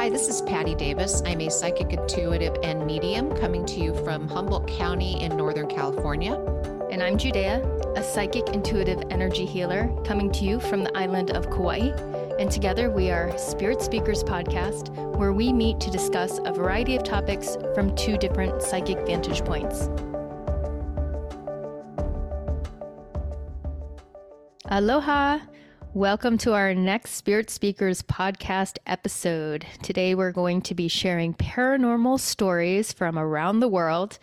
Hi, this is Patty Davis. I'm a psychic intuitive and medium coming to you from Humboldt County in Northern California. And I'm Judea, a psychic intuitive energy healer coming to you from the island of Kauai. And together we are Spirit Speakers Podcast, where we meet to discuss a variety of topics from two different psychic vantage points. Aloha! Welcome to our next Spirit Speakers podcast episode. Today we're going to be sharing paranormal stories from around the world.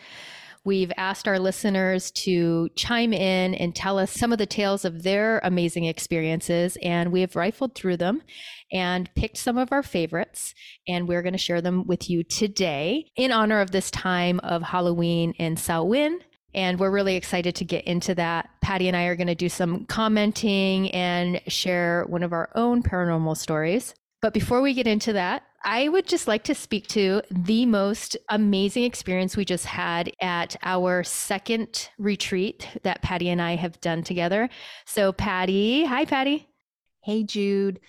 We've asked our listeners to chime in and tell us some of the tales of their amazing experiences, and we have rifled through them and picked some of our favorites, and we're going to share them with you today in honor of this time of Halloween in Samhain and we're really excited to get into that. Patty and I are going to do some commenting and share one of our own paranormal stories. But before we get into that, I would just like to speak to the most amazing experience we just had at our second retreat that Patty and I have done together. So, Patty, hi, Patty. Hey, Jude.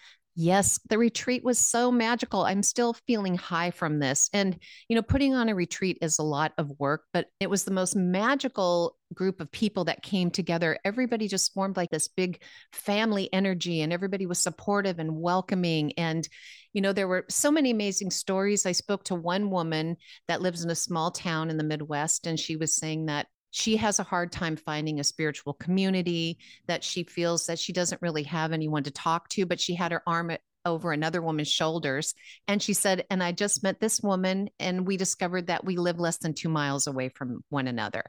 Yes, the retreat was so magical. I'm still feeling high from this. And, you know, putting on a retreat is a lot of work, but it was the most magical group of people that came together. Everybody just formed like this big family energy, and everybody was supportive and welcoming. And, you know, there were so many amazing stories. I spoke to one woman that lives in a small town in the Midwest, and she was saying that she has a hard time finding a spiritual community that she feels that she doesn't really have anyone to talk to but she had her arm over another woman's shoulders. And she said and i just met this woman and we discovered that we live less than two miles away from one another.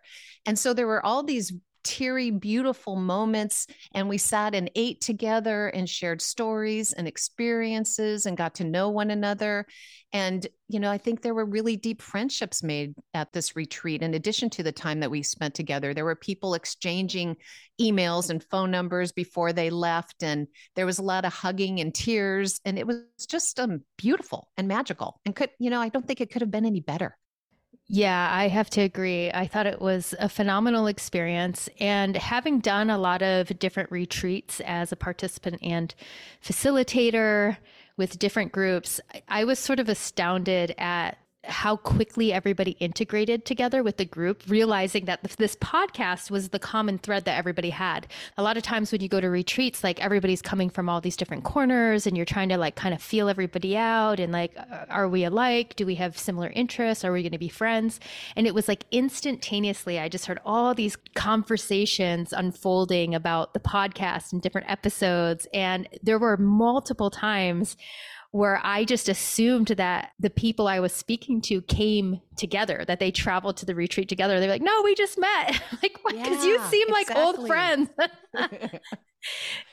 And so there were all these teary, beautiful moments. And we sat and ate together and shared stories and experiences and got to know one another. And, you know, I think there were really deep friendships made at this retreat. In addition to the time that we spent together, there were people exchanging emails and phone numbers before they left. And there was a lot of hugging and tears. And it was just um, beautiful and magical. And could, you know, I don't think it could have been any better. Yeah, I have to agree. I thought it was a phenomenal experience. And having done a lot of different retreats as a participant and facilitator with different groups, I was sort of astounded at how quickly everybody integrated together with the group, realizing that this podcast was the common thread that everybody had. A lot of times when you go to retreats, like everybody's coming from all these different corners and you're trying to like kind of feel everybody out and like, are we alike? Do we have similar interests? Are we going to be friends? And it was like instantaneously, I just heard all these conversations unfolding about the podcast and different episodes. And there were multiple times where I just assumed that the people I was speaking to came together, that they traveled to the retreat together. They're like, no, we just met. like, because yeah, you seem exactly. like old friends.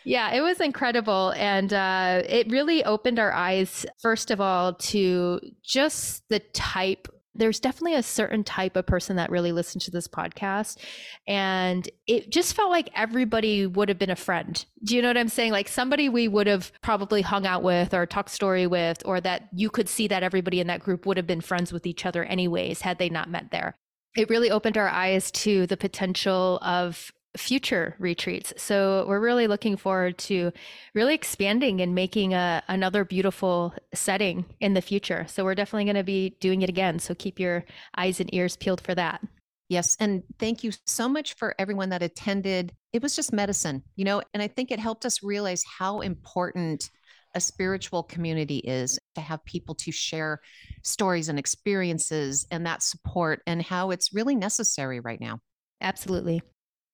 yeah, it was incredible. And uh, it really opened our eyes, first of all, to just the type there's definitely a certain type of person that really listens to this podcast. And it just felt like everybody would have been a friend. Do you know what I'm saying? Like somebody we would have probably hung out with or talked story with, or that you could see that everybody in that group would have been friends with each other anyways, had they not met there it really opened our eyes to the potential of future retreats. So we're really looking forward to really expanding and making a, another beautiful setting in the future. So we're definitely going to be doing it again. So keep your eyes and ears peeled for that. Yes. And thank you so much for everyone that attended. It was just medicine, you know, and I think it helped us realize how important a spiritual community is to have people to share stories and experiences and that support and how it's really necessary right now. Absolutely.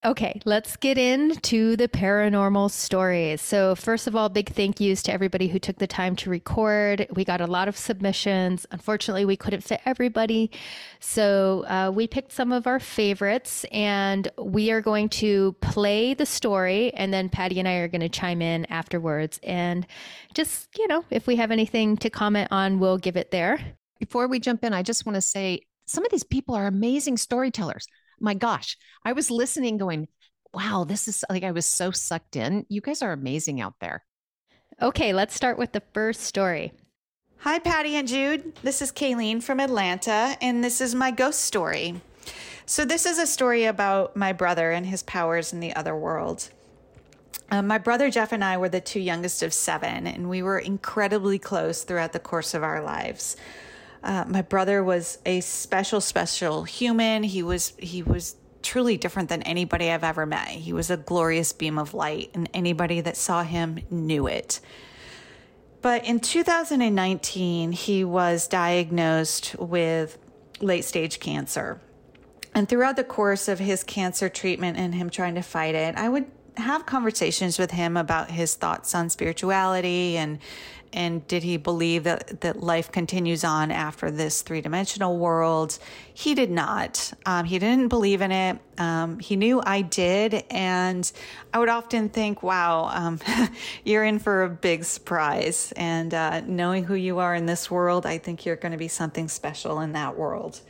Okay, let's get into the paranormal stories. So, first of all, big thank yous to everybody who took the time to record. We got a lot of submissions. Unfortunately, we couldn't fit everybody. So, uh, we picked some of our favorites and we are going to play the story. And then Patty and I are going to chime in afterwards. And just, you know, if we have anything to comment on, we'll give it there. Before we jump in, I just want to say some of these people are amazing storytellers my gosh, I was listening going, wow, this is like I was so sucked in. You guys are amazing out there. Okay, let's start with the first story. Hi, Patty and Jude. This is Kayleen from Atlanta, and this is my ghost story. So, this is a story about my brother and his powers in the other world. Um, my brother Jeff and I were the two youngest of seven, and we were incredibly close throughout the course of our lives. Uh, my brother was a special, special human. He was he was truly different than anybody I've ever met. He was a glorious beam of light, and anybody that saw him knew it. But in 2019, he was diagnosed with late stage cancer. And throughout the course of his cancer treatment and him trying to fight it, I would have conversations with him about his thoughts on spirituality and and did he believe that, that life continues on after this three dimensional world? He did not. Um, he didn't believe in it. Um, he knew I did. And I would often think, wow, um, you're in for a big surprise. And uh, knowing who you are in this world, I think you're going to be something special in that world.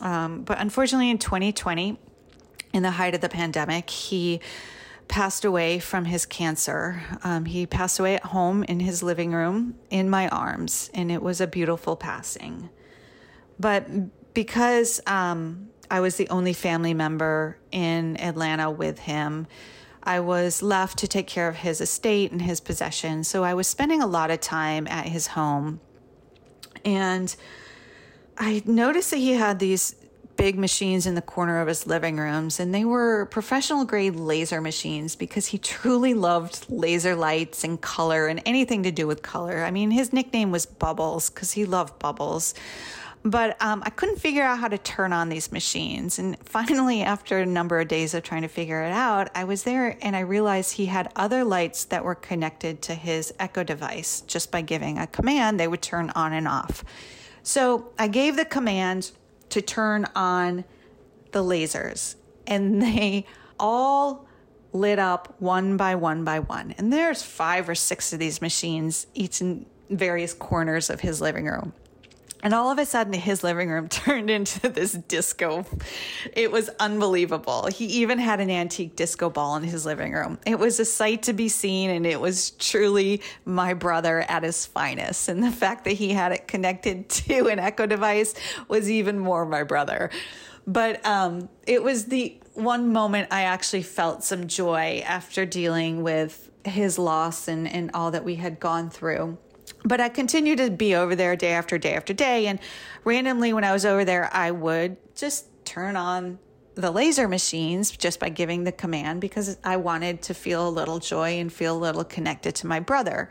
Um, but unfortunately, in 2020, in the height of the pandemic, he passed away from his cancer. Um, he passed away at home in his living room in my arms, and it was a beautiful passing. But because um, I was the only family member in Atlanta with him, I was left to take care of his estate and his possessions. So I was spending a lot of time at his home. And I noticed that he had these big machines in the corner of his living rooms, and they were professional grade laser machines because he truly loved laser lights and color and anything to do with color. I mean, his nickname was Bubbles because he loved bubbles. But um, I couldn't figure out how to turn on these machines. And finally, after a number of days of trying to figure it out, I was there and I realized he had other lights that were connected to his Echo device. Just by giving a command, they would turn on and off. So I gave the command to turn on the lasers, and they all lit up one by one by one. And there's five or six of these machines, each in various corners of his living room. And all of a sudden, his living room turned into this disco. It was unbelievable. He even had an antique disco ball in his living room. It was a sight to be seen, and it was truly my brother at his finest. And the fact that he had it connected to an Echo device was even more my brother. But um, it was the one moment I actually felt some joy after dealing with his loss and, and all that we had gone through but I continued to be over there day after day after day. And randomly, when I was over there, I would just turn on the laser machines just by giving the command because I wanted to feel a little joy and feel a little connected to my brother.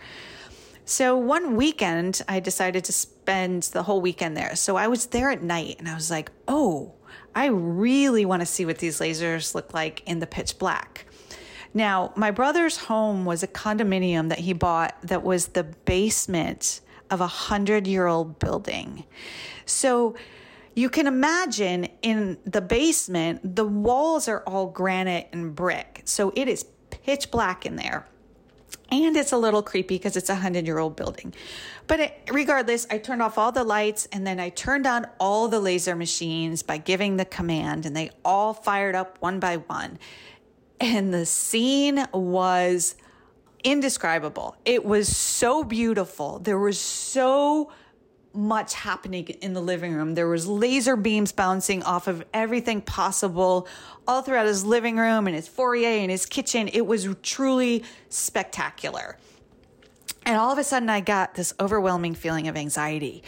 So one weekend, I decided to spend the whole weekend there. So I was there at night and I was like, oh, I really want to see what these lasers look like in the pitch black. Now, my brother's home was a condominium that he bought that was the basement of a hundred year old building. So you can imagine in the basement, the walls are all granite and brick. So it is pitch black in there. And it's a little creepy because it's a hundred year old building. But it, regardless, I turned off all the lights and then I turned on all the laser machines by giving the command, and they all fired up one by one. And the scene was indescribable. It was so beautiful. There was so much happening in the living room. There was laser beams bouncing off of everything possible all throughout his living room and his foyer and his kitchen. It was truly spectacular. And all of a sudden I got this overwhelming feeling of anxiety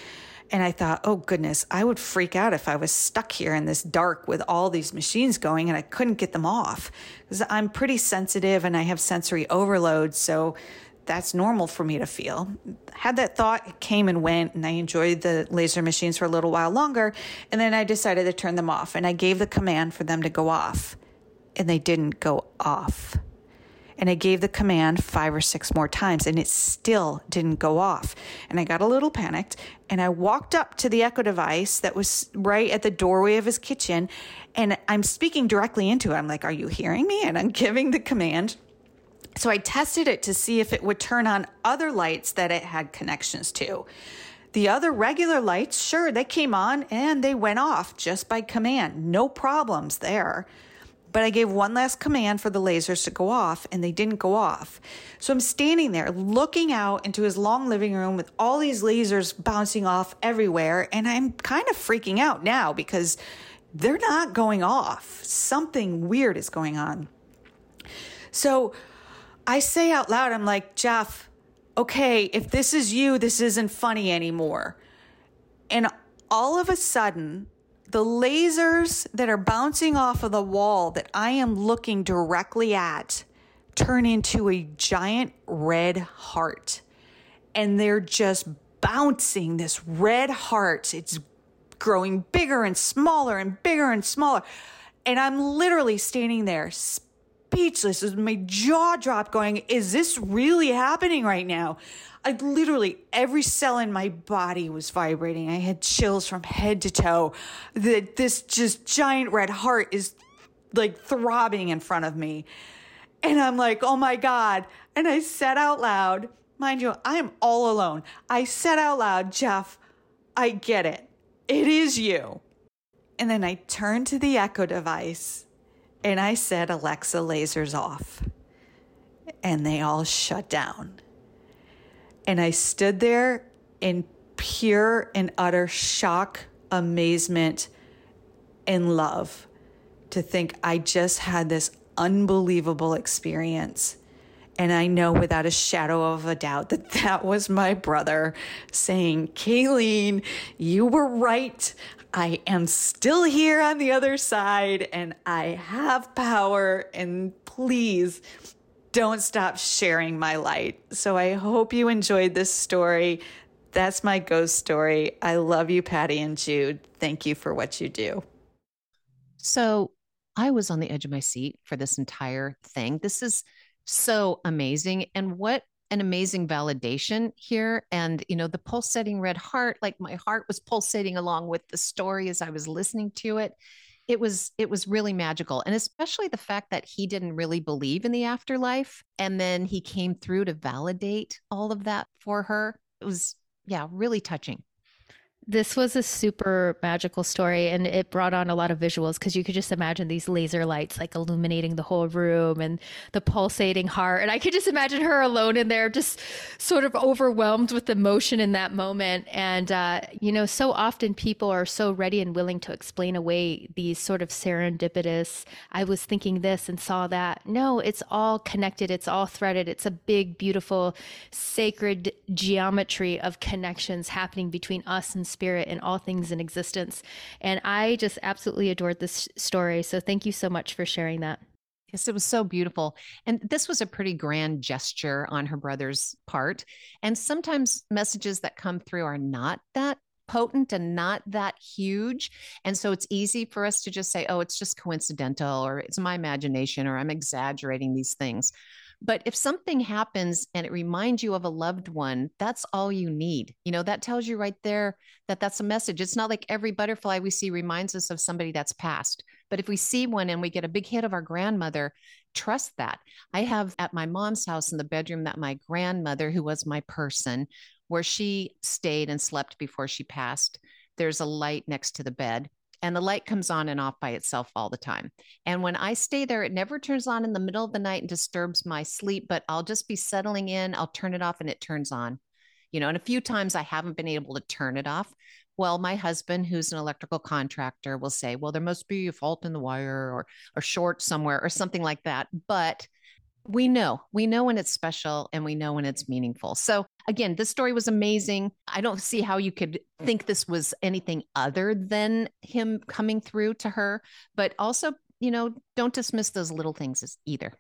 and I thought, oh goodness, I would freak out if I was stuck here in this dark with all these machines going and I couldn't get them off. Because I'm pretty sensitive and I have sensory overload. So that's normal for me to feel. Had that thought, it came and went, and I enjoyed the laser machines for a little while longer. And then I decided to turn them off. And I gave the command for them to go off. And they didn't go off. And I gave the command five or six more times and it still didn't go off. And I got a little panicked and I walked up to the Echo device that was right at the doorway of his kitchen. And I'm speaking directly into it. I'm like, Are you hearing me? And I'm giving the command. So I tested it to see if it would turn on other lights that it had connections to. The other regular lights, sure, they came on and they went off just by command. No problems there. But I gave one last command for the lasers to go off, and they didn't go off. So I'm standing there looking out into his long living room with all these lasers bouncing off everywhere, and I'm kind of freaking out now because they're not going off. Something weird is going on. So I say out loud, I'm like, Jeff, okay, if this is you, this isn't funny anymore. And all of a sudden, the lasers that are bouncing off of the wall that I am looking directly at turn into a giant red heart. And they're just bouncing this red heart. It's growing bigger and smaller and bigger and smaller. And I'm literally standing there speechless with my jaw dropped going, is this really happening right now? I literally, every cell in my body was vibrating. I had chills from head to toe. That this just giant red heart is like throbbing in front of me. And I'm like, oh my God. And I said out loud, mind you, I am all alone. I said out loud, Jeff, I get it. It is you. And then I turned to the Echo device and I said, Alexa, lasers off. And they all shut down. And I stood there in pure and utter shock, amazement, and love to think I just had this unbelievable experience. And I know without a shadow of a doubt that that was my brother saying, Kayleen, you were right. I am still here on the other side and I have power. And please don't stop sharing my light. So I hope you enjoyed this story. That's my ghost story. I love you, Patty and Jude. Thank you for what you do. So I was on the edge of my seat for this entire thing. This is so amazing. And what an amazing validation here. And, you know, the pulsating red heart, like my heart was pulsating along with the story as I was listening to it. It was it was really magical and especially the fact that he didn't really believe in the afterlife and then he came through to validate all of that for her. It was yeah, really touching. This was a super magical story and it brought on a lot of visuals because you could just imagine these laser lights like illuminating the whole room and the pulsating heart. And I could just imagine her alone in there, just sort of overwhelmed with emotion in that moment. And, uh, you know, so often people are so ready and willing to explain away these sort of serendipitous, I was thinking this and saw that. No, it's all connected, it's all threaded. It's a big, beautiful, sacred geometry of connections happening between us and spirit and all things in existence. And I just absolutely adored this story. So thank you so much for sharing that. Yes, it was so beautiful. And this was a pretty grand gesture on her brother's part. And sometimes messages that come through are not that potent and not that huge. And so it's easy for us to just say, oh, it's just coincidental or it's my imagination or I'm exaggerating these things. But if something happens and it reminds you of a loved one, that's all you need. You know, that tells you right there that that's a message. It's not like every butterfly we see reminds us of somebody that's passed. But if we see one and we get a big hit of our grandmother, trust that. I have at my mom's house in the bedroom that my grandmother, who was my person, where she stayed and slept before she passed, there's a light next to the bed and the light comes on and off by itself all the time. And when I stay there, it never turns on in the middle of the night and disturbs my sleep, but I'll just be settling in, I'll turn it off and it turns on. You know, and a few times I haven't been able to turn it off. Well, my husband, who's an electrical contractor, will say, "Well, there must be a fault in the wire or a short somewhere or something like that." But we know we know when it's special and we know when it's meaningful. So again this story was amazing. I don't see how you could think this was anything other than him coming through to her but also you know don't dismiss those little things either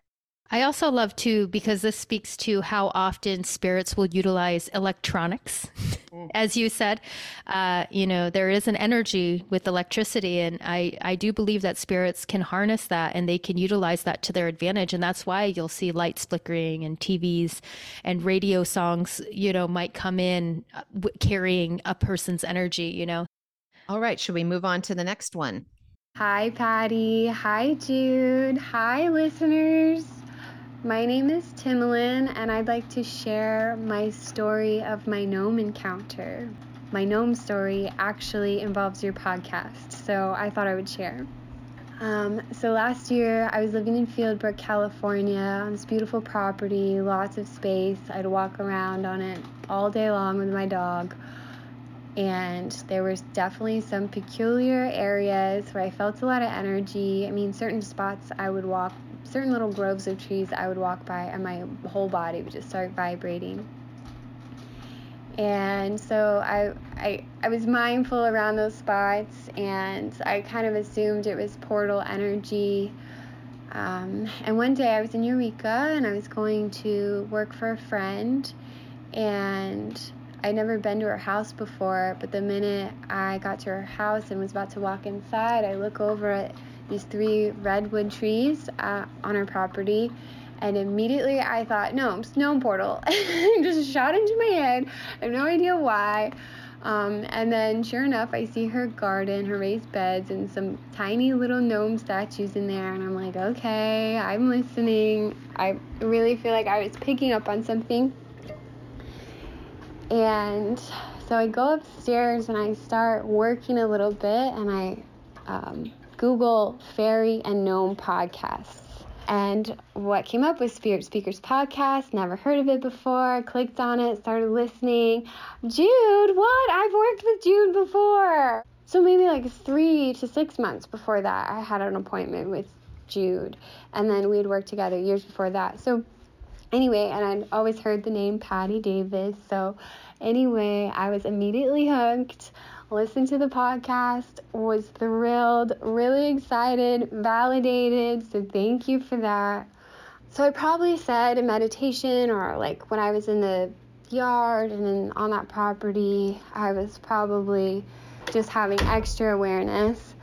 I also love too because this speaks to how often spirits will utilize electronics. Mm. As you said, uh, you know there is an energy with electricity, and I I do believe that spirits can harness that and they can utilize that to their advantage, and that's why you'll see lights flickering and TVs and radio songs. You know might come in uh, carrying a person's energy. You know. All right, should we move on to the next one? Hi, Patty. Hi, Jude. Hi, listeners. My name is Timlin, and I'd like to share my story of my gnome encounter. My gnome story actually involves your podcast, so I thought I would share. Um, so last year, I was living in Fieldbrook, California, on this beautiful property, lots of space. I'd walk around on it all day long with my dog. And there was definitely some peculiar areas where I felt a lot of energy. I mean, certain spots I would walk certain little groves of trees I would walk by, and my whole body would just start vibrating. And so I, I, I was mindful around those spots, and I kind of assumed it was portal energy. Um, and one day I was in Eureka and I was going to work for a friend, and I'd never been to her house before. But the minute I got to her house and was about to walk inside, I look over at these three redwood trees uh, on her property, and immediately I thought, no, gnome portal. just shot into my head. I have no idea why. Um, and then, sure enough, I see her garden, her raised beds, and some tiny little gnome statues in there. And I'm like, okay, I'm listening. I really feel like I was picking up on something. And so I go upstairs and I start working a little bit, and I um, Google fairy and gnome podcasts. And what came up was Spirit Speakers podcast. Never heard of it before. Clicked on it, started listening. Jude, what? I've worked with Jude before. So maybe like three to six months before that, I had an appointment with Jude. And then we'd worked together years before that. So anyway, and I'd always heard the name Patty Davis. So anyway, I was immediately hooked listened to the podcast, was thrilled, really excited, validated. So thank you for that. So I probably said in meditation or like when I was in the yard and on that property, I was probably just having extra awareness.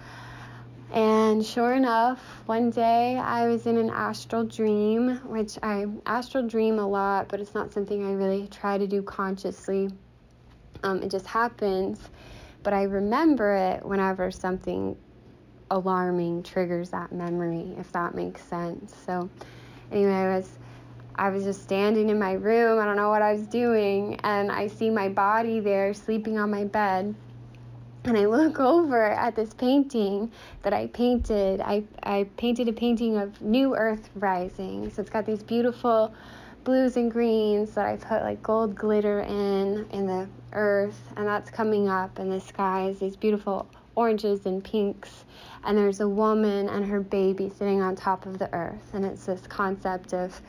And sure enough, one day I was in an astral dream, which I astral dream a lot, but it's not something I really try to do consciously. Um, it just happens but I remember it whenever something alarming triggers that memory, if that makes sense. So, anyway, I was. I was just standing in my room. I don't know what I was doing. And I see my body there sleeping on my bed. And I look over at this painting that I painted. I, I painted a painting of New Earth Rising. So it's got these beautiful blues and greens that I put like gold glitter in in the earth and that's coming up in the skies these beautiful oranges and pinks. And there's a woman and her baby sitting on top of the earth and it's this concept of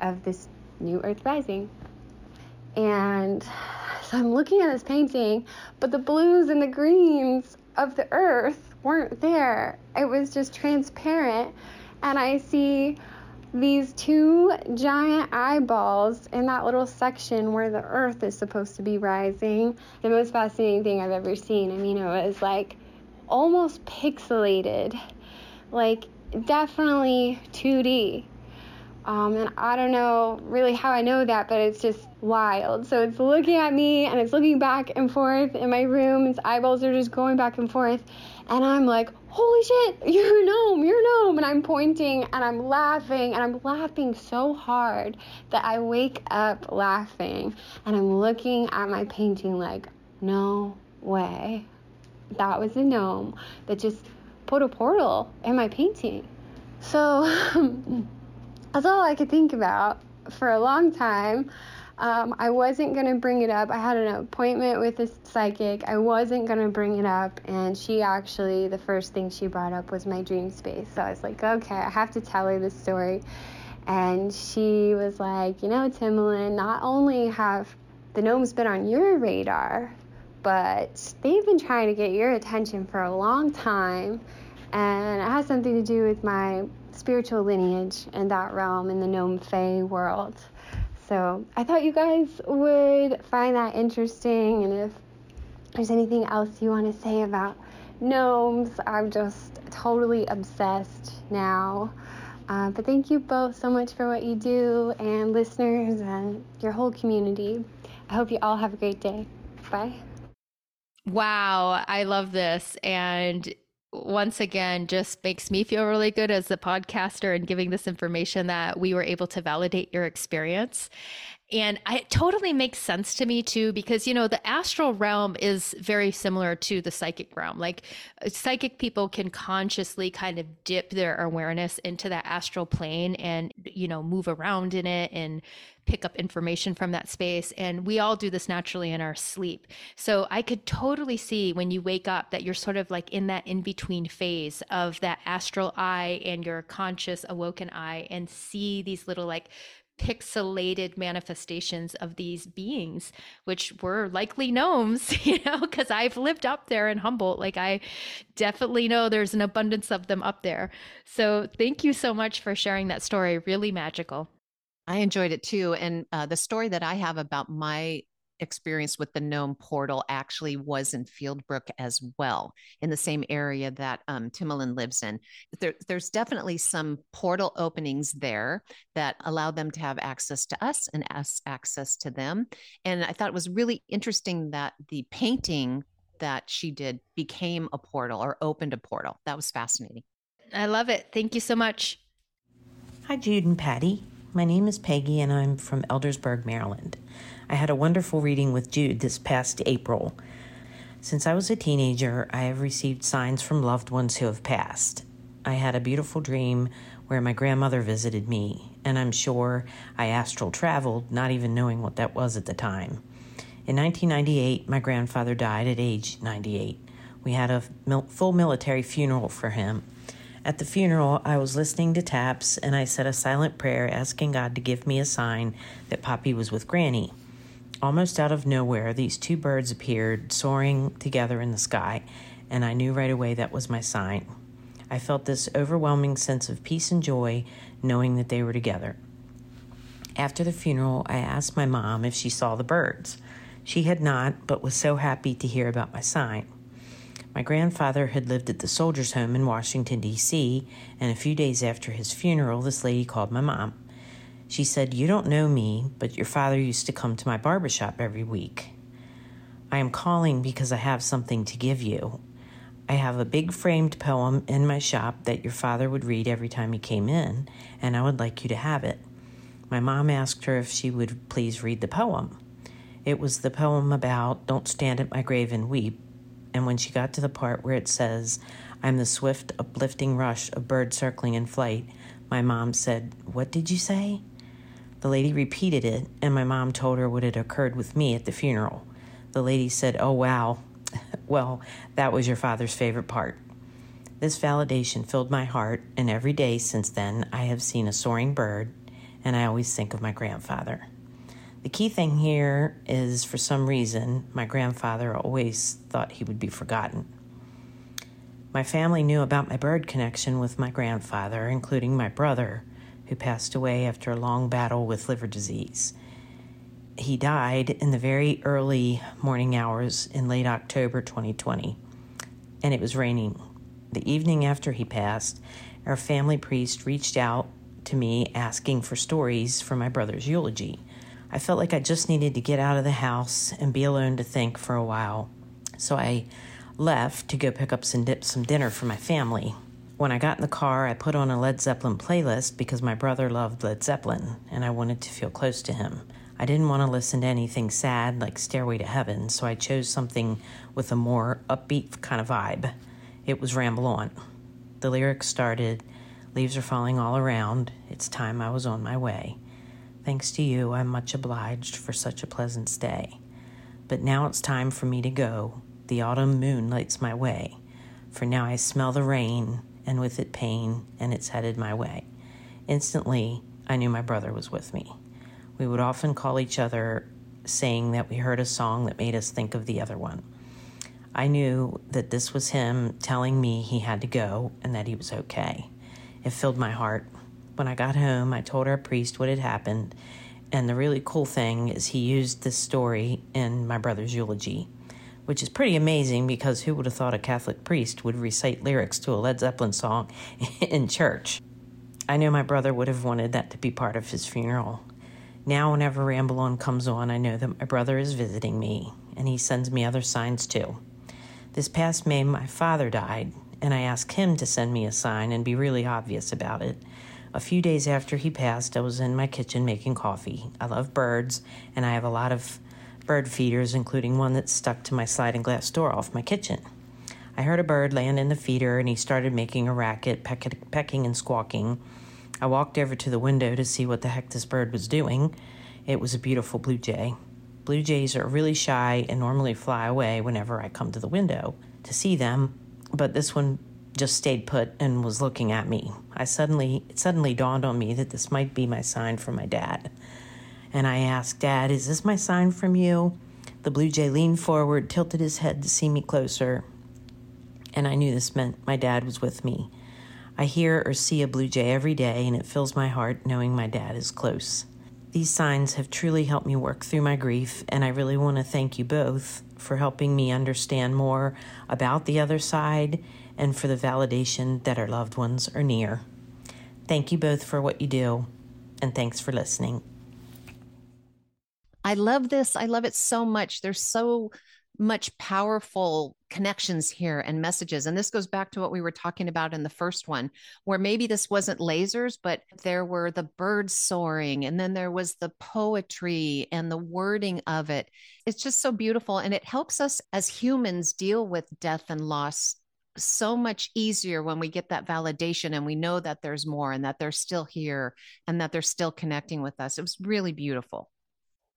of this new earth rising. And so I'm looking at this painting but the blues and the greens of the earth weren't there. It was just transparent and I see these two giant eyeballs in that little section where the earth is supposed to be rising. The most fascinating thing I've ever seen. I mean, it was like almost pixelated, like definitely 2D. Um, and I don't know really how I know that, but it's just wild. So it's looking at me and it's looking back and forth in my room. Its eyeballs are just going back and forth. And I'm like, holy shit, you're a gnome, you're a gnome. And I'm pointing and I'm laughing and I'm laughing so hard that I wake up laughing and I'm looking at my painting like, no way. That was a gnome that just put a portal in my painting. So that's all I could think about for a long time. Um, I wasn't going to bring it up. I had an appointment with a psychic. I wasn't going to bring it up. And she actually, the first thing she brought up was my dream space. So I was like, okay, I have to tell her this story. And she was like, you know, Timlin, not only have the gnomes been on your radar, but they've been trying to get your attention for a long time. And it has something to do with my spiritual lineage in that realm in the gnome fae world. So I thought you guys would find that interesting. And if there's anything else you want to say about gnomes, I'm just totally obsessed now. Uh, but thank you both so much for what you do, and listeners, and your whole community. I hope you all have a great day. Bye. Wow, I love this. And once again just makes me feel really good as a podcaster and giving this information that we were able to validate your experience. And I, it totally makes sense to me too, because, you know, the astral realm is very similar to the psychic realm. Like uh, psychic people can consciously kind of dip their awareness into that astral plane and, you know, move around in it and pick up information from that space. And we all do this naturally in our sleep. So I could totally see when you wake up that you're sort of like in that in between phase of that astral eye and your conscious awoken eye and see these little like pixelated manifestations of these beings, which were likely gnomes, you know, because I've lived up there in Humboldt. Like I definitely know there's an abundance of them up there. So thank you so much for sharing that story. Really magical. I enjoyed it too. And uh, the story that I have about my experience with the gnome portal actually was in Fieldbrook as well, in the same area that um, Timolin lives in. There, there's definitely some portal openings there that allow them to have access to us and us access to them. And I thought it was really interesting that the painting that she did became a portal or opened a portal. That was fascinating. I love it. Thank you so much. Hi, Jude and Patty. My name is Peggy, and I'm from Eldersburg, Maryland. I had a wonderful reading with Jude this past April. Since I was a teenager, I have received signs from loved ones who have passed. I had a beautiful dream where my grandmother visited me, and I'm sure I astral traveled, not even knowing what that was at the time. In 1998, my grandfather died at age 98. We had a full military funeral for him. At the funeral, I was listening to taps and I said a silent prayer asking God to give me a sign that Poppy was with Granny. Almost out of nowhere, these two birds appeared, soaring together in the sky, and I knew right away that was my sign. I felt this overwhelming sense of peace and joy knowing that they were together. After the funeral, I asked my mom if she saw the birds. She had not, but was so happy to hear about my sign. My grandfather had lived at the Soldiers' Home in Washington, D.C., and a few days after his funeral, this lady called my mom. She said, You don't know me, but your father used to come to my barber shop every week. I am calling because I have something to give you. I have a big framed poem in my shop that your father would read every time he came in, and I would like you to have it. My mom asked her if she would please read the poem. It was the poem about Don't Stand at My Grave and Weep, and when she got to the part where it says, I'm the swift, uplifting rush of birds circling in flight, my mom said, What did you say? The lady repeated it, and my mom told her what had occurred with me at the funeral. The lady said, Oh, wow. well, that was your father's favorite part. This validation filled my heart, and every day since then I have seen a soaring bird, and I always think of my grandfather. The key thing here is for some reason, my grandfather always thought he would be forgotten. My family knew about my bird connection with my grandfather, including my brother, who passed away after a long battle with liver disease. He died in the very early morning hours in late October 2020, and it was raining. The evening after he passed, our family priest reached out to me asking for stories for my brother's eulogy. I felt like I just needed to get out of the house and be alone to think for a while, so I left to go pick up some, dip, some dinner for my family. When I got in the car, I put on a Led Zeppelin playlist because my brother loved Led Zeppelin and I wanted to feel close to him. I didn't want to listen to anything sad like Stairway to Heaven, so I chose something with a more upbeat kind of vibe. It was Ramble On. The lyrics started Leaves are falling all around. It's time I was on my way. Thanks to you, I'm much obliged for such a pleasant stay. But now it's time for me to go. The autumn moon lights my way. For now I smell the rain and with it pain, and it's headed my way. Instantly, I knew my brother was with me. We would often call each other, saying that we heard a song that made us think of the other one. I knew that this was him telling me he had to go and that he was okay. It filled my heart. When I got home, I told our priest what had happened, and the really cool thing is he used this story in my brother's eulogy which is pretty amazing because who would have thought a Catholic priest would recite lyrics to a Led Zeppelin song in church? I know my brother would have wanted that to be part of his funeral. Now, whenever Ramble On comes on, I know that my brother is visiting me, and he sends me other signs too. This past May, my father died, and I asked him to send me a sign and be really obvious about it. A few days after he passed, I was in my kitchen making coffee. I love birds, and I have a lot of bird feeders, including one that stuck to my sliding glass door off my kitchen. I heard a bird land in the feeder, and he started making a racket, peck- pecking and squawking. I walked over to the window to see what the heck this bird was doing. It was a beautiful blue jay. Blue jays are really shy and normally fly away whenever I come to the window to see them, but this one just stayed put and was looking at me. I suddenly it suddenly dawned on me that this might be my sign from my dad. And I asked, "Dad, is this my sign from you?" The blue jay leaned forward, tilted his head to see me closer, and I knew this meant my dad was with me. I hear or see a blue jay every day, and it fills my heart knowing my dad is close. These signs have truly helped me work through my grief, and I really want to thank you both for helping me understand more about the other side and for the validation that our loved ones are near. Thank you both for what you do, and thanks for listening. I love this. I love it so much. There's so much powerful connections here and messages. And this goes back to what we were talking about in the first one, where maybe this wasn't lasers, but there were the birds soaring, and then there was the poetry and the wording of it. It's just so beautiful. And it helps us as humans deal with death and loss so much easier when we get that validation and we know that there's more and that they're still here and that they're still connecting with us. It was really beautiful.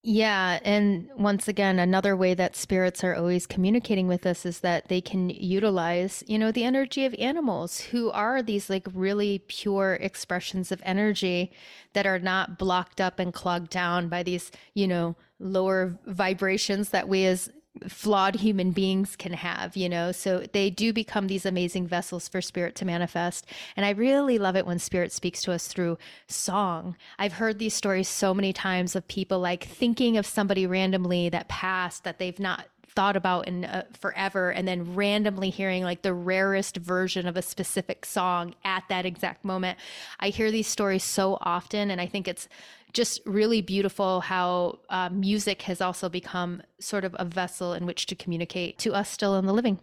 Yeah. And once again, another way that spirits are always communicating with us is that they can utilize, you know, the energy of animals who are these like really pure expressions of energy that are not blocked up and clogged down by these, you know, lower vibrations that we as flawed human beings can have, you know? So they do become these amazing vessels for spirit to manifest. And I really love it when spirit speaks to us through song. I've heard these stories so many times of people like thinking of somebody randomly that passed that they've not thought about in uh, forever and then randomly hearing like the rarest version of a specific song at that exact moment. I hear these stories so often and I think it's just really beautiful how uh, music has also become sort of a vessel in which to communicate to us still in the living.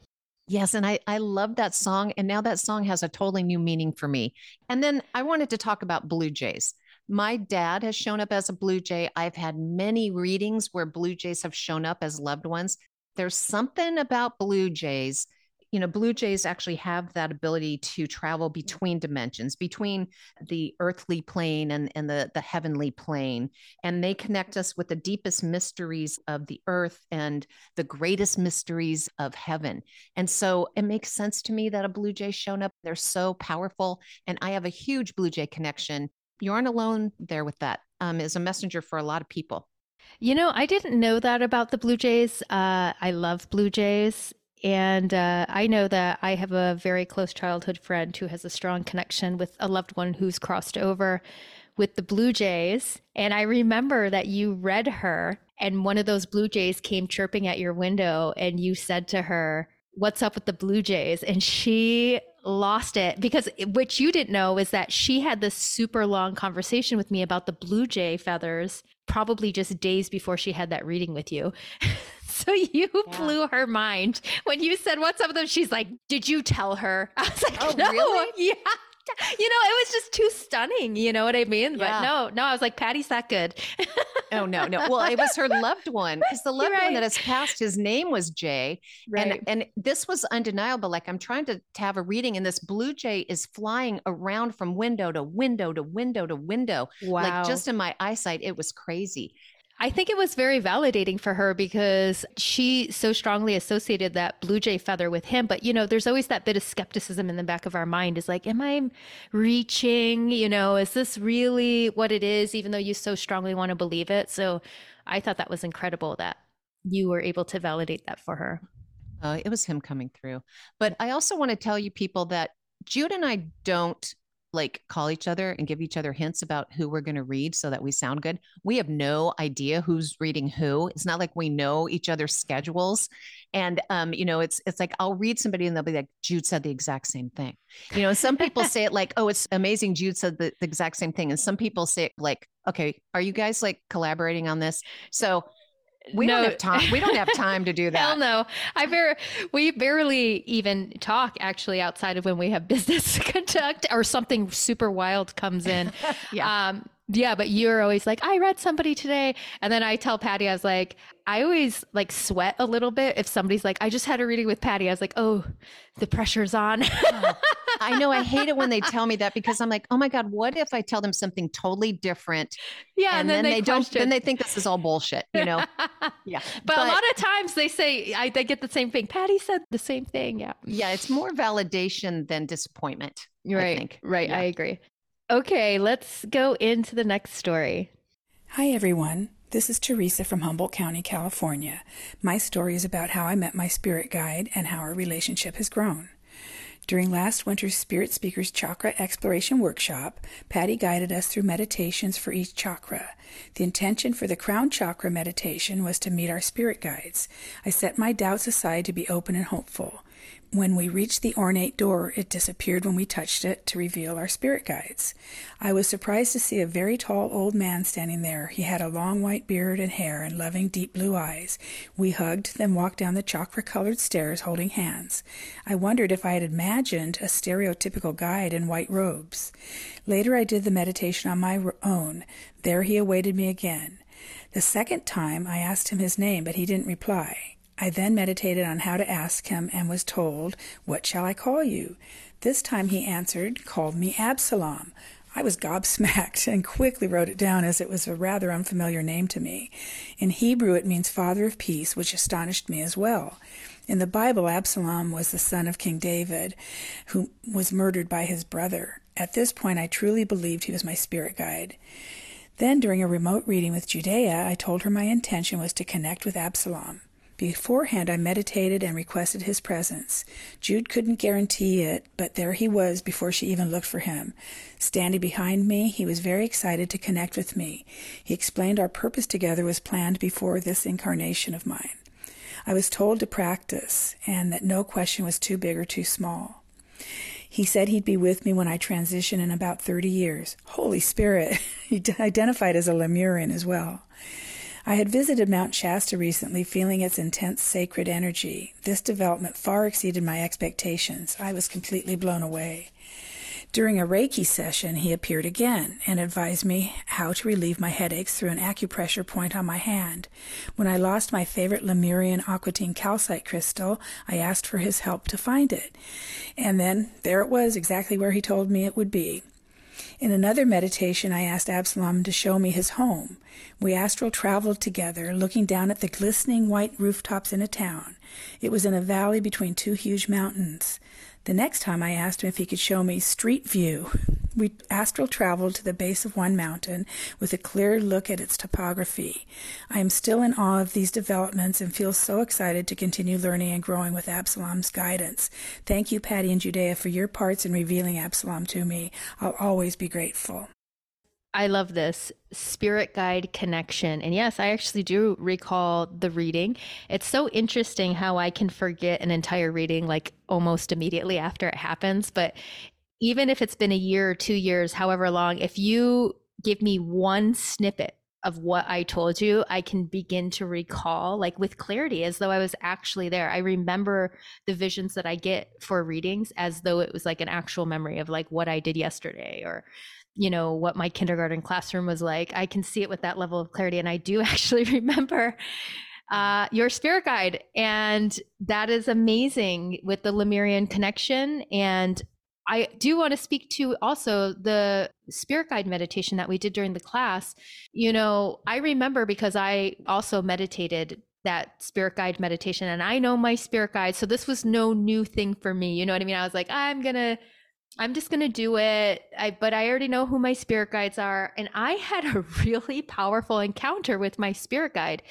Yes, and I I love that song and now that song has a totally new meaning for me. And then I wanted to talk about Blue Jays. My dad has shown up as a Blue Jay. I've had many readings where Blue Jays have shown up as loved ones. There's something about Blue Jays you know, blue jays actually have that ability to travel between dimensions, between the earthly plane and, and the, the heavenly plane. And they connect us with the deepest mysteries of the earth and the greatest mysteries of heaven. And so it makes sense to me that a blue jay shown up. They're so powerful. And I have a huge blue jay connection. You aren't alone there with that. Um, as a messenger for a lot of people. You know, I didn't know that about the Blue Jays. Uh, I love Blue Jays. And uh, I know that I have a very close childhood friend who has a strong connection with a loved one who's crossed over with the Blue Jays. And I remember that you read her, and one of those Blue Jays came chirping at your window, and you said to her, What's up with the Blue Jays? And she lost it because what you didn't know is that she had this super long conversation with me about the Blue Jay feathers, probably just days before she had that reading with you. So you yeah. blew her mind when you said, What's up with them? She's like, Did you tell her? I was like, Oh, no. really? Yeah. You know, it was just too stunning. You know what I mean? Yeah. But no, no, I was like, Patty's that good. oh, no, no. Well, it was her loved one because the loved right. one that has passed, his name was Jay. Right. And, and this was undeniable. Like, I'm trying to, to have a reading, and this blue jay is flying around from window to window to window to window. Wow. Like, just in my eyesight, it was crazy. I think it was very validating for her because she so strongly associated that blue jay feather with him. But, you know, there's always that bit of skepticism in the back of our mind is like, am I reaching? You know, is this really what it is, even though you so strongly want to believe it? So I thought that was incredible that you were able to validate that for her. Uh, it was him coming through. But I also want to tell you people that Jude and I don't like call each other and give each other hints about who we're going to read so that we sound good. We have no idea who's reading who. It's not like we know each other's schedules. And um, you know, it's it's like I'll read somebody and they'll be like, Jude said the exact same thing. You know, some people say it like, oh, it's amazing. Jude said the, the exact same thing. And some people say it like, okay, are you guys like collaborating on this? So We no. don't have time. We don't have time to do that. Hell no. I bar- we barely even talk actually outside of when we have business to conduct or something super wild comes in. yeah. Um, yeah, but you're always like, I read somebody today. And then I tell Patty, I was like, I always like sweat a little bit if somebody's like, I just had a reading with Patty. I was like, oh, the pressure's on. I know. I hate it when they tell me that because I'm like, oh my God, what if I tell them something totally different? Yeah. And, and then, then, they, don't, then they think this is all bullshit, you know? yeah. But, but, a lot of times they say, I, they get the same thing. Patty said the same thing. Yeah. Yeah. It's more validation than disappointment. Right. I Right. Yeah. I agree. Okay, let's go into the next story. Hi, everyone. This is Teresa from Humboldt County, California. My story is about how I met my spirit guide and how our relationship has grown. During last winter's Spirit Speakers Chakra Exploration Workshop, Patty guided us through meditations for each chakra. The intention for the crown chakra meditation was to meet our spirit guides. I set my doubts aside to be open and hopeful. When we reached the ornate door, it disappeared when we touched it to reveal our spirit guides. I was surprised to see a very tall old man standing there. He had a long white beard and hair and loving deep blue eyes. We hugged, then walked down the chakra colored stairs holding hands. I wondered if I had imagined a stereotypical guide in white robes. Later, I did the meditation on my own. There he awaited me again. The second time, I asked him his name, but he didn't reply. I then meditated on how to ask him and was told, What shall I call you? This time he answered, Called me Absalom. I was gobsmacked and quickly wrote it down as it was a rather unfamiliar name to me. In Hebrew, it means Father of Peace, which astonished me as well. In the Bible, Absalom was the son of King David, who was murdered by his brother. At this point, I truly believed he was my spirit guide. Then, during a remote reading with Judea, I told her my intention was to connect with Absalom. Beforehand, I meditated and requested his presence. Jude couldn't guarantee it, but there he was before she even looked for him. Standing behind me, he was very excited to connect with me. He explained our purpose together was planned before this incarnation of mine. I was told to practice and that no question was too big or too small. He said he'd be with me when I transition in about 30 years. Holy Spirit! he identified as a Lemurian as well. I had visited Mount Shasta recently, feeling its intense sacred energy. This development far exceeded my expectations. I was completely blown away. During a Reiki session, he appeared again and advised me how to relieve my headaches through an acupressure point on my hand. When I lost my favorite Lemurian aquatine calcite crystal, I asked for his help to find it. And then there it was, exactly where he told me it would be. In another meditation, I asked Absalom to show me his home. We astral traveled together, looking down at the glistening white rooftops in a town. It was in a valley between two huge mountains. The next time I asked him if he could show me street view. We astral traveled to the base of one mountain with a clear look at its topography. I am still in awe of these developments and feel so excited to continue learning and growing with Absalom's guidance. Thank you, Patty and Judea, for your parts in revealing Absalom to me. I'll always be grateful. I love this spirit guide connection. And yes, I actually do recall the reading. It's so interesting how I can forget an entire reading like almost immediately after it happens. But even if it's been a year or two years, however long, if you give me one snippet of what I told you, I can begin to recall like with clarity as though I was actually there. I remember the visions that I get for readings as though it was like an actual memory of like what I did yesterday or you know what my kindergarten classroom was like i can see it with that level of clarity and i do actually remember uh, your spirit guide and that is amazing with the lemurian connection and i do want to speak to also the spirit guide meditation that we did during the class. You know i remember because i also meditated that spirit guide meditation and i know my spirit guide so this was no new thing for me you know what i mean? I was like i'm gonna I'm just going to do it. I, but I already know who my spirit guides are. And I had a really powerful encounter with my spirit guide.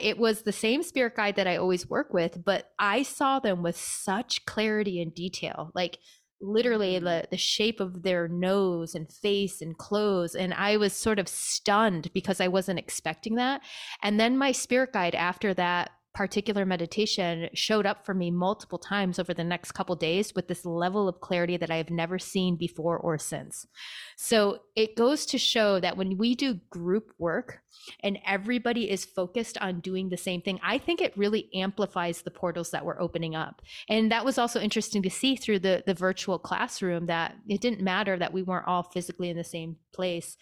It was the same spirit guide that I always work with, but I saw them with such clarity and detail. Like, literally the, mm. the shape of their nose and face and clothes and i was sort of stunned because i wasn't expecting that and then my spirit guide after that particular meditation showed up for me multiple times over the next couple days with this level of clarity that I have never seen before or since. So it goes to show that when we do group work and everybody is focused on doing the same thing, I think it really amplifies the portals that we're opening up. And that was also interesting to see through the the virtual classroom that it didn't matter that we weren't all physically in the same place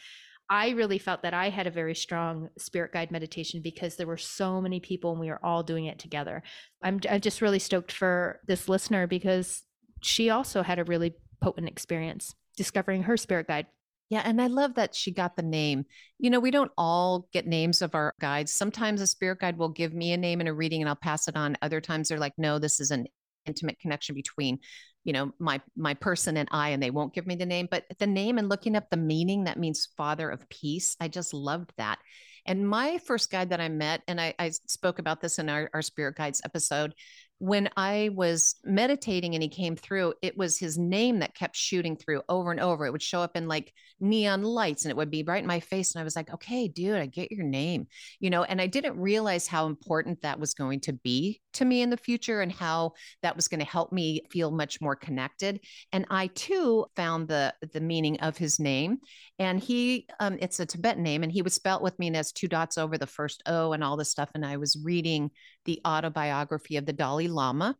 I really felt that I had a very strong spirit guide meditation because there were so many people and we were all doing it together. I'm, I'm just really stoked for this listener because she also had a really potent experience discovering her spirit guide. Yeah, and I love that she got the name. You know, we don't all get names of our guides. Sometimes a spirit guide will give me a name in a reading and I'll pass it on. Other times they're like, no, this is an intimate connection between you know my my person and i and they won't give me the name but the name and looking up the meaning that means father of peace i just loved that. And my first guide that i met and i, I spoke about this in our, our spirit guides episode when I was meditating and he came through, it was his name that kept shooting through over and over. It would show up in like neon lights and it would be right in my face. And I was like, okay, dude, I get your name, you know, and I didn't realize how important that was going to be to me in the future and how that was going to help me feel much more connected. And I too found the the meaning of his name. And he, um, it's a Tibetan name, and he was spelt with me and has two dots over the first O and all this stuff. And I was reading the autobiography of the Dalai Lama.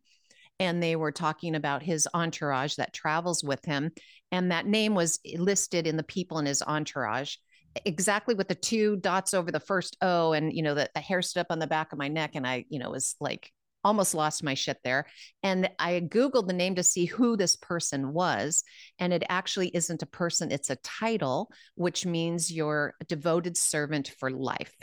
And they were talking about his entourage that travels with him. And that name was listed in the people in his entourage exactly with the two dots over the first O and you know the, the hair stood up on the back of my neck and I you know was like almost lost my shit there. And I Googled the name to see who this person was. And it actually isn't a person, it's a title, which means you're a devoted servant for life.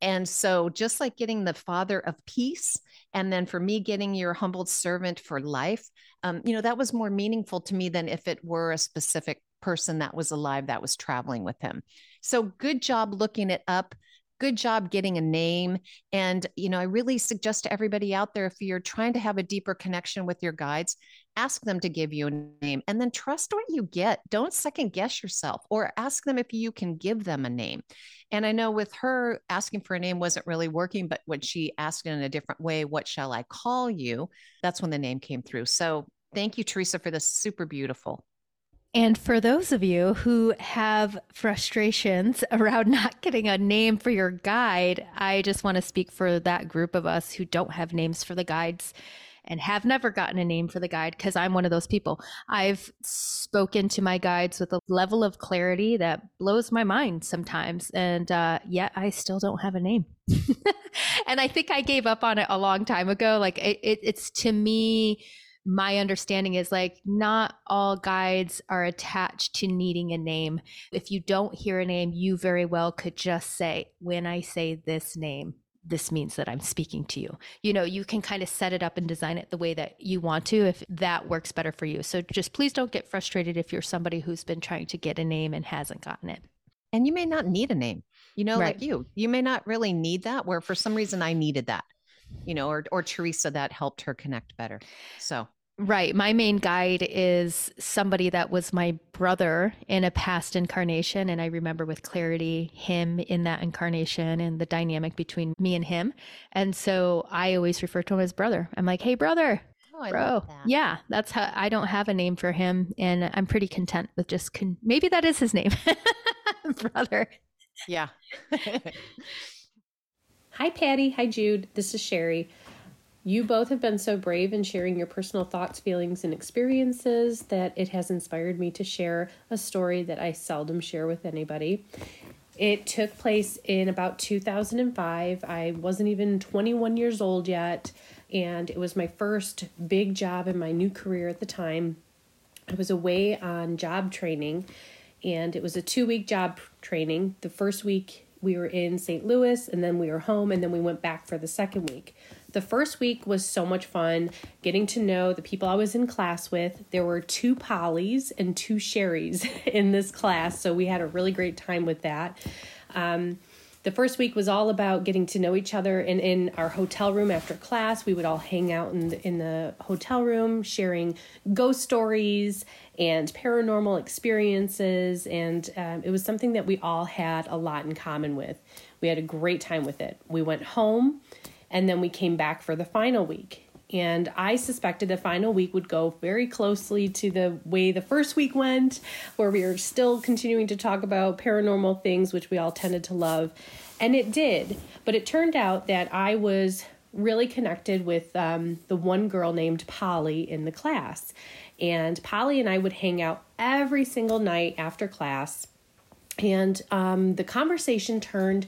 And so, just like getting the father of peace, and then for me, getting your humbled servant for life, um, you know, that was more meaningful to me than if it were a specific person that was alive that was traveling with him. So, good job looking it up good job getting a name. And, you know, I really suggest to everybody out there if you're trying to have a deeper connection with your guides, ask them to give you a name and then trust what you get. Don't second guess yourself or ask them if you can give them a name. And I know with her asking for a name wasn't really working, but when she asked in a different way, what shall I call you? That's when the name came through. So thank you, Teresa, for this super beautiful. And for those of you who have frustrations around not getting a name for your guide, I just want to speak for that group of us who don't have names for the guides and have never gotten a name for the guide because I'm one of those people. I've spoken to my guides with a level of clarity that blows my mind sometimes. And uh, yet I still don't have a name. and I think I gave up on it a long time ago. Like it, it, it's to me, my understanding is like not all guides are attached to needing a name. If you don't hear a name, you very well could just say, when I say this name, this means that I'm speaking to you. You know, you can kind of set it up and design it the way that you want to if that works better for you. So just please don't get frustrated if you're somebody who's been trying to get a name and hasn't gotten it. And you may not need a name, you know, right. like you, you may not really need that, where for some reason I needed that you know, or or Teresa that helped her connect better. So Right. My main guide is somebody that was my brother in a past incarnation. And I remember with clarity him in that incarnation and the dynamic between me and him. And so I always refer to him as brother. I'm like, hey, brother. Oh, bro. That. Yeah. That's how I don't have a name for him. And I'm pretty content with just, con- maybe that is his name, brother. Yeah. Hi, Patty. Hi, Jude. This is Sherry. You both have been so brave in sharing your personal thoughts, feelings, and experiences that it has inspired me to share a story that I seldom share with anybody. It took place in about 2005. I wasn't even 21 years old yet, and it was my first big job in my new career at the time. I was away on job training, and it was a two week job training. The first week we were in St. Louis, and then we were home, and then we went back for the second week. The first week was so much fun getting to know the people I was in class with. There were two Pollys and two Sherrys in this class, so we had a really great time with that. Um, the first week was all about getting to know each other and in our hotel room after class. We would all hang out in the, in the hotel room sharing ghost stories and paranormal experiences. And um, it was something that we all had a lot in common with. We had a great time with it. We went home And then we came back for the final week. And I suspected the final week would go very closely to the way the first week went, where we were still continuing to talk about paranormal things, which we all tended to love. And it did. But it turned out that I was really connected with um, the one girl named Polly in the class. And Polly and I would hang out every single night after class. And um, the conversation turned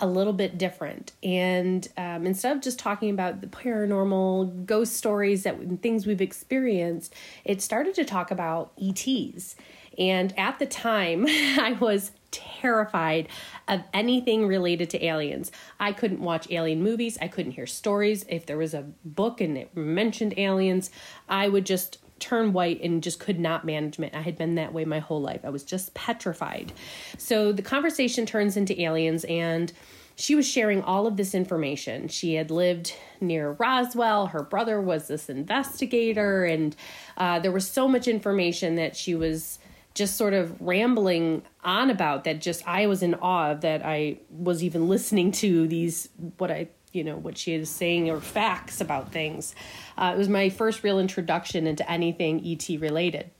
a little bit different. And um, instead of just talking about the paranormal ghost stories that things we've experienced, it started to talk about ETs. And at the time, I was terrified of anything related to aliens. I couldn't watch alien movies. I couldn't hear stories. If there was a book and it mentioned aliens, I would just turn white and just could not manage it. I had been that way my whole life. I was just petrified. So the conversation turns into aliens and she was sharing all of this information. She had lived near Roswell. Her brother was this investigator, and uh, there was so much information that she was just sort of rambling on about that. Just I was in awe of that I was even listening to these what I you know what she is saying or facts about things. Uh, it was my first real introduction into anything ET related,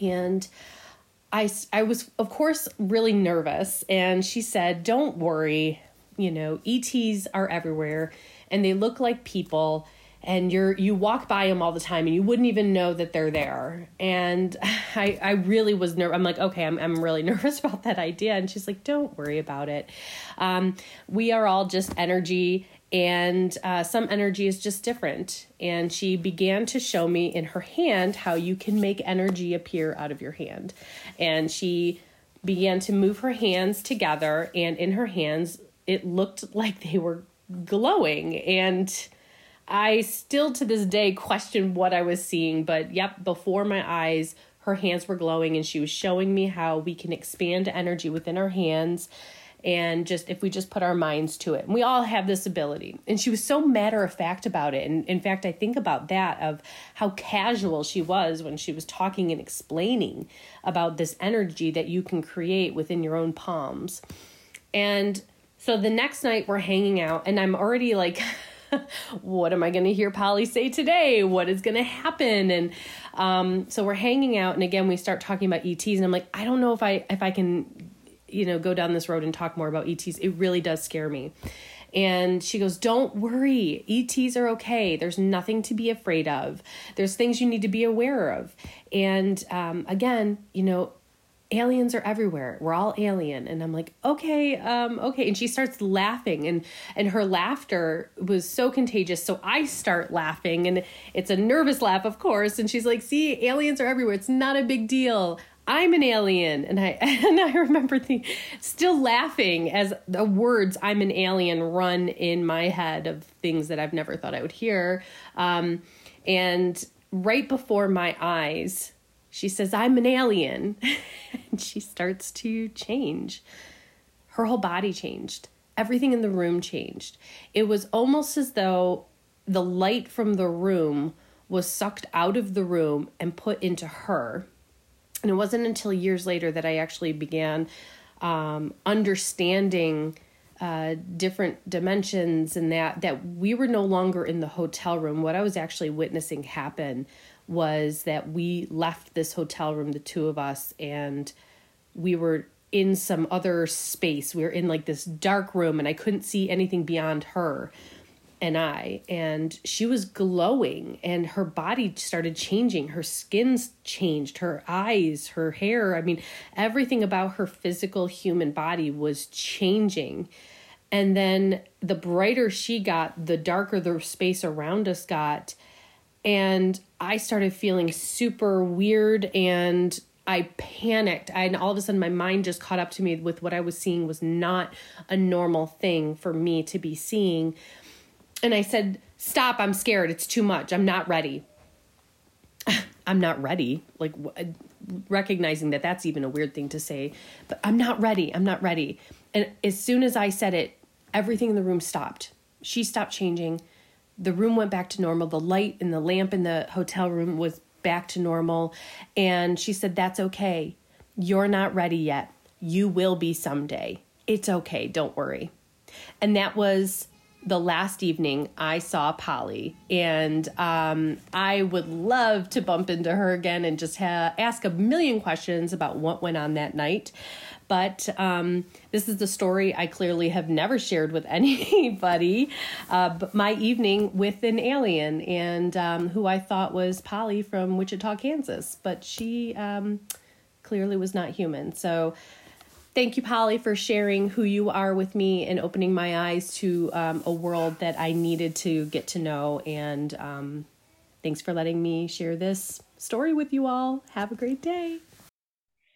and I I was of course really nervous. And she said, "Don't worry, you know, ETs are everywhere, and they look like people." And you're you walk by them all the time and you wouldn't even know that they're there and i i really was nervous i'm like okay I'm, I'm really nervous about that idea and she's like don't worry about it um, we are all just energy and uh, some energy is just different. And she began to show me in her hand how you can make energy appear out of your hand. And she began to move her hands together, and in her hands, it looked like they were glowing. And I still to this day question what I was seeing, but yep, before my eyes, her hands were glowing, and she was showing me how we can expand energy within our hands and just if we just put our minds to it. And we all have this ability. And she was so matter of fact about it. And in fact, I think about that of how casual she was when she was talking and explaining about this energy that you can create within your own palms. And so the next night we're hanging out and I'm already like what am I going to hear Polly say today? What is going to happen? And um, so we're hanging out, and again we start talking about ETs, and I'm like, I don't know if I if I can you know, go down this road and talk more about ETs. It really does scare me. And she goes, Don't worry. ETs are okay. There's nothing to be afraid of. There's things you need to be aware of. And um, again, you know, aliens are everywhere. We're all alien. And I'm like, okay, um, okay. And she starts laughing and and her laughter was so contagious. So I start laughing and it's a nervous laugh, of course. And she's like, see, aliens are everywhere. It's not a big deal. I'm an alien. And I and I remember the, still laughing as the words I'm an alien run in my head of things that I've never thought I would hear. Um, and right before my eyes, she says, I'm an alien. and she starts to change. Her whole body changed. Everything in the room changed. It was almost as though the light from the room was sucked out of the room and put into her and it wasn't until years later that I actually began um, understanding uh, different dimensions and that that we were no longer in the hotel room. What I was actually witnessing happen was that we left this hotel room, the two of us, and we were in some other space. We were in like this dark room, and I couldn't see anything beyond her and I, and she was glowing, and her body started changing. Her skin changed, her eyes, her hair. I mean, everything about her physical human body was changing. And then the brighter she got, the darker the space around us got. And I started feeling super weird and I panicked. I, and all of a sudden, my mind just caught up to me with what I was seeing was not a normal thing for me to be seeing and I said, Stop, I'm scared. It's too much. I'm not ready. I'm not ready. Like, recognizing that that's even a weird thing to say, but I'm not ready. I'm not ready. And as soon as I said it, everything in the room stopped. She stopped changing. The room went back to normal. The light in the lamp in the hotel room was back to normal. And she said, That's okay. You're not ready yet. You will be someday. It's okay. Don't worry. And that was the last evening I saw Polly, and um, I would love to bump into her again and just ha- ask a million questions about what went on that night. But um, this is the story I clearly have never shared with anybody. Uh, my evening with an alien, and um, who I thought was Polly from Wichita, Kansas, but she um, clearly was not human. So Thank you, Polly, for sharing who you are with me and opening my eyes to um, a world that I needed to get to know. And um, thanks for letting me share this story with you all. Have a great day.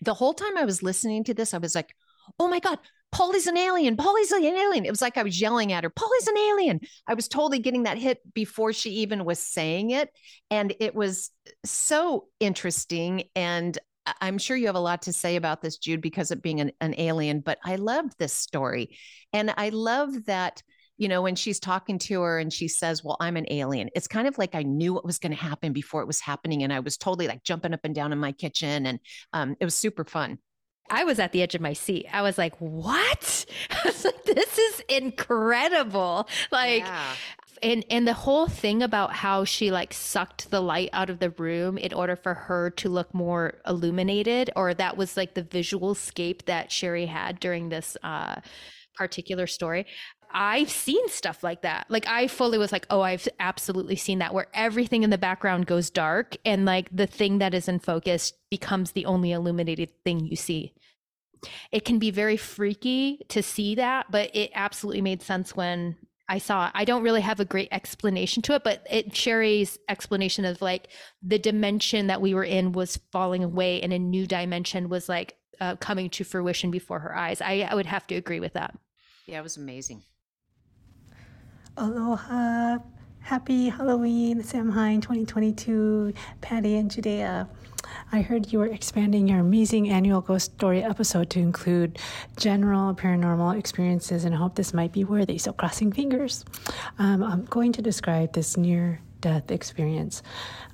The whole time I was listening to this, I was like, oh my God, Polly's an alien. Polly's an alien. It was like I was yelling at her, Polly's an alien. I was totally getting that hit before she even was saying it. And it was so interesting. And I'm sure you have a lot to say about this, Jude, because of being an, an alien, but I loved this story. And I love that, you know, when she's talking to her and she says, Well, I'm an alien, it's kind of like I knew what was going to happen before it was happening. And I was totally like jumping up and down in my kitchen. And um, it was super fun. I was at the edge of my seat. I was like, "What? was like, this is incredible!" Like, yeah and and the whole thing about how she like sucked the light out of the room in order for her to look more illuminated or that was like the visual scape that sherry had during this uh particular story I've seen stuff like that. Like I fully was like, "Oh, I've absolutely seen that where everything in the background goes dark and like the thing that is in focus becomes the only illuminated thing you see." It can be very freaky to see that, but it absolutely made sense when I saw. It. I don't really have a great explanation to it, but it Sherry's explanation of like the dimension that we were in was falling away and a new dimension was like uh, coming to fruition before her eyes. I, I would have to agree with that. Yeah, it was amazing. Aloha. Happy Halloween, Samhain 2022, Patty and Judea. I heard you were expanding your amazing annual ghost story episode to include general paranormal experiences, and I hope this might be worthy. So, crossing fingers. Um, I'm going to describe this near death experience.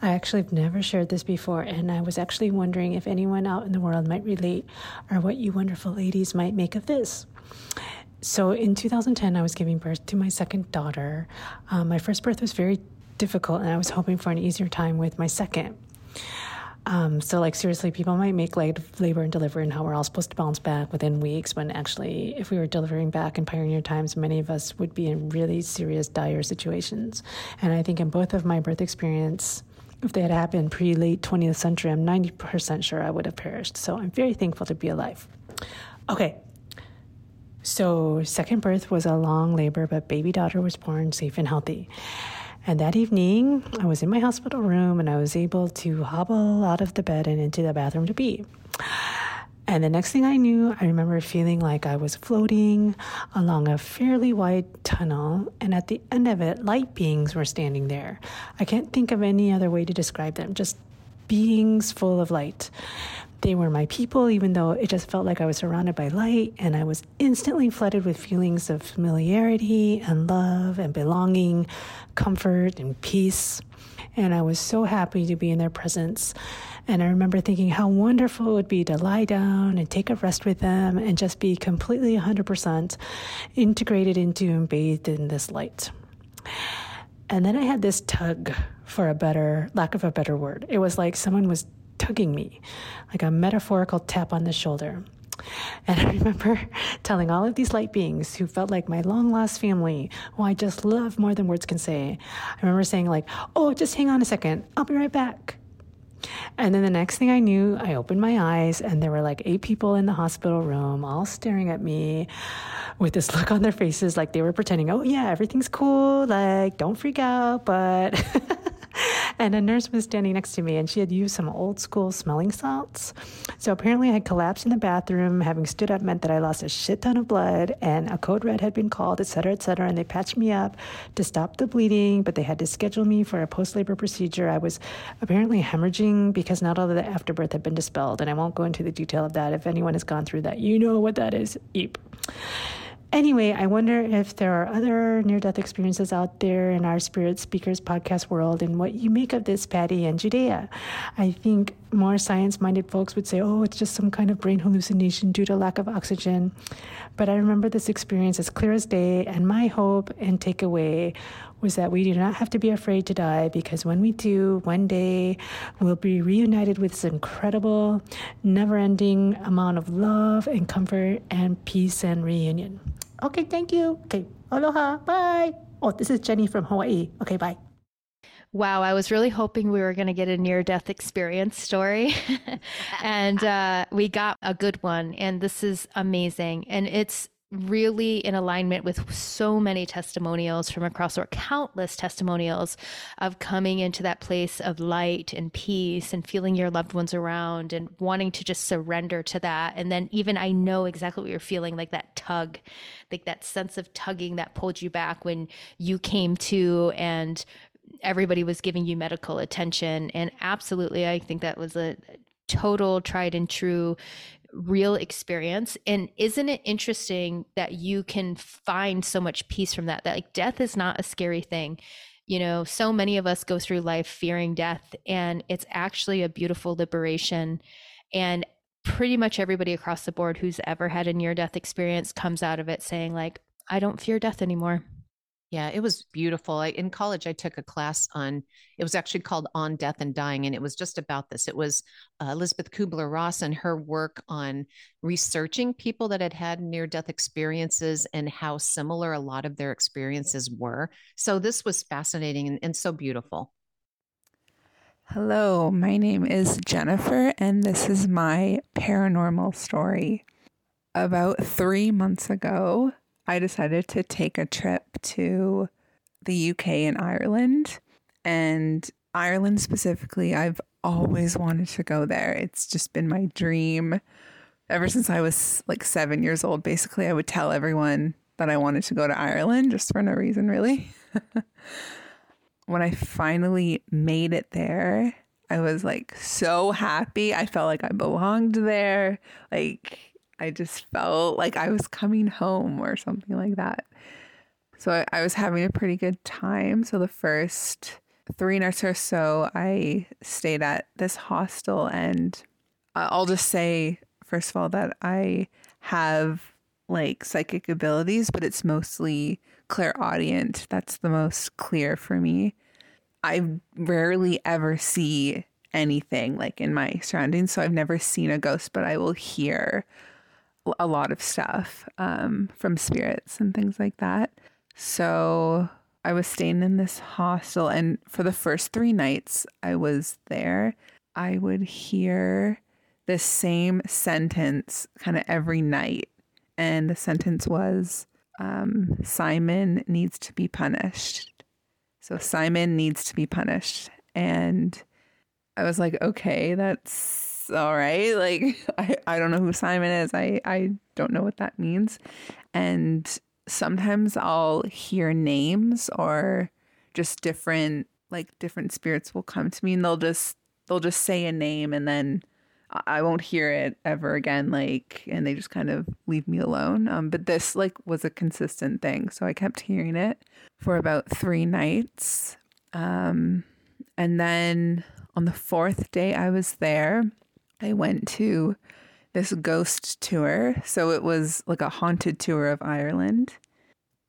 I actually have never shared this before, and I was actually wondering if anyone out in the world might relate or what you wonderful ladies might make of this. So in 2010, I was giving birth to my second daughter. Um, my first birth was very difficult, and I was hoping for an easier time with my second. Um, so, like, seriously, people might make like labor and delivery and how we're all supposed to bounce back within weeks, when actually, if we were delivering back in pioneer times, many of us would be in really serious, dire situations. And I think in both of my birth experience, if they had happened pre late 20th century, I'm 90% sure I would have perished. So, I'm very thankful to be alive. Okay, so, second birth was a long labor, but baby daughter was born safe and healthy. And that evening, I was in my hospital room and I was able to hobble out of the bed and into the bathroom to pee. And the next thing I knew, I remember feeling like I was floating along a fairly wide tunnel, and at the end of it, light beings were standing there. I can't think of any other way to describe them, just beings full of light. They were my people, even though it just felt like I was surrounded by light, and I was instantly flooded with feelings of familiarity and love and belonging, comfort and peace. And I was so happy to be in their presence. And I remember thinking how wonderful it would be to lie down and take a rest with them and just be completely 100% integrated into and bathed in this light. And then I had this tug, for a better lack of a better word. It was like someone was tugging me, like a metaphorical tap on the shoulder. And I remember telling all of these light beings who felt like my long lost family, who I just love more than words can say. I remember saying, like, oh, just hang on a second, I'll be right back. And then the next thing I knew, I opened my eyes and there were like eight people in the hospital room, all staring at me with this look on their faces, like they were pretending, oh, yeah, everything's cool, like, don't freak out, but. and a nurse was standing next to me and she had used some old school smelling salts. So apparently I had collapsed in the bathroom. Having stood up meant that I lost a shit ton of blood and a code red had been called, et cetera, et cetera. And they patched me up to stop the bleeding, but they had to schedule me for a post labor procedure. I was apparently hemorrhaging because not all of the afterbirth had been dispelled. And I won't go into the detail of that. If anyone has gone through that, you know what that is. Eep. Anyway, I wonder if there are other near death experiences out there in our Spirit Speakers podcast world and what you make of this, Patty and Judea. I think more science minded folks would say, oh, it's just some kind of brain hallucination due to lack of oxygen. But I remember this experience as clear as day, and my hope and takeaway was that we do not have to be afraid to die because when we do, one day we'll be reunited with this incredible, never ending amount of love and comfort and peace and reunion. Okay, thank you. Okay, aloha. Bye. Oh, this is Jenny from Hawaii. Okay, bye. Wow, I was really hoping we were going to get a near death experience story. and uh, we got a good one. And this is amazing. And it's really in alignment with so many testimonials from across or countless testimonials of coming into that place of light and peace and feeling your loved ones around and wanting to just surrender to that. And then even i know exactly what you're feeling like that tug like that sense of tugging that pulled you back when you came to and everybody was giving you medical attention. And absolutely i think that was a total tried and true real experience. And isn't it interesting that you can find so much peace from that that like death is not a scary thing. You know so many of us go through life fearing death and it's actually a beautiful liberation. And pretty much everybody across the board who's ever had a near death experience comes out of it saying like i don't fear death anymore yeah, it was beautiful. I, in college, I took a class on, it was actually called On Death and Dying, and it was just about this. It was uh, Elizabeth Kubler Ross and her work on researching people that had had near death experiences and how similar a lot of their experiences were. So this was fascinating and, and so beautiful. Hello, my name is Jennifer, and this is my paranormal story. About three months ago, I decided to take a trip to the UK and Ireland. And Ireland specifically, I've always wanted to go there. It's just been my dream ever since I was like seven years old. Basically, I would tell everyone that I wanted to go to Ireland just for no reason, really. when I finally made it there, I was like so happy. I felt like I belonged there. Like I just felt like I was coming home or something like that. So I, I was having a pretty good time. So the first three nights or so, I stayed at this hostel, and I'll just say, first of all, that I have like psychic abilities, but it's mostly clairaudient. That's the most clear for me. I rarely ever see anything like in my surroundings. So I've never seen a ghost, but I will hear a lot of stuff um, from spirits and things like that. So I was staying in this hostel, and for the first three nights I was there, I would hear the same sentence kind of every night. And the sentence was um, Simon needs to be punished. So Simon needs to be punished. And I was like, okay, that's all right. Like I, I don't know who Simon is. I, I don't know what that means. And sometimes I'll hear names or just different like different spirits will come to me and they'll just they'll just say a name and then I won't hear it ever again like and they just kind of leave me alone. Um but this like was a consistent thing. So I kept hearing it for about 3 nights. Um and then on the fourth day I was there, I went to this ghost tour. So it was like a haunted tour of Ireland.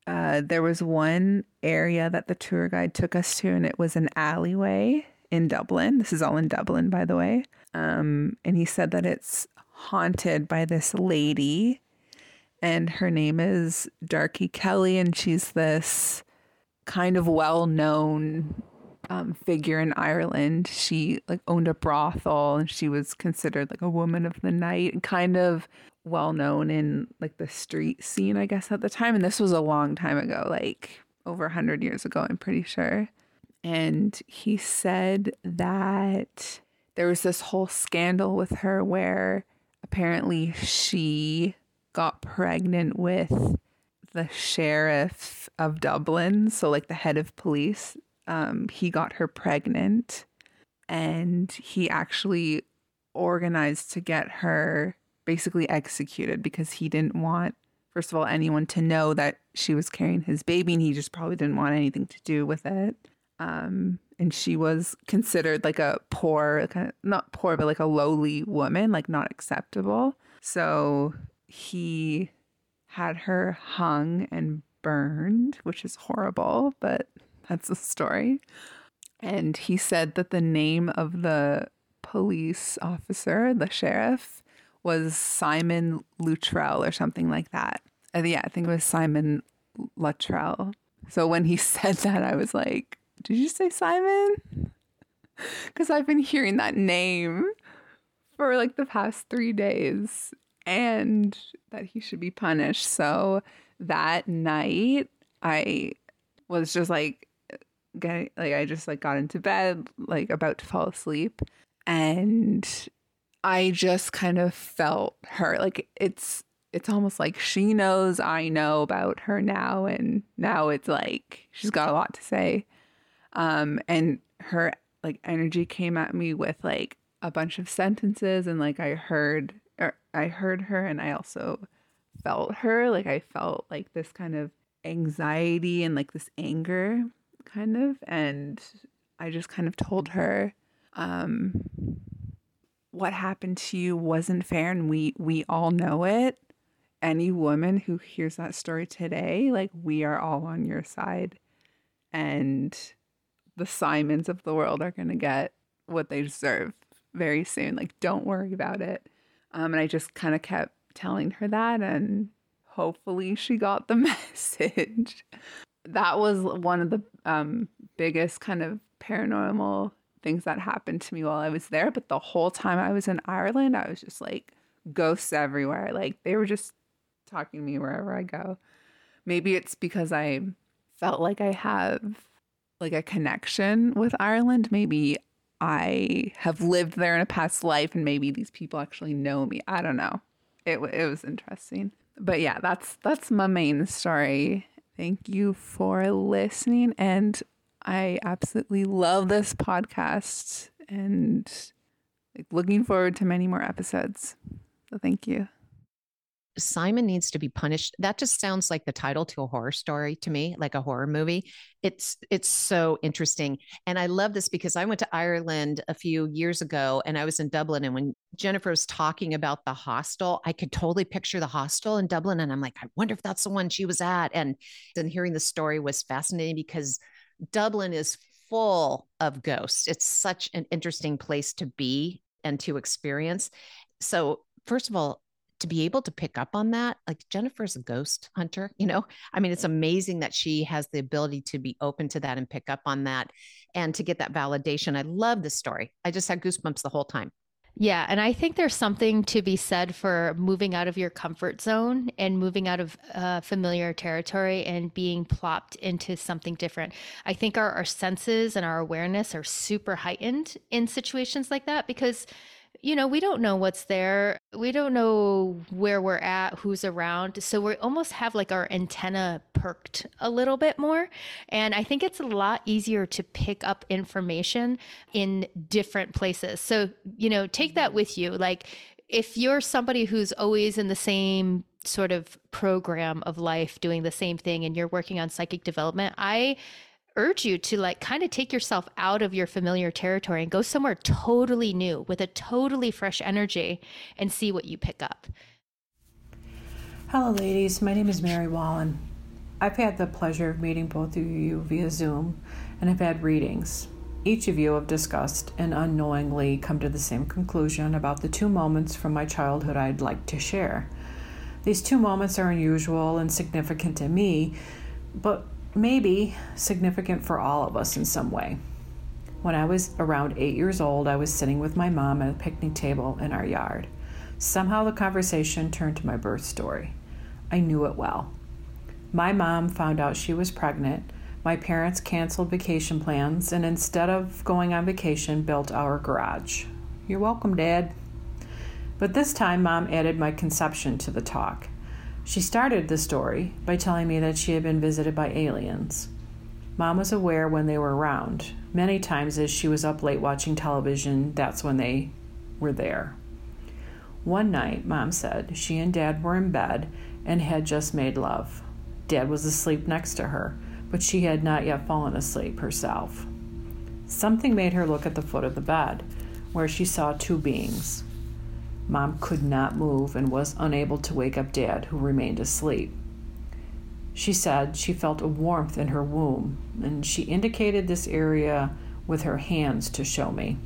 Uh, there was one area that the tour guide took us to, and it was an alleyway in Dublin. This is all in Dublin, by the way. Um, and he said that it's haunted by this lady, and her name is Darkey Kelly, and she's this kind of well known um, figure in Ireland. She like owned a brothel and she was considered like a woman of the night and kind of well known in like the street scene, I guess, at the time. And this was a long time ago, like over a hundred years ago, I'm pretty sure. And he said that there was this whole scandal with her where apparently she got pregnant with the sheriff of Dublin, so like the head of police um, he got her pregnant and he actually organized to get her basically executed because he didn't want first of all, anyone to know that she was carrying his baby, and he just probably didn't want anything to do with it. Um, and she was considered like a poor, kind of not poor, but like a lowly woman, like not acceptable. So he had her hung and burned, which is horrible, but that's the story. And he said that the name of the police officer, the sheriff, was Simon Luttrell or something like that. Uh, yeah, I think it was Simon Luttrell. So when he said that, I was like, did you say Simon? Because I've been hearing that name for like the past three days and that he should be punished. So that night, I was just like, getting, like, I just like got into bed, like about to fall asleep. And I just kind of felt her. Like, it's, it's almost like she knows I know about her now. And now it's like she's got a lot to say. Um, and her like energy came at me with like a bunch of sentences and like I heard or I heard her and I also felt her like I felt like this kind of anxiety and like this anger kind of and I just kind of told her um what happened to you wasn't fair and we we all know it any woman who hears that story today like we are all on your side and the Simons of the world are going to get what they deserve very soon. Like, don't worry about it. Um, and I just kind of kept telling her that, and hopefully she got the message. That was one of the um, biggest kind of paranormal things that happened to me while I was there. But the whole time I was in Ireland, I was just like ghosts everywhere. Like, they were just talking to me wherever I go. Maybe it's because I felt like I have like a connection with Ireland. Maybe I have lived there in a past life and maybe these people actually know me. I don't know. It it was interesting. But yeah, that's that's my main story. Thank you for listening and I absolutely love this podcast and like looking forward to many more episodes. So thank you. Simon needs to be punished. That just sounds like the title to a horror story to me, like a horror movie. It's it's so interesting. And I love this because I went to Ireland a few years ago and I was in Dublin and when Jennifer was talking about the hostel, I could totally picture the hostel in Dublin and I'm like, I wonder if that's the one she was at. And then hearing the story was fascinating because Dublin is full of ghosts. It's such an interesting place to be and to experience. So, first of all, to be able to pick up on that like jennifer's a ghost hunter you know i mean it's amazing that she has the ability to be open to that and pick up on that and to get that validation i love this story i just had goosebumps the whole time yeah. And I think there's something to be said for moving out of your comfort zone and moving out of uh, familiar territory and being plopped into something different. I think our, our senses and our awareness are super heightened in situations like that because you know, we don't know what's there. We don't know where we're at, who's around. So we almost have like our antenna perked a little bit more. And I think it's a lot easier to pick up information in different places. So, you know, take that mm-hmm. with you. Like, if you're somebody who's always in the same sort of program of life doing the same thing and you're working on psychic development, I urge you to like kind of take yourself out of your familiar territory and go somewhere totally new with a totally fresh energy and see what you pick up. Hello, ladies. My name is Mary Wallen. I've had the pleasure of meeting both of you via Zoom and I've had readings. Each of you have discussed and unknowingly come to the same conclusion about the two moments from my childhood I'd like to share. These two moments are unusual and significant to me, but maybe significant for all of us in some way. When I was around eight years old, I was sitting with my mom at a picnic table in our yard. Somehow the conversation turned to my birth story. I knew it well. My mom found out she was pregnant. My parents canceled vacation plans and instead of going on vacation, built our garage. You're welcome, Dad. But this time, Mom added my conception to the talk. She started the story by telling me that she had been visited by aliens. Mom was aware when they were around. Many times, as she was up late watching television, that's when they were there. One night, Mom said she and Dad were in bed and had just made love. Dad was asleep next to her, but she had not yet fallen asleep herself. Something made her look at the foot of the bed, where she saw two beings. Mom could not move and was unable to wake up Dad, who remained asleep. She said she felt a warmth in her womb, and she indicated this area with her hands to show me.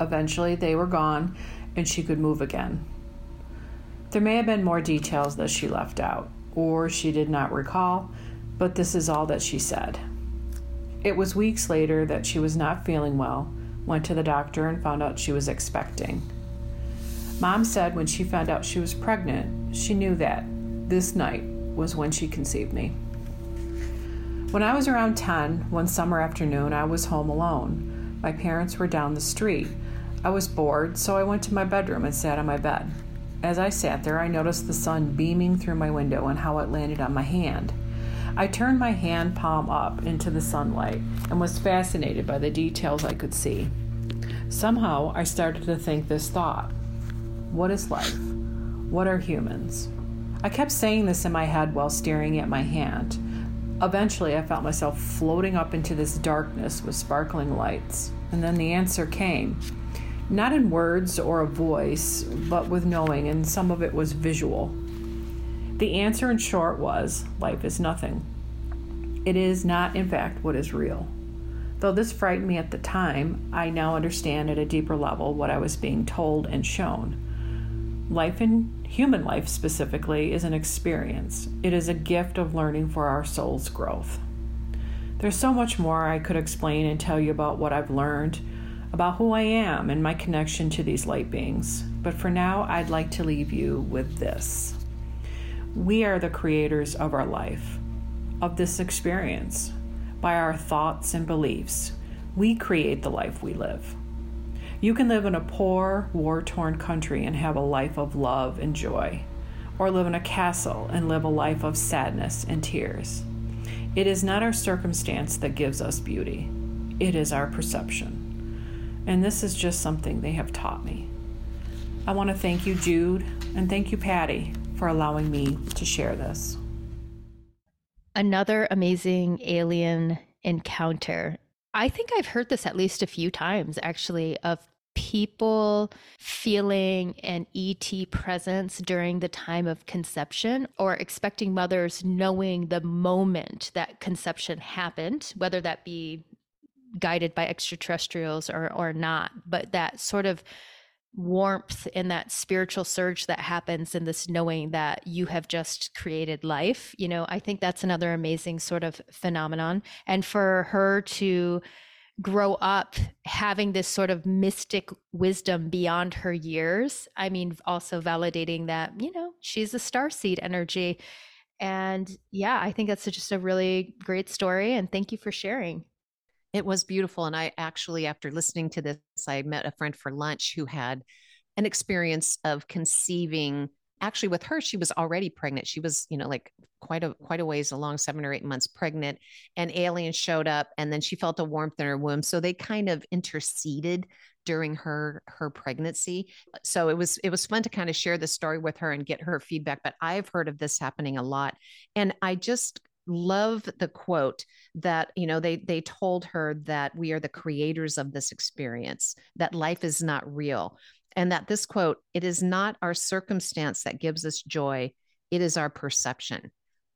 Eventually, they were gone, and she could move again. There may have been more details that she left out, or she did not recall, but this is all that she said. It was weeks later that she was not feeling well, went to the doctor, and found out she was expecting. Mom said when she found out she was pregnant, she knew that this night was when she conceived me. When I was around 10, one summer afternoon, I was home alone. My parents were down the street. I was bored, so I went to my bedroom and sat on my bed. As I sat there, I noticed the sun beaming through my window and how it landed on my hand. I turned my hand palm up into the sunlight and was fascinated by the details I could see. Somehow, I started to think this thought What is life? What are humans? I kept saying this in my head while staring at my hand. Eventually, I felt myself floating up into this darkness with sparkling lights. And then the answer came. Not in words or a voice, but with knowing, and some of it was visual. The answer, in short, was life is nothing. It is not, in fact, what is real. Though this frightened me at the time, I now understand at a deeper level what I was being told and shown. Life in human life specifically is an experience, it is a gift of learning for our soul's growth. There's so much more I could explain and tell you about what I've learned, about who I am and my connection to these light beings. But for now, I'd like to leave you with this. We are the creators of our life, of this experience. By our thoughts and beliefs, we create the life we live. You can live in a poor, war torn country and have a life of love and joy, or live in a castle and live a life of sadness and tears. It is not our circumstance that gives us beauty, it is our perception. And this is just something they have taught me. I want to thank you, Jude, and thank you, Patty, for allowing me to share this. Another amazing alien encounter. I think I've heard this at least a few times, actually, of people feeling an ET presence during the time of conception or expecting mothers knowing the moment that conception happened, whether that be guided by extraterrestrials or, or not, but that sort of warmth and that spiritual surge that happens in this knowing that you have just created life you know i think that's another amazing sort of phenomenon. And for her to grow up having this sort of mystic wisdom beyond her years. I mean, also validating that, you know, she's a star seed energy. And yeah, I think that's just a really great story. And thank you for sharing. It was beautiful. And I actually, after listening to this, I met a friend for lunch who had an experience of conceiving actually with her she was already pregnant. She was you know like quite a quite a ways along seven or eight months pregnant and aliens showed up and then she felt a warmth in her womb. So they kind of interceded during her her pregnancy. So it was it was fun to kind of share the story with her and get her feedback but i've heard of this happening a lot. And i just love the quote that you know they they told her that we are the creators of this experience that life is not real and that this quote, it is not our circumstance that gives us joy, it is our perception.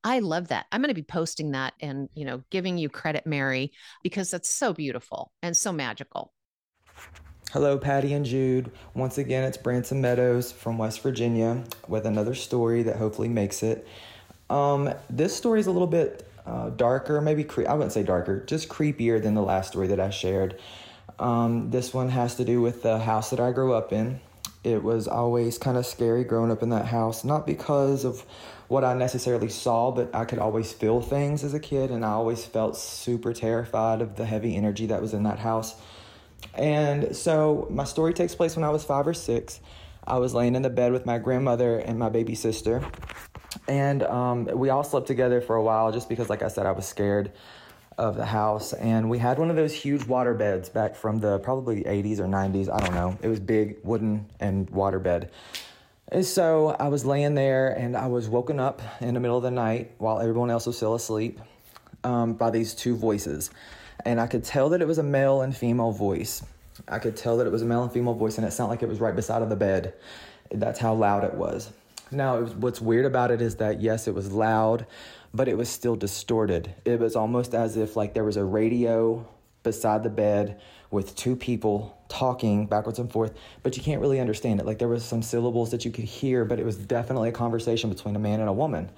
I love that. I'm going to be posting that and, you know, giving you credit, Mary, because that's so beautiful and so magical. Hello, Patty and Jude. Once again, it's Branson Meadows from West Virginia with another story that hopefully makes it. Um, this story is a little bit uh, darker, maybe cre- I wouldn't say darker, just creepier than the last story that I shared. Um, this one has to do with the house that I grew up in. It was always kind of scary growing up in that house, not because of what I necessarily saw, but I could always feel things as a kid, and I always felt super terrified of the heavy energy that was in that house. And so my story takes place when I was five or six. I was laying in the bed with my grandmother and my baby sister, and um, we all slept together for a while just because, like I said, I was scared of the house and we had one of those huge water beds back from the probably 80s or 90s i don't know it was big wooden and water bed And so I was laying there and I was woken up in the middle of the night while everyone else was still asleep um, by these two voices. And I could tell that it was a male and female voice. I could tell that it was a male and female voice, and it sounded like it was right beside of the bed. That's how loud it was. Now, was, what's weird about it is that yes, it was loud, but it was still distorted. It was almost as if like there was a radio beside the bed with two people talking backwards and forth, but you can't really understand it. Like there was some syllables that you could hear, but it was definitely a conversation between a man and a woman.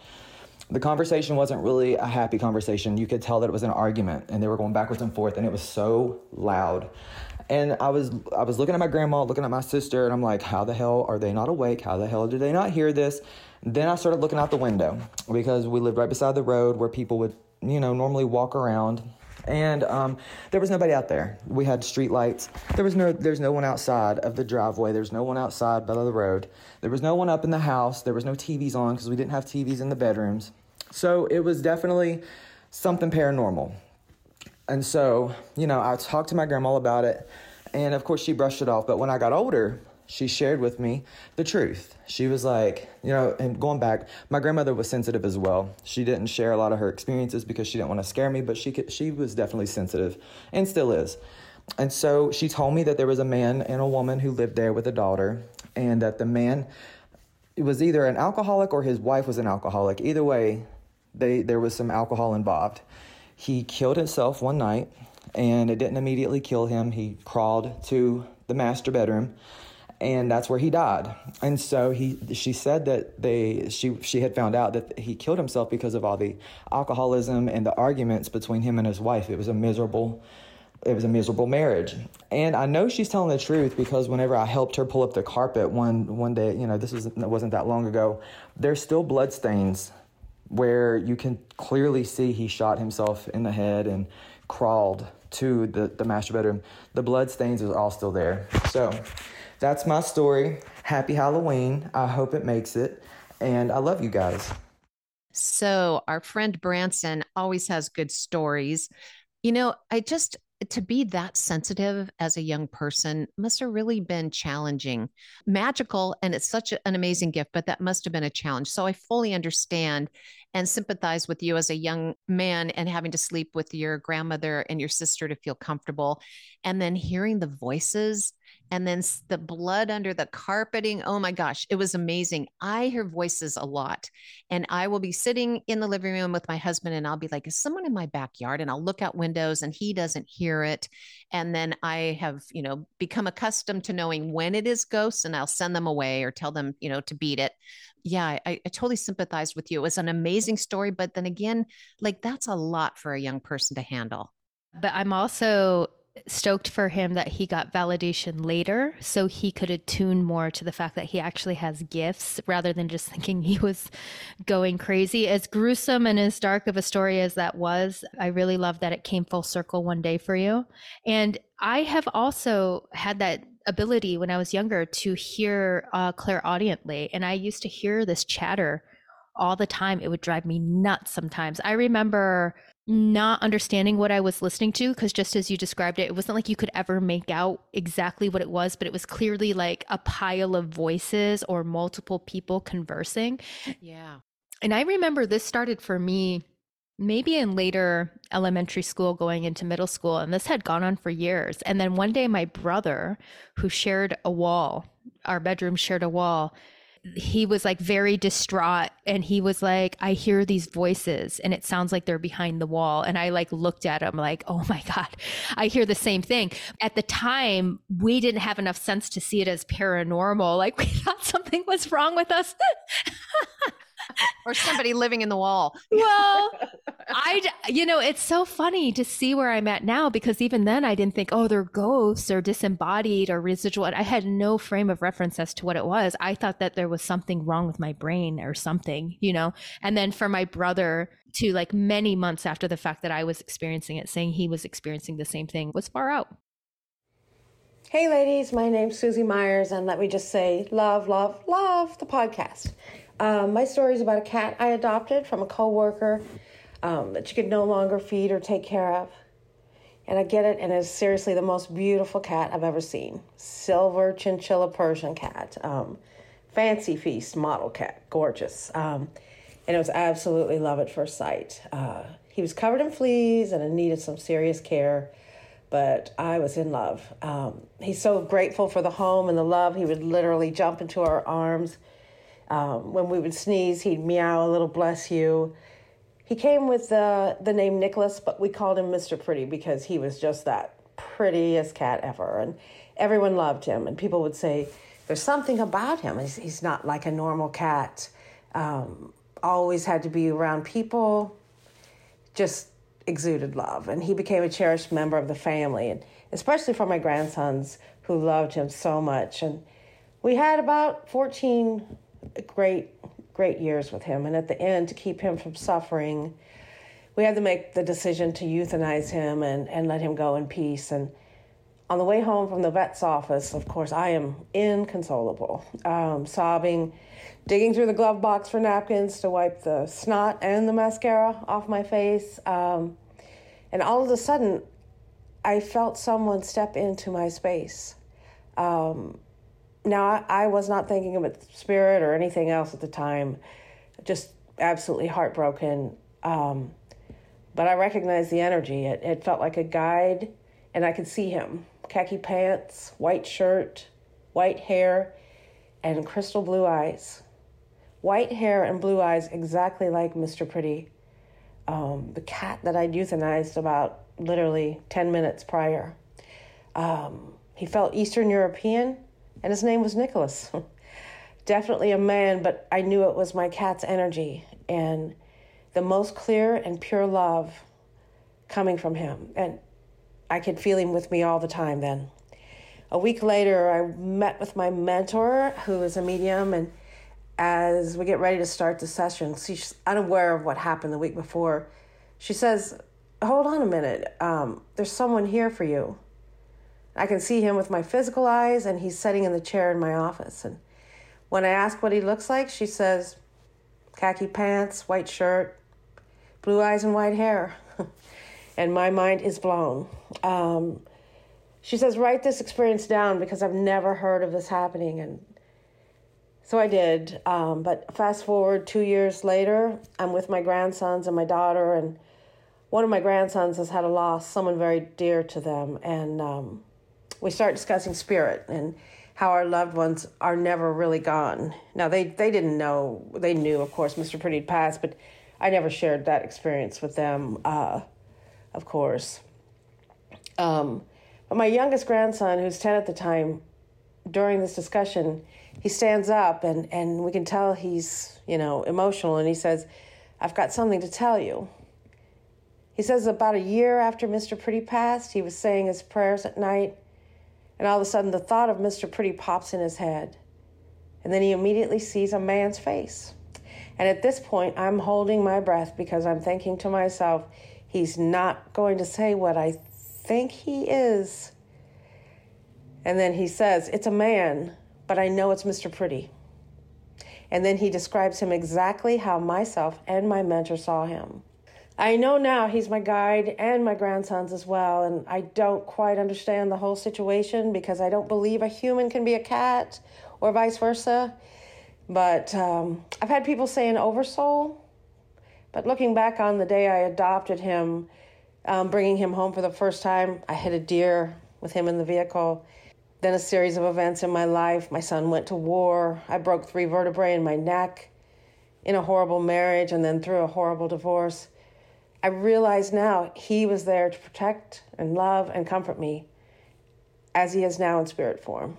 The conversation wasn't really a happy conversation. You could tell that it was an argument and they were going backwards and forth and it was so loud. And I was I was looking at my grandma, looking at my sister, and I'm like, how the hell are they not awake? How the hell did they not hear this? Then I started looking out the window because we lived right beside the road where people would, you know, normally walk around and um, there was nobody out there. We had street lights. There was no there's no one outside of the driveway. There's no one outside by the road. There was no one up in the house. There was no TVs on because we didn't have TVs in the bedrooms. So it was definitely something paranormal. And so, you know, I talked to my grandma about it, and of course she brushed it off. But when I got older, she shared with me the truth. She was like, you know, and going back, my grandmother was sensitive as well. She didn't share a lot of her experiences because she didn't want to scare me, but she could, she was definitely sensitive and still is. And so she told me that there was a man and a woman who lived there with a daughter, and that the man was either an alcoholic or his wife was an alcoholic. Either way, they there was some alcohol involved. He killed himself one night, and it didn't immediately kill him. He crawled to the master bedroom and that's where he died. And so he, she said that they, she, she had found out that he killed himself because of all the alcoholism and the arguments between him and his wife. It was a miserable, it was a miserable marriage. And I know she's telling the truth because whenever I helped her pull up the carpet one one day, you know, this was wasn't that long ago, there's still blood stains where you can clearly see he shot himself in the head and crawled to the, the master bedroom. The blood stains are all still there. So that's my story. Happy Halloween. I hope it makes it. And I love you guys. So, our friend Branson always has good stories. You know, I just, to be that sensitive as a young person must have really been challenging, magical, and it's such an amazing gift, but that must have been a challenge. So I fully understand and sympathize with you as a young man and having to sleep with your grandmother and your sister to feel comfortable. And then hearing the voices and then the blood under the carpeting. Oh my gosh, it was amazing. I hear voices a lot, and I will be sitting in the living room with my husband, and I'll be like, Is someone in my backyard? And I'll look out windows, and he doesn't hear it. And then I have, you know, become accustomed to knowing when it is ghosts, and I'll send them away or tell them, you know, to beat it. Yeah, I, I totally sympathized with you. It was an amazing story, but then again, like that's a lot for a young person to handle. But I'm also stoked for him that he got validation later so he could attune more to the fact that he actually has gifts rather than just thinking he was going crazy. As gruesome and as dark of a story as that was, I really love that it came full circle one day for you. And I have also had that ability when I was younger to hear uh, clairaudiently. And I used to hear this chatter all the time. It would drive me nuts sometimes. I remember not understanding what I was listening to because just as you described it, it wasn't like you could ever make out exactly what it was, but it was clearly like a pile of voices or multiple people conversing. Yeah. And I remember this started for me maybe in later elementary school going into middle school and this had gone on for years. And then one day my brother who shared a wall, our bedroom shared a wall, he was like very distraught and he was like i hear these voices and it sounds like they're behind the wall. And i like looked at him like oh my god i hear the same thing. At the time we didn't have enough sense to see it as paranormal like we thought something was wrong with us or somebody living in the wall. Well, I, you know, it's so funny to see where I'm at now because even then I didn't think, oh, they're ghosts or disembodied or residual. I had no frame of reference as to what it was. I thought that there was something wrong with my brain or something, you know? And then for my brother to like many months after the fact that I was experiencing it, saying he was experiencing the same thing was far out. Hey, ladies, my name's Susie Myers, and let me just say, love, love, love the podcast. Um, my story is about a cat I adopted from a coworker um, that she could no longer feed or take care of. And I get it, and it's seriously the most beautiful cat I've ever seen. Silver chinchilla Persian cat. Um, fancy feast model cat, gorgeous. Um, and it was absolutely love at first sight. Uh, he was covered in fleas and needed some serious care, but I was in love. Um, he's so grateful for the home and the love. He would literally jump into our arms. Um, when we would sneeze, he'd meow a little bless you. He came with the, the name Nicholas, but we called him Mr. Pretty because he was just that prettiest cat ever. And everyone loved him. And people would say, There's something about him. He's, he's not like a normal cat. Um, always had to be around people, just exuded love. And he became a cherished member of the family, and especially for my grandsons who loved him so much. And we had about 14 great, great years with him. And at the end, to keep him from suffering, we had to make the decision to euthanize him and, and let him go in peace. And on the way home from the vet's office, of course, I am inconsolable, um, sobbing, digging through the glove box for napkins to wipe the snot and the mascara off my face. Um, and all of a sudden, I felt someone step into my space. Um, now, I, was not thinking of a spirit or anything else at the time, just absolutely heartbroken. Um, but I recognized the energy. It, it felt like a guide, and I could see him khaki pants, white shirt, white hair, and crystal blue eyes. White hair and blue eyes, exactly like Mr. Pretty, um, the cat that I'd euthanized about literally 10 minutes prior. Um, he felt Eastern European, and his name was Nicholas. Definitely a man, but I knew it was my cat's energy and the most clear and pure love coming from him. And I could feel him with me all the time then. A week later, I met with my mentor, who is a medium, and as we get ready to start the session, she's unaware of what happened the week before. She says, Hold on a minute, um, there's someone here for you. I can see him with my physical eyes, and he's sitting in the chair in my office. And when I ask what he looks like, she says, khaki pants, white shirt, blue eyes, and white hair. and my mind is blown. Um, she says, Write this experience down because I've never heard of this happening. And so I did. Um, but fast forward two years later, I'm with my grandsons and my daughter, and one of my grandsons has had a loss, someone very dear to them. And um, we start discussing spirit and how our loved ones are never really gone. Now, they, they didn't know, they knew, of course, Mr. Pretty had passed, but I never shared that experience with them. Uh, of course. Um, but my youngest grandson, who's 10 at the time, during this discussion, he stands up and, and we can tell he's, you know, emotional and he says, I've got something to tell you. He says about a year after Mr. Pretty passed, he was saying his prayers at night, and all of a sudden the thought of Mr. Pretty pops in his head. And then he immediately sees a man's face. And at this point, I'm holding my breath because I'm thinking to myself, He's not going to say what I think he is. And then he says, It's a man, but I know it's Mr. Pretty. And then he describes him exactly how myself and my mentor saw him. I know now he's my guide and my grandsons as well, and I don't quite understand the whole situation because I don't believe a human can be a cat or vice versa. But um, I've had people say an oversoul, but looking back on the day I adopted him, um, bringing him home for the first time, I hit a deer with him in the vehicle. Then a series of events in my life. My son went to war. I broke three vertebrae in my neck in a horrible marriage and then through a horrible divorce. I realize now he was there to protect and love and comfort me as he is now in spirit form.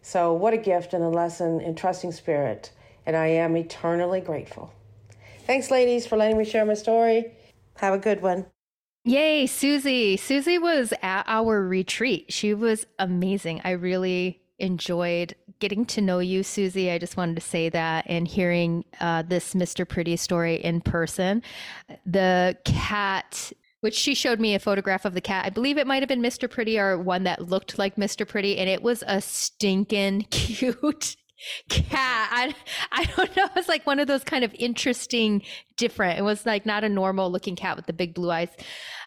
So, what a gift and a lesson in trusting spirit, and I am eternally grateful. Thanks, ladies, for letting me share my story. Have a good one. Yay, Susie. Susie was at our retreat. She was amazing. I really enjoyed getting to know you, Susie. I just wanted to say that and hearing uh, this Mr. Pretty story in person. The cat, which she showed me a photograph of the cat. I believe it might have been Mr. Pretty or one that looked like Mr. Pretty, and it was a stinking cute cat. I, I don't know. It was like one of those kind of interesting, different. It was like not a normal looking cat with the big blue eyes.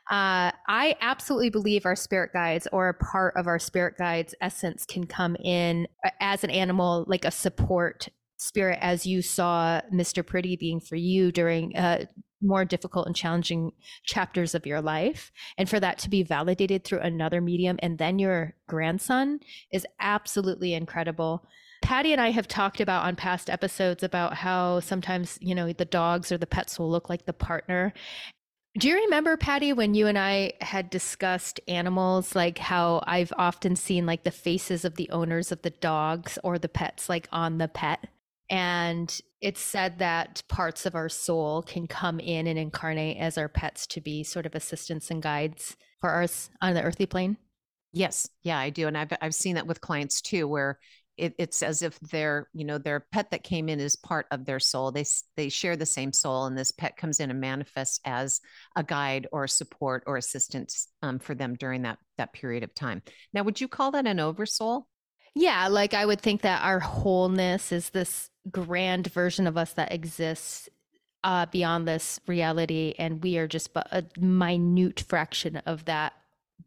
Uh, I absolutely believe our spirit guides or a part of our spirit guides essence can come in uh, as an animal, like a support spirit, as you saw Mr. Pretty being for you during uh, more difficult and challenging chapters of your life. And for that to be validated through another medium and then your grandson is absolutely incredible. Patty and I have talked about on past episodes about how sometimes, you know, the dogs or the pets will look like the partner. Do you remember, Patty, when you and I had discussed animals, like how I've often seen like the faces of the owners of the dogs or the pets, like on the pet? And it's said that parts of our soul can come in and incarnate as our pets to be sort of assistants and guides for us on the earthly plane. Yes, yeah, I do, and I've I've seen that with clients too, where it, it's as if their you know their pet that came in is part of their soul. They they share the same soul and this pet comes in and manifests as a guide or support or assistance um, for them during that that period of time. Now would you call that an oversoul? Yeah like i would think that our wholeness is this grand version of us that exists uh, beyond this reality and we are just a minute fraction of that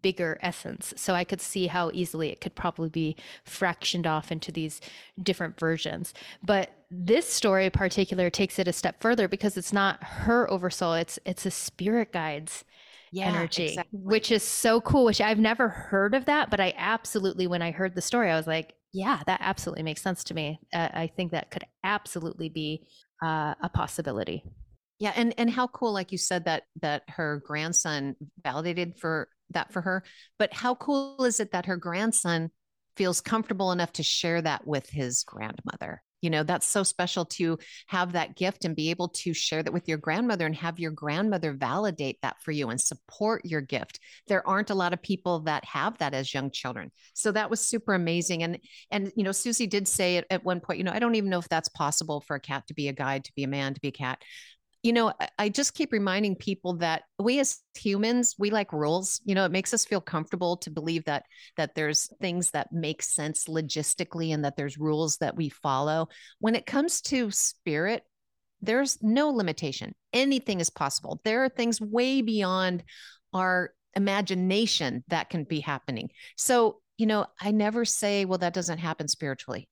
bigger essence. So I could see how easily it could probably be fractioned off into these different versions. But this story in particular takes it a step further because it's not her oversoul, it's it's a spirit guide's yeah, energy, exactly. which is so cool, which I've never heard of that, but I absolutely when I heard the story I was like, yeah, that absolutely makes sense to me. Uh, I think that could absolutely be uh, a possibility. Yeah, and and how cool, like you said, that that her grandson validated for that for her. But how cool is it that her grandson feels comfortable enough to share that with his grandmother? You know, that's so special to have that gift and be able to share that with your grandmother and have your grandmother validate that for you and support your gift. There aren't a lot of people that have that as young children. So that was super amazing. And, and, you know, Susie did say at, at one point, you know, I don't even know if that's possible for a cat to be a guide, to be a man, to be a cat you know, I just keep reminding people that we as humans, we like rules. You know, it makes us feel comfortable to believe that that there's things that make sense logistically and that there's rules that we follow. When it comes to spirit, there's no limitation. Anything is possible. There are things way beyond our imagination that can be happening. So, you know, I never say, well, that doesn't happen spiritually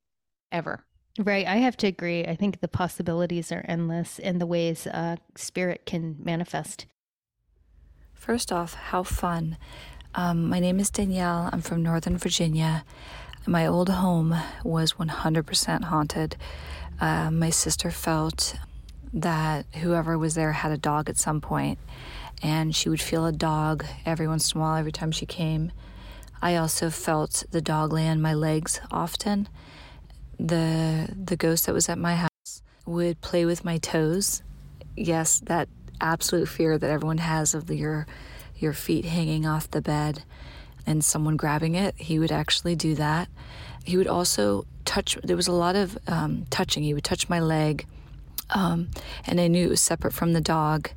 ever. Right. I have to agree. I think the possibilities are endless in the ways uh, spirit can manifest. First off, how fun. Um, my name is Danielle. I'm from Northern Virginia. My old home was 100% haunted. Uh, my sister felt that whoever was there had a dog at some point, and she would feel a dog every once in a while, every time she came. I also felt the dog lay on my legs often the the ghost that was at my house would play with my toes. Yes, that absolute fear that everyone has of the, your your feet hanging off the bed and someone grabbing it. He would actually do that. He would also touch. There was a lot of um, touching. He would touch my leg, um, and I knew it was separate from the dog.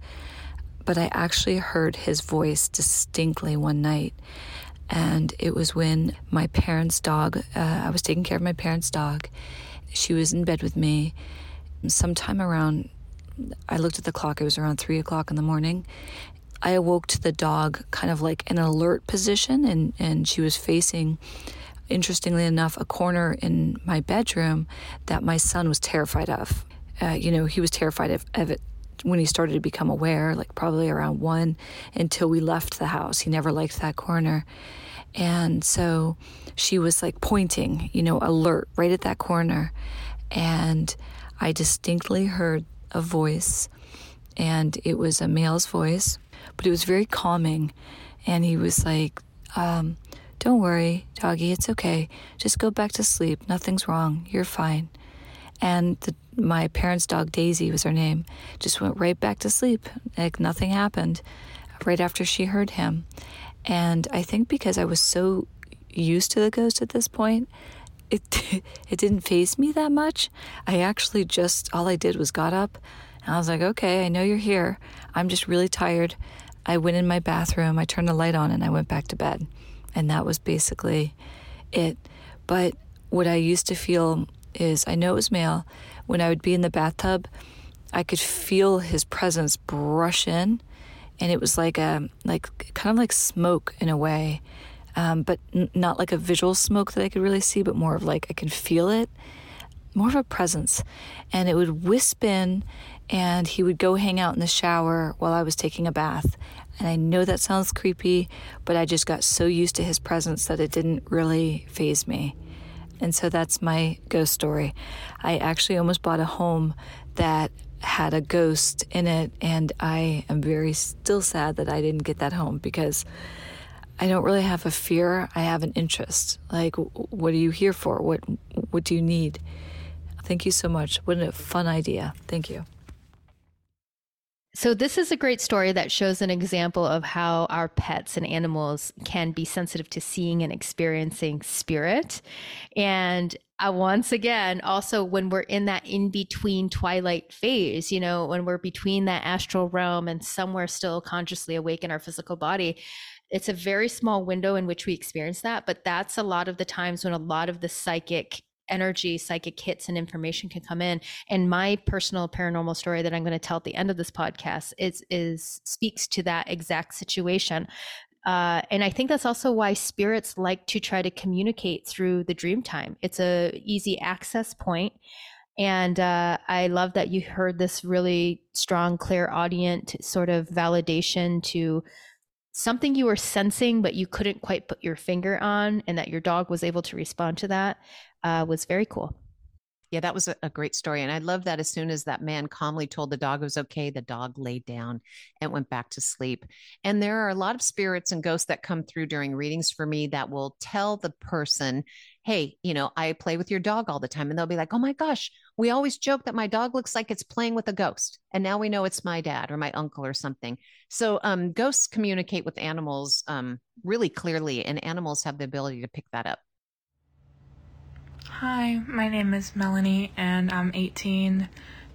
But I actually heard his voice distinctly one night, and it was when my parents' dog, uh, I was taking care of my parents' dog. She was in bed with me. Sometime around, I looked at the clock, it was around three o'clock in the morning. I awoke to the dog kind of like an alert position, and, and she was facing, interestingly enough, a corner in my bedroom that my son was terrified of. Uh, you know, he was terrified of, of it when he started to become aware, like probably around one, until we left the house. He never liked that corner. And so she was like pointing, you know, alert right at that corner. And I distinctly heard a voice, and it was a male's voice, but it was very calming. And he was like, um, Don't worry, doggy, it's okay. Just go back to sleep. Nothing's wrong. You're fine. And the, my parents' dog, Daisy was her name, just went right back to sleep. Like nothing happened right after she heard him. And I think because I was so used to the ghost at this point, it it didn't faze me that much. I actually just all I did was got up and I was like, "Okay, I know you're here. I'm just really tired." I went in my bathroom, I turned the light on and I went back to bed. And that was basically it. But what I used to feel is I know it was male. When I would be in the bathtub, I could feel his presence brush in, and it was like a like kind of like smoke in a way, um, but n- not like a visual smoke that I could really see, but more of like I could feel it, more of a presence, and it would wisp in, and he would go hang out in the shower while I was taking a bath. And I know that sounds creepy, but I just got so used to his presence that it didn't really faze me. And so that's my ghost story. I actually almost bought a home that had a ghost in it, and I am very still sad that I didn't get that home because I don't really have a fear. I have an interest. Like, what are you here for? What What do you need? Thank you so much. What a fun idea. Thank you. So, this is a great story that shows an example of how our pets and animals can be sensitive to seeing and experiencing spirit. And uh, once again, also when we're in that in between twilight phase, you know, when we're between that astral realm and somewhere still consciously awake in our physical body, it's a very small window in which we experience that. But that's a lot of the times when a lot of the psychic energy, psychic hits, and information can come in. And my personal paranormal story that I'm going to tell at the end of this podcast is is speaks to that exact situation. Uh, and I think that's also why spirits like to try to communicate through the dream time. It's a easy access point. And uh, I love that you heard this really strong, clairaudient sort of validation to something you were sensing, but you couldn't quite put your finger on, and that your dog was able to respond to that uh, was very cool. Yeah, that was a, great story. And I love that as soon as that man calmly told the dog it was okay, the dog laid down and went back to sleep. And there are a lot of spirits and ghosts that come through during readings for me that will tell the person, hey, you know, I play with your dog all the time. And they'll be like, oh my gosh, we always joke that my dog looks like it's playing with a ghost. And now we know it's my dad or my uncle or something. So um, ghosts communicate with animals um, really clearly, and animals have the ability to pick that up. Hi, my name is Melanie and I'm 18.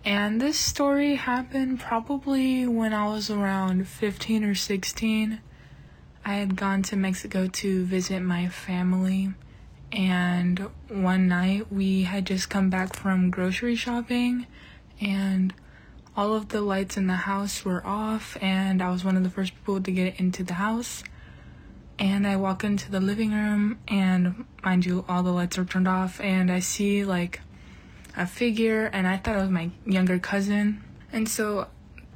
And this story happened probably when I was around 15 or 16. I had gone to Mexico to visit my family. And one night we had just come back from grocery shopping and all of the lights in the house were off and I was one of the first people to get into the house and I walk into the living room, and mind you, all the lights are turned off, and I see like a figure, and I thought it was my younger cousin. And so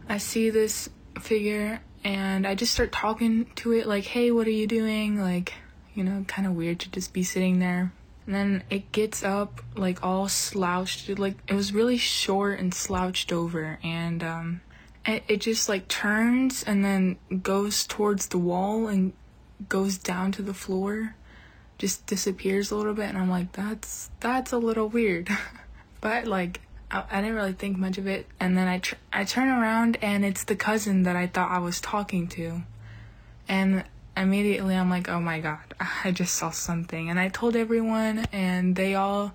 I see this figure, and I just start talking to it, like, hey, what are you doing? Like, you know, kind of weird to just be sitting there. And then it gets up, like, all slouched. Like, it was really short and slouched over, and, um, it, it just like turns and then goes towards the wall and goes down to the floor, just disappears a little bit, and I'm like, that's that's a little weird, but like I, I, didn't really think much of it, and then I tr- I turn around and it's the cousin that I thought I was talking to, and immediately I'm like, oh my god, I just saw something, and I told everyone, and they all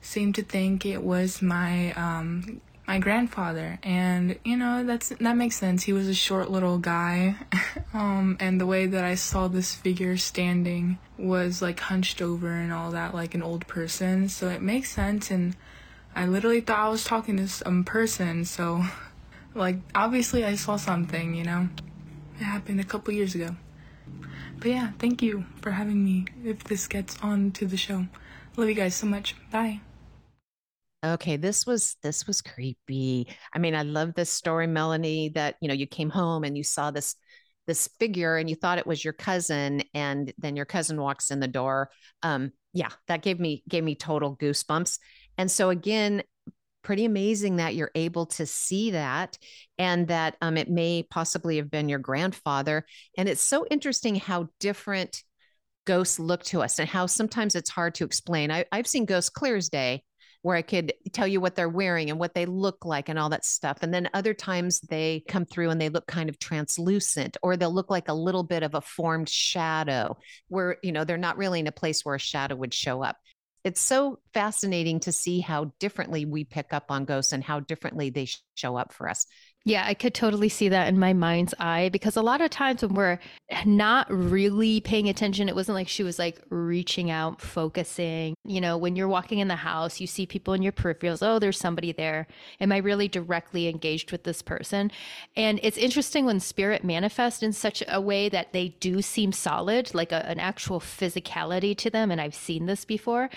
seemed to think it was my um my grandfather and you know that's that makes sense. He was a short little guy um and the way that i saw this figure standing was like hunched over and all that like an old person so it makes sense and i literally thought i was talking to some person so like obviously i saw something you know? It happened a couple years ago. But yeah thank you for having me if this gets on to the show. Love you guys so much. Bye Okay, this was this was creepy. I mean, I love this story, Melanie, that you know, you came home and you saw this this figure and you thought it was your cousin and then your cousin walks in the door. Um yeah, that gave me gave me total goosebumps. And so again, pretty amazing that you're able to see that and that um it may possibly have been your grandfather and it's so interesting how different ghosts look to us and how sometimes it's hard to explain. I, I've seen ghosts clear as day where I could tell you what they're wearing and what they look like and all that stuff. And then other times they come through and they look kind of translucent or they'll look like a little bit of a formed shadow where, you know, they're not really in a place where a shadow would show up. It's so fascinating to see how differently we pick up on ghosts and how differently they show up for us. Yeah, I could totally see that in my mind's eye because a lot of times when we're not really paying attention, it wasn't like she was like reaching out, focusing. You know, when you're walking in the house, you see people in your peripherals, oh, there's somebody there. Am I really directly engaged with this person? And it's interesting when spirit manifests in such a way that they do seem solid, like a, an actual physicality to them. And I've seen this before.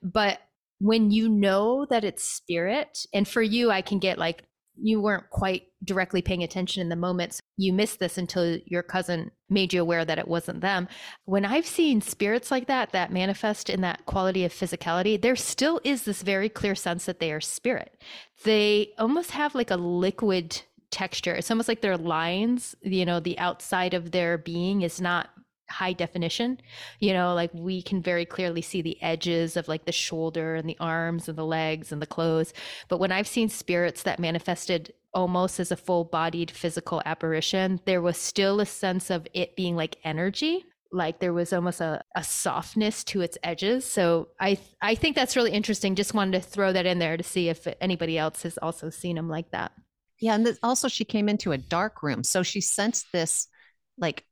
But when you know that it's spirit, and for you, I can get like you weren't quite directly paying attention in the moment. So you missed this until your cousin made you aware that it wasn't them. When I've seen spirits like that, that manifest in that quality of physicality, there still is this very clear sense that they are spirit. They almost have like a liquid texture. It's almost like their lines, you know, the outside of their being is not high definition you know like we can very clearly see the edges of like the shoulder and the arms and the legs and the clothes. But when i've seen spirits that manifested almost as a full bodied physical apparition there was still a sense of it being like energy like there was almost a, a softness to its edges. So i i think that's really interesting. Just wanted to throw that in there to see if anybody else has also seen them like that. Yeah and also she came into a dark room so she sensed this like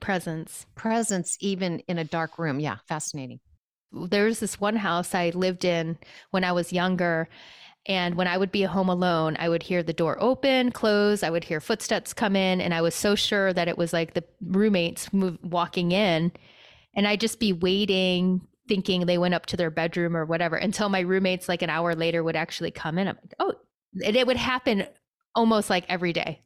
presence. Presence even in a dark room. Yeah fascinating. There's this one house i lived in when i was younger and when i would be home alone i would hear the door open close i would hear footsteps come in and i was so sure that it was like the roommates move, walking in and i'd just be waiting thinking they went up to their bedroom or whatever until my roommates like an hour later would actually come in. I'm like oh and it would happen almost like every day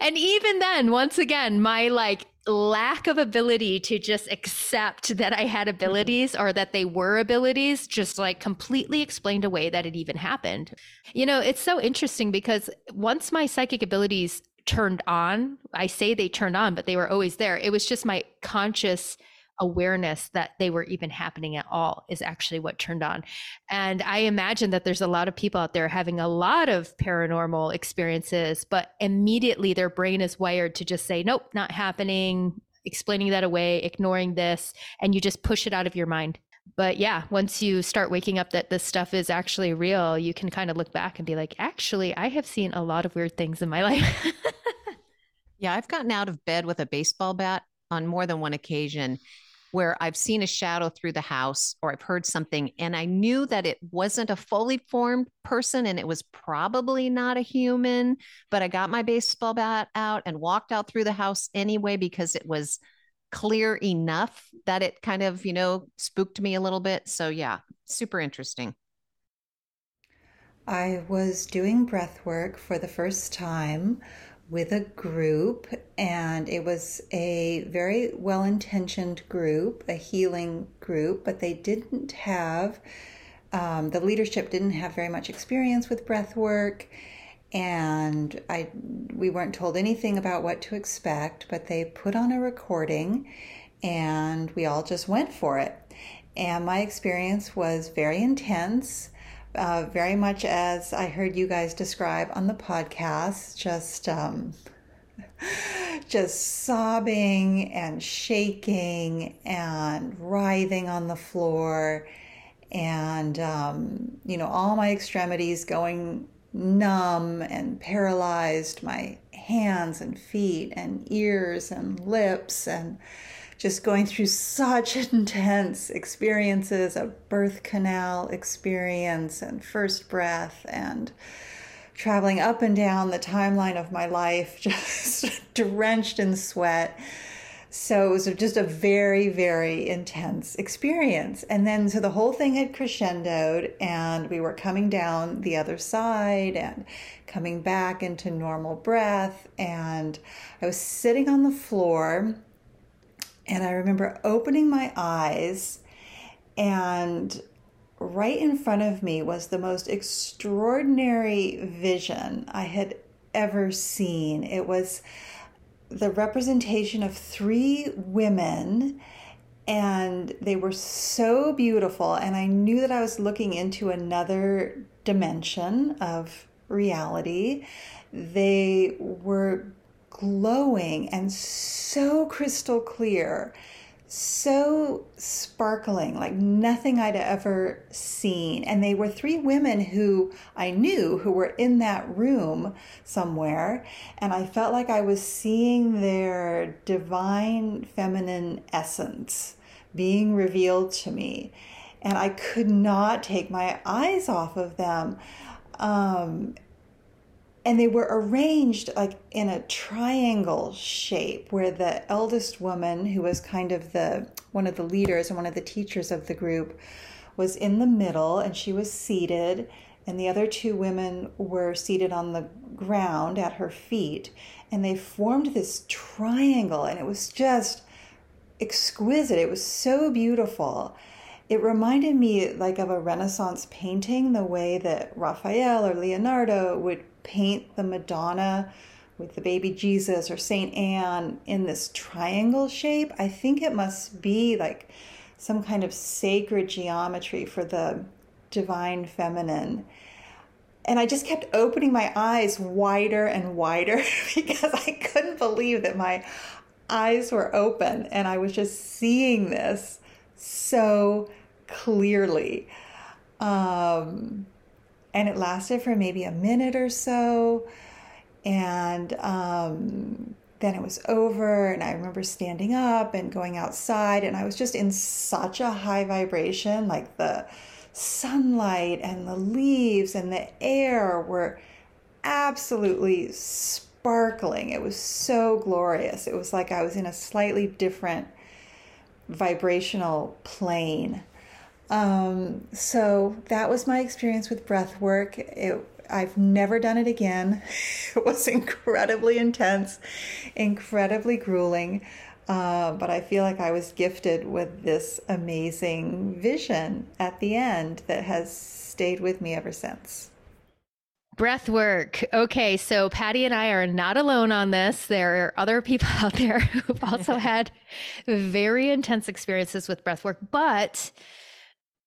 and even then once again my like lack of ability to just accept that I had mm-hmm. abilities or that they were abilities just like completely explained away that it even happened. You know, it's so interesting because once my psychic abilities turned on, I say they turned on, but they were always there. It was just my conscious awareness that they were even happening at all is actually what turned on. And I imagine that there's a lot of people out there having a lot of paranormal experiences, but immediately their brain is wired to just say, nope, not happening, explaining that away, ignoring this, and you just push it out of your mind. But yeah, once you start waking up that this stuff is actually real, you can kind of look back and be like, actually, I have seen a lot of weird things in my life. yeah, I've gotten out of bed with a baseball bat on more than one occasion where I've seen a shadow through the house or I've heard something and I knew that it wasn't a fully formed person and it was probably not a human, but I got my baseball bat out and walked out through the house anyway because it was clear enough that it kind of, you know, spooked me a little bit. So, yeah, super interesting. I was doing breath work for the first time with a group, and it was a very well intentioned group, a healing group, but they didn't have, um, the leadership didn't have very much experience with breath work. And I, we weren't told anything about what to expect, but they put on a recording and we all just went for it. And my experience was very intense uh, very much as I heard you guys describe on the podcast, just um, just sobbing and shaking and writhing on the floor, and um, you know all my extremities going numb and paralyzed, my hands and feet and ears and lips and just going through such intense experiences a birth canal experience and first breath and traveling up and down the timeline of my life, just drenched in sweat. So it was just a very, very intense experience. And then, so the whole thing had crescendoed, and we were coming down the other side and coming back into normal breath. And I was sitting on the floor and I remember opening my eyes, and right in front of me was the most extraordinary vision I had ever seen. It was the representation of three women and they were so beautiful and i knew that i was looking into another dimension of reality they were glowing and so crystal clear so sparkling, like nothing I'd ever seen. And they were three women who I knew who were in that room somewhere. And I felt like I was seeing their divine feminine essence being revealed to me. And I could not take my eyes off of them. Um, and they were arranged like in a triangle shape where the eldest woman who was kind of the one of the leaders and one of the teachers of the group was in the middle and she was seated and the other two women were seated on the ground at her feet. And they formed this triangle and it was just exquisite. It was so beautiful. It reminded me like of a renaissance painting the way that raphael or leonardo would paint the Madonna with the baby Jesus or Saint Anne in this triangle shape, I think it must be like some kind of sacred geometry for the divine feminine. And I just kept opening my eyes wider and wider because I couldn't believe that my eyes were open and I was just seeing this so clearly. Um, and it lasted for maybe a minute or so and um, then it was over and i remember standing up and going outside and i was just in such a high vibration like the sunlight and the leaves and the air were absolutely sparkling. It was so glorious. It was like i was in a slightly different vibrational plane um, so that was my experience with breath work. It, I've never done it again. It was incredibly intense, incredibly grueling. Uh, but I feel like I was gifted with this amazing vision at the end that has stayed with me ever since. Breath work. Okay, so Patty and I are not alone on this. There are other people out there who've also had very intense experiences with breath work, but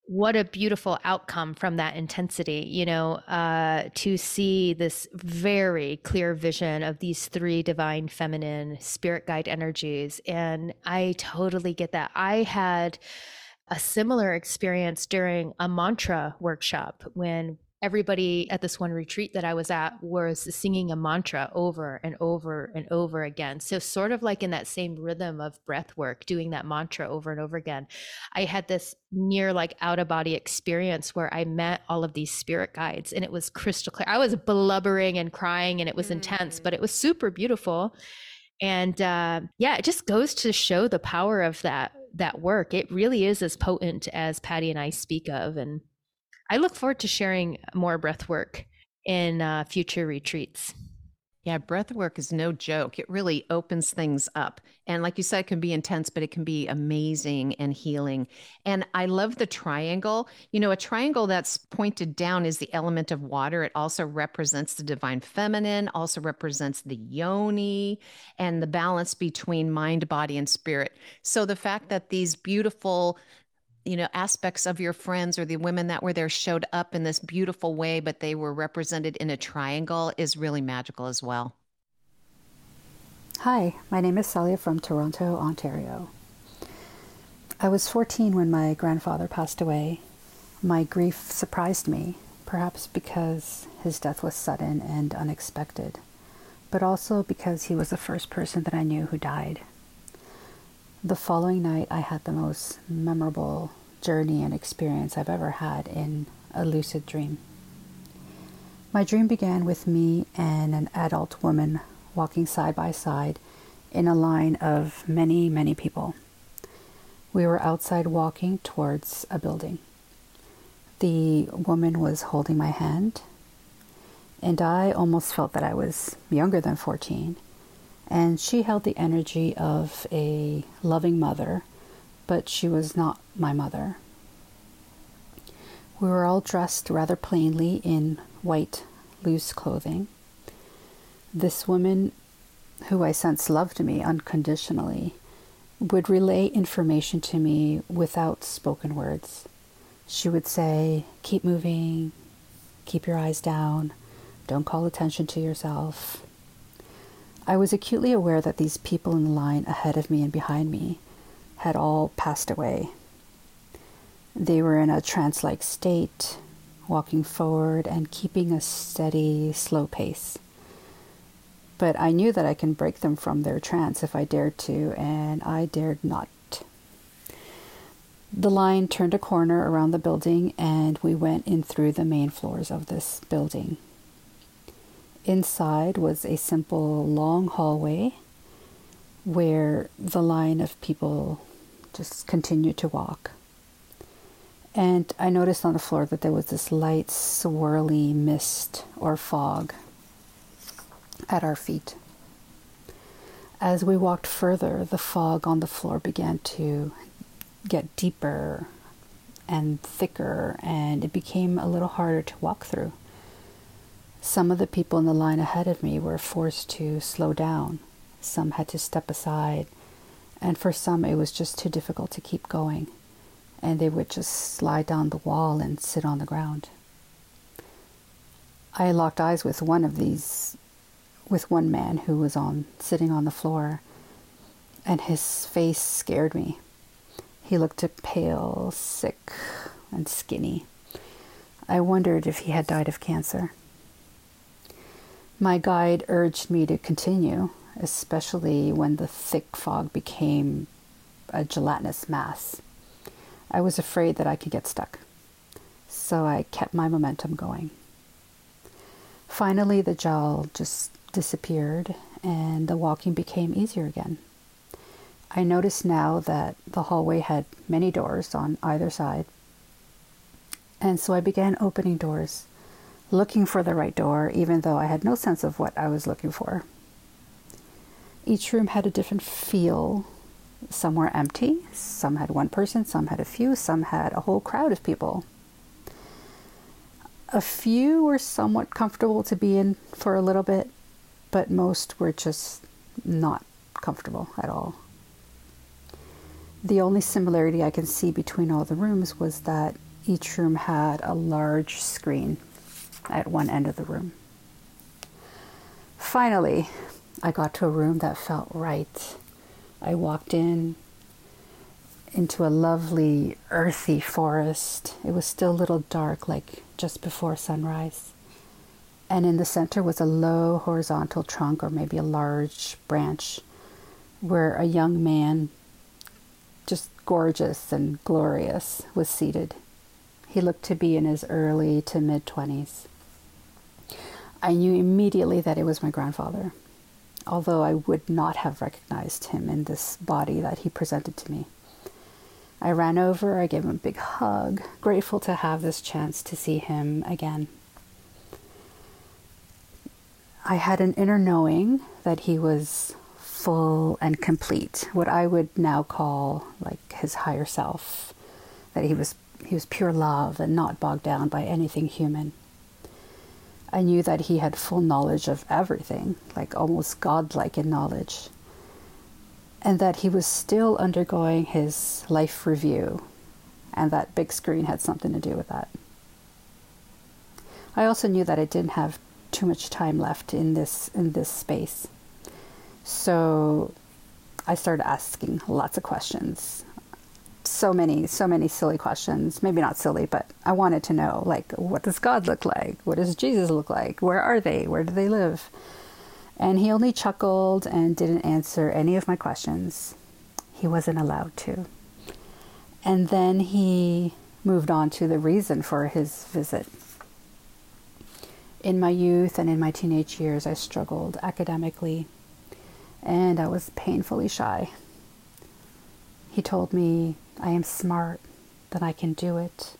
what a beautiful outcome from that intensity you know uh, to see this very clear vision of these three divine feminine spirit guide energies. And i totally get that. I had a similar experience during a mantra workshop when everybody at this one retreat that I was at was singing a mantra over and over and over again. So, sort of like in that same rhythm of breath work, doing that mantra over and over again. I had this near like out of body experience where I met all of these spirit guides and it was crystal clear. I was blubbering and crying and it was mm. intense, but it was super beautiful. And uh, yeah, it just goes to show the power of that that work. It really is as potent as Patty and I speak of. And I look forward to sharing more breath work in uh, future retreats. Yeah, breath work is no joke. It really opens things up. And like you said, it can be intense, but it can be amazing and healing. And I love the triangle. You know, a triangle that's pointed down is the element of water. It also represents the divine feminine, also represents the yoni and the balance between mind, body, and spirit. So the fact that these beautiful you know aspects of your friends or the women that were there showed up in this beautiful way but they were represented in a triangle is really magical as well. Hi my name is celia from toronto ontario. I was 14 when my grandfather passed away. My grief surprised me perhaps because his death was sudden and unexpected but also because he was the first person that i knew who died the following night, I had the most memorable journey and experience I've ever had in a lucid dream. My dream began with me and an adult woman walking side by side in a line of many, many people. We were outside walking towards a building. The woman was holding my hand, and I almost felt that I was younger than 14 and she held the energy of a loving mother, but she was not my mother. We were all dressed rather plainly in white, loose clothing. This woman, who I sense loved me unconditionally, would relay information to me without spoken words. She would say, Keep moving, keep your eyes down, don't call attention to yourself, I was acutely aware that these people in the line ahead of me and behind me had all passed away. They were in a trance like state, walking forward and keeping a steady, slow pace. But I knew that I can break them from their trance if I dared to, and I dared not. The line turned a corner around the building, and we went in through the main floors of this building. Inside was a simple long hallway where the line of people just continued to walk. And I noticed on the floor that there was this light, swirly mist or fog at our feet. As we walked further, the fog on the floor began to get deeper and thicker, and it became a little harder to walk through. Some of the people in the line ahead of me were forced to slow down. Some had to step aside, and for some it was just too difficult to keep going and they would just slide down the wall and sit on the ground. I locked eyes with one of these, with one man who was on sitting on the floor, and his face scared me. He looked pale, sick, and skinny. I wondered if he had died of cancer. My guide urged me to continue, especially when the thick fog became a gelatinous mass. I was afraid that I could get stuck. So I kept my momentum going. Finally, the gel just disappeared and the walking became easier again. I noticed now that the hallway had many doors on either side. And so I began opening doors, looking for the right door, even though I had no sense of what I was looking for. Each room had a different feel some were empty, some had one person, some had a few, some had a whole crowd of people. A few were somewhat comfortable to be in for a little bit, but most were just not comfortable at all. The only similarity I can see between all the rooms was that each room had a large screen at one end of the room. Finally, I got to a room that felt right I walked in into a lovely earthy forest. It was still a little dark, like just before sunrise. And in the center was a low horizontal trunk, or maybe a large branch, where a young man, just gorgeous and glorious, was seated. He looked to be in his early to mid 20s. I knew immediately that it was my grandfather although I would not have recognized him in this body that he presented to me. I ran over, I gave him a big hug, grateful to have this chance to see him again. I had an inner knowing that he was full and complete, what I would now call like his higher self, that he was he was pure love and not bogged down by anything human. I knew that he had full knowledge of everything, like almost godlike in knowledge, and that he was still undergoing his life review, and that big screen had something to do with that. I also knew that I didn't have too much time left in this in this space. So I started asking lots of questions so many, so many silly questions. Maybe not silly, but I wanted to know like, what does God look like? What does Jesus look like? Where are they? Where do they live? And he only chuckled and didn't answer any of my questions. He wasn't allowed to. And then he moved on to the reason for his visit. In my youth and in my teenage years, I struggled academically and I was painfully shy. He told me I am smart, that I can do it,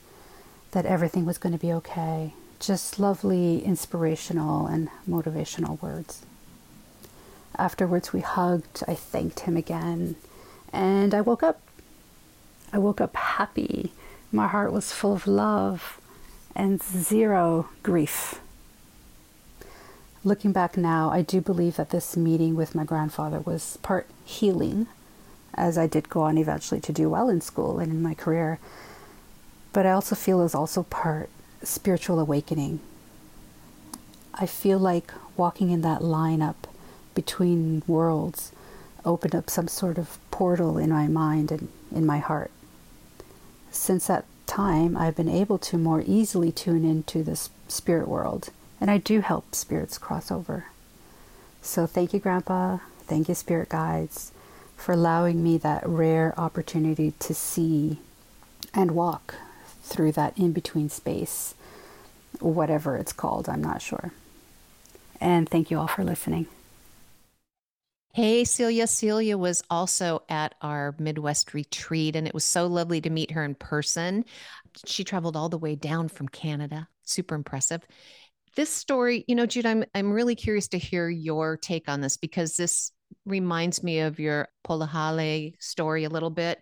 that everything was going to be okay. Just lovely, inspirational, and motivational words. Afterwards, we hugged. I thanked him again, and I woke up. I woke up happy. My heart was full of love and zero grief. Looking back now, I do believe that this meeting with my grandfather was part healing as I did go on eventually to do well in school and in my career. But I also feel is also part spiritual awakening. I feel like walking in that lineup between worlds opened up some sort of portal in my mind and in my heart. Since that time, I've been able to more easily tune into the spirit world, and I do help spirits cross over. So thank you, Grandpa. Thank you, spirit guides, for allowing me that rare opportunity to see and walk through that in between space, whatever it's called, I'm not sure. And thank you all for listening. Hey, Celia. Celia was also at our Midwest retreat, and it was so lovely to meet her in person. She traveled all the way down from Canada. Super impressive. This story, you know, Jude, I'm I'm really curious to hear your take on this because this reminds me of your Polihale story a little bit.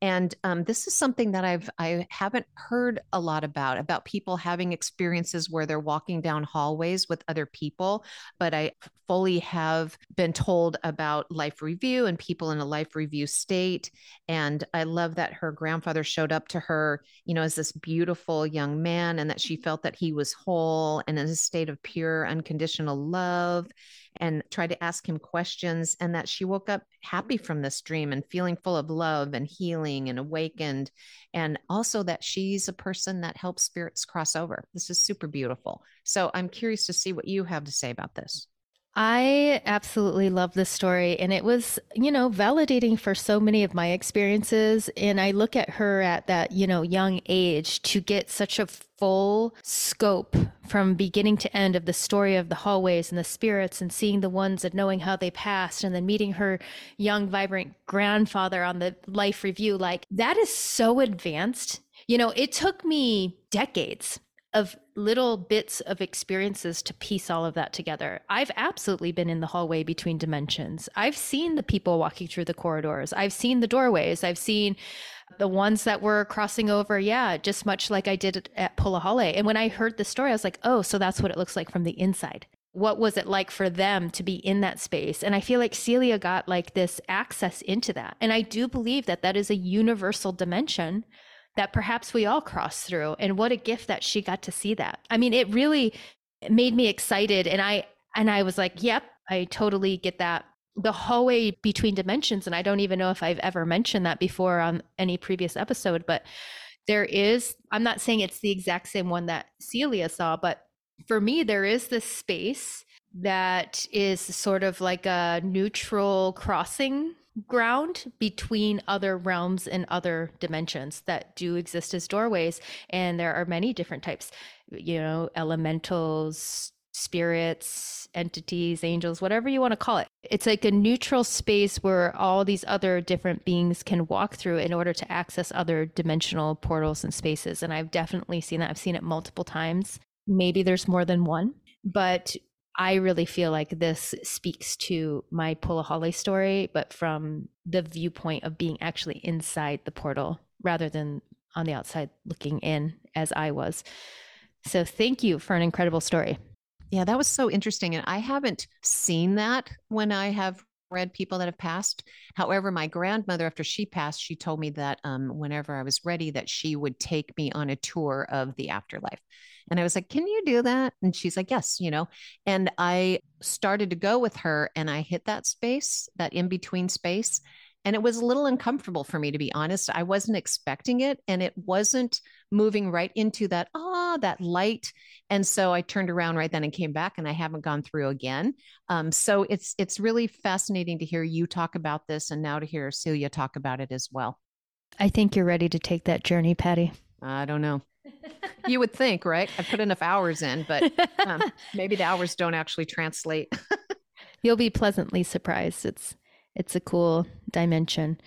And um, this is something that I've I haven't heard a lot about about people having experiences where they're walking down hallways with other people. But I fully have been told about life review and people in a life review state. And I love that her grandfather showed up to her, you know, as this beautiful young man, and that she felt that he was whole and in a state of pure unconditional love and tried to ask him questions, and that she woke up happy from this dream and feeling full of love and healing and awakened. And also that she's a person that helps spirits cross over. This is super beautiful. So I'm curious to see what you have to say about this. I absolutely love this story. And it was, you know, validating for so many of my experiences. And I look at her at that, you know, young age to get such a full scope from beginning to end of the story of the hallways and the spirits and seeing the ones and knowing how they passed and then meeting her young, vibrant grandfather on the life review. Like that is so advanced. You know, it took me decades of little bits of experiences to piece all of that together. I've absolutely been in the hallway between dimensions. I've seen the people walking through the corridors. I've seen the doorways. I've seen the ones that were crossing over, yeah, just much like I did at Polihale. And when I heard the story, I was like, oh, so that's what it looks like from the inside. What was it like for them to be in that space? And I feel like Celia got like this access into that. And I do believe that that is a universal dimension that perhaps we all cross through and what a gift that she got to see that. I mean it really made me excited and i and i was like yep i totally get that. The hallway between dimensions and i don't even know if i've ever mentioned that before on any previous episode but there is i'm not saying it's the exact same one that celia saw but for me there is this space that is sort of like a neutral crossing ground between other realms and other dimensions that do exist as doorways and there are many different types you know elementals spirits entities angels whatever you want to call it. It's like a neutral space where all these other different beings can walk through in order to access other dimensional portals and spaces and i've definitely seen that. I've seen it multiple times. Maybe there's more than one but I really feel like this speaks to my Polihale story, but from the viewpoint of being actually inside the portal rather than on the outside looking in as I was. So thank you for an incredible story. Yeah, that was so interesting. And I haven't seen that when I have read people that have passed. However, my grandmother, after she passed, she told me that um, whenever I was ready, that she would take me on a tour of the afterlife. And I was like, Can you do that? And she's like, Yes, you know. And I started to go with her and I hit that space, that in between space. And it was a little uncomfortable for me, to be honest. I wasn't expecting it and it wasn't moving right into that, ah, that light. And so I turned around right then and came back and I haven't gone through again. Um, so it's it's really fascinating to hear you talk about this and now to hear Celia talk about it as well. I think you're ready to take that journey, Patty. I don't know you would think, right? I put enough hours in, but um, maybe the hours don't actually translate. You'll be pleasantly surprised. It's it's a cool dimension.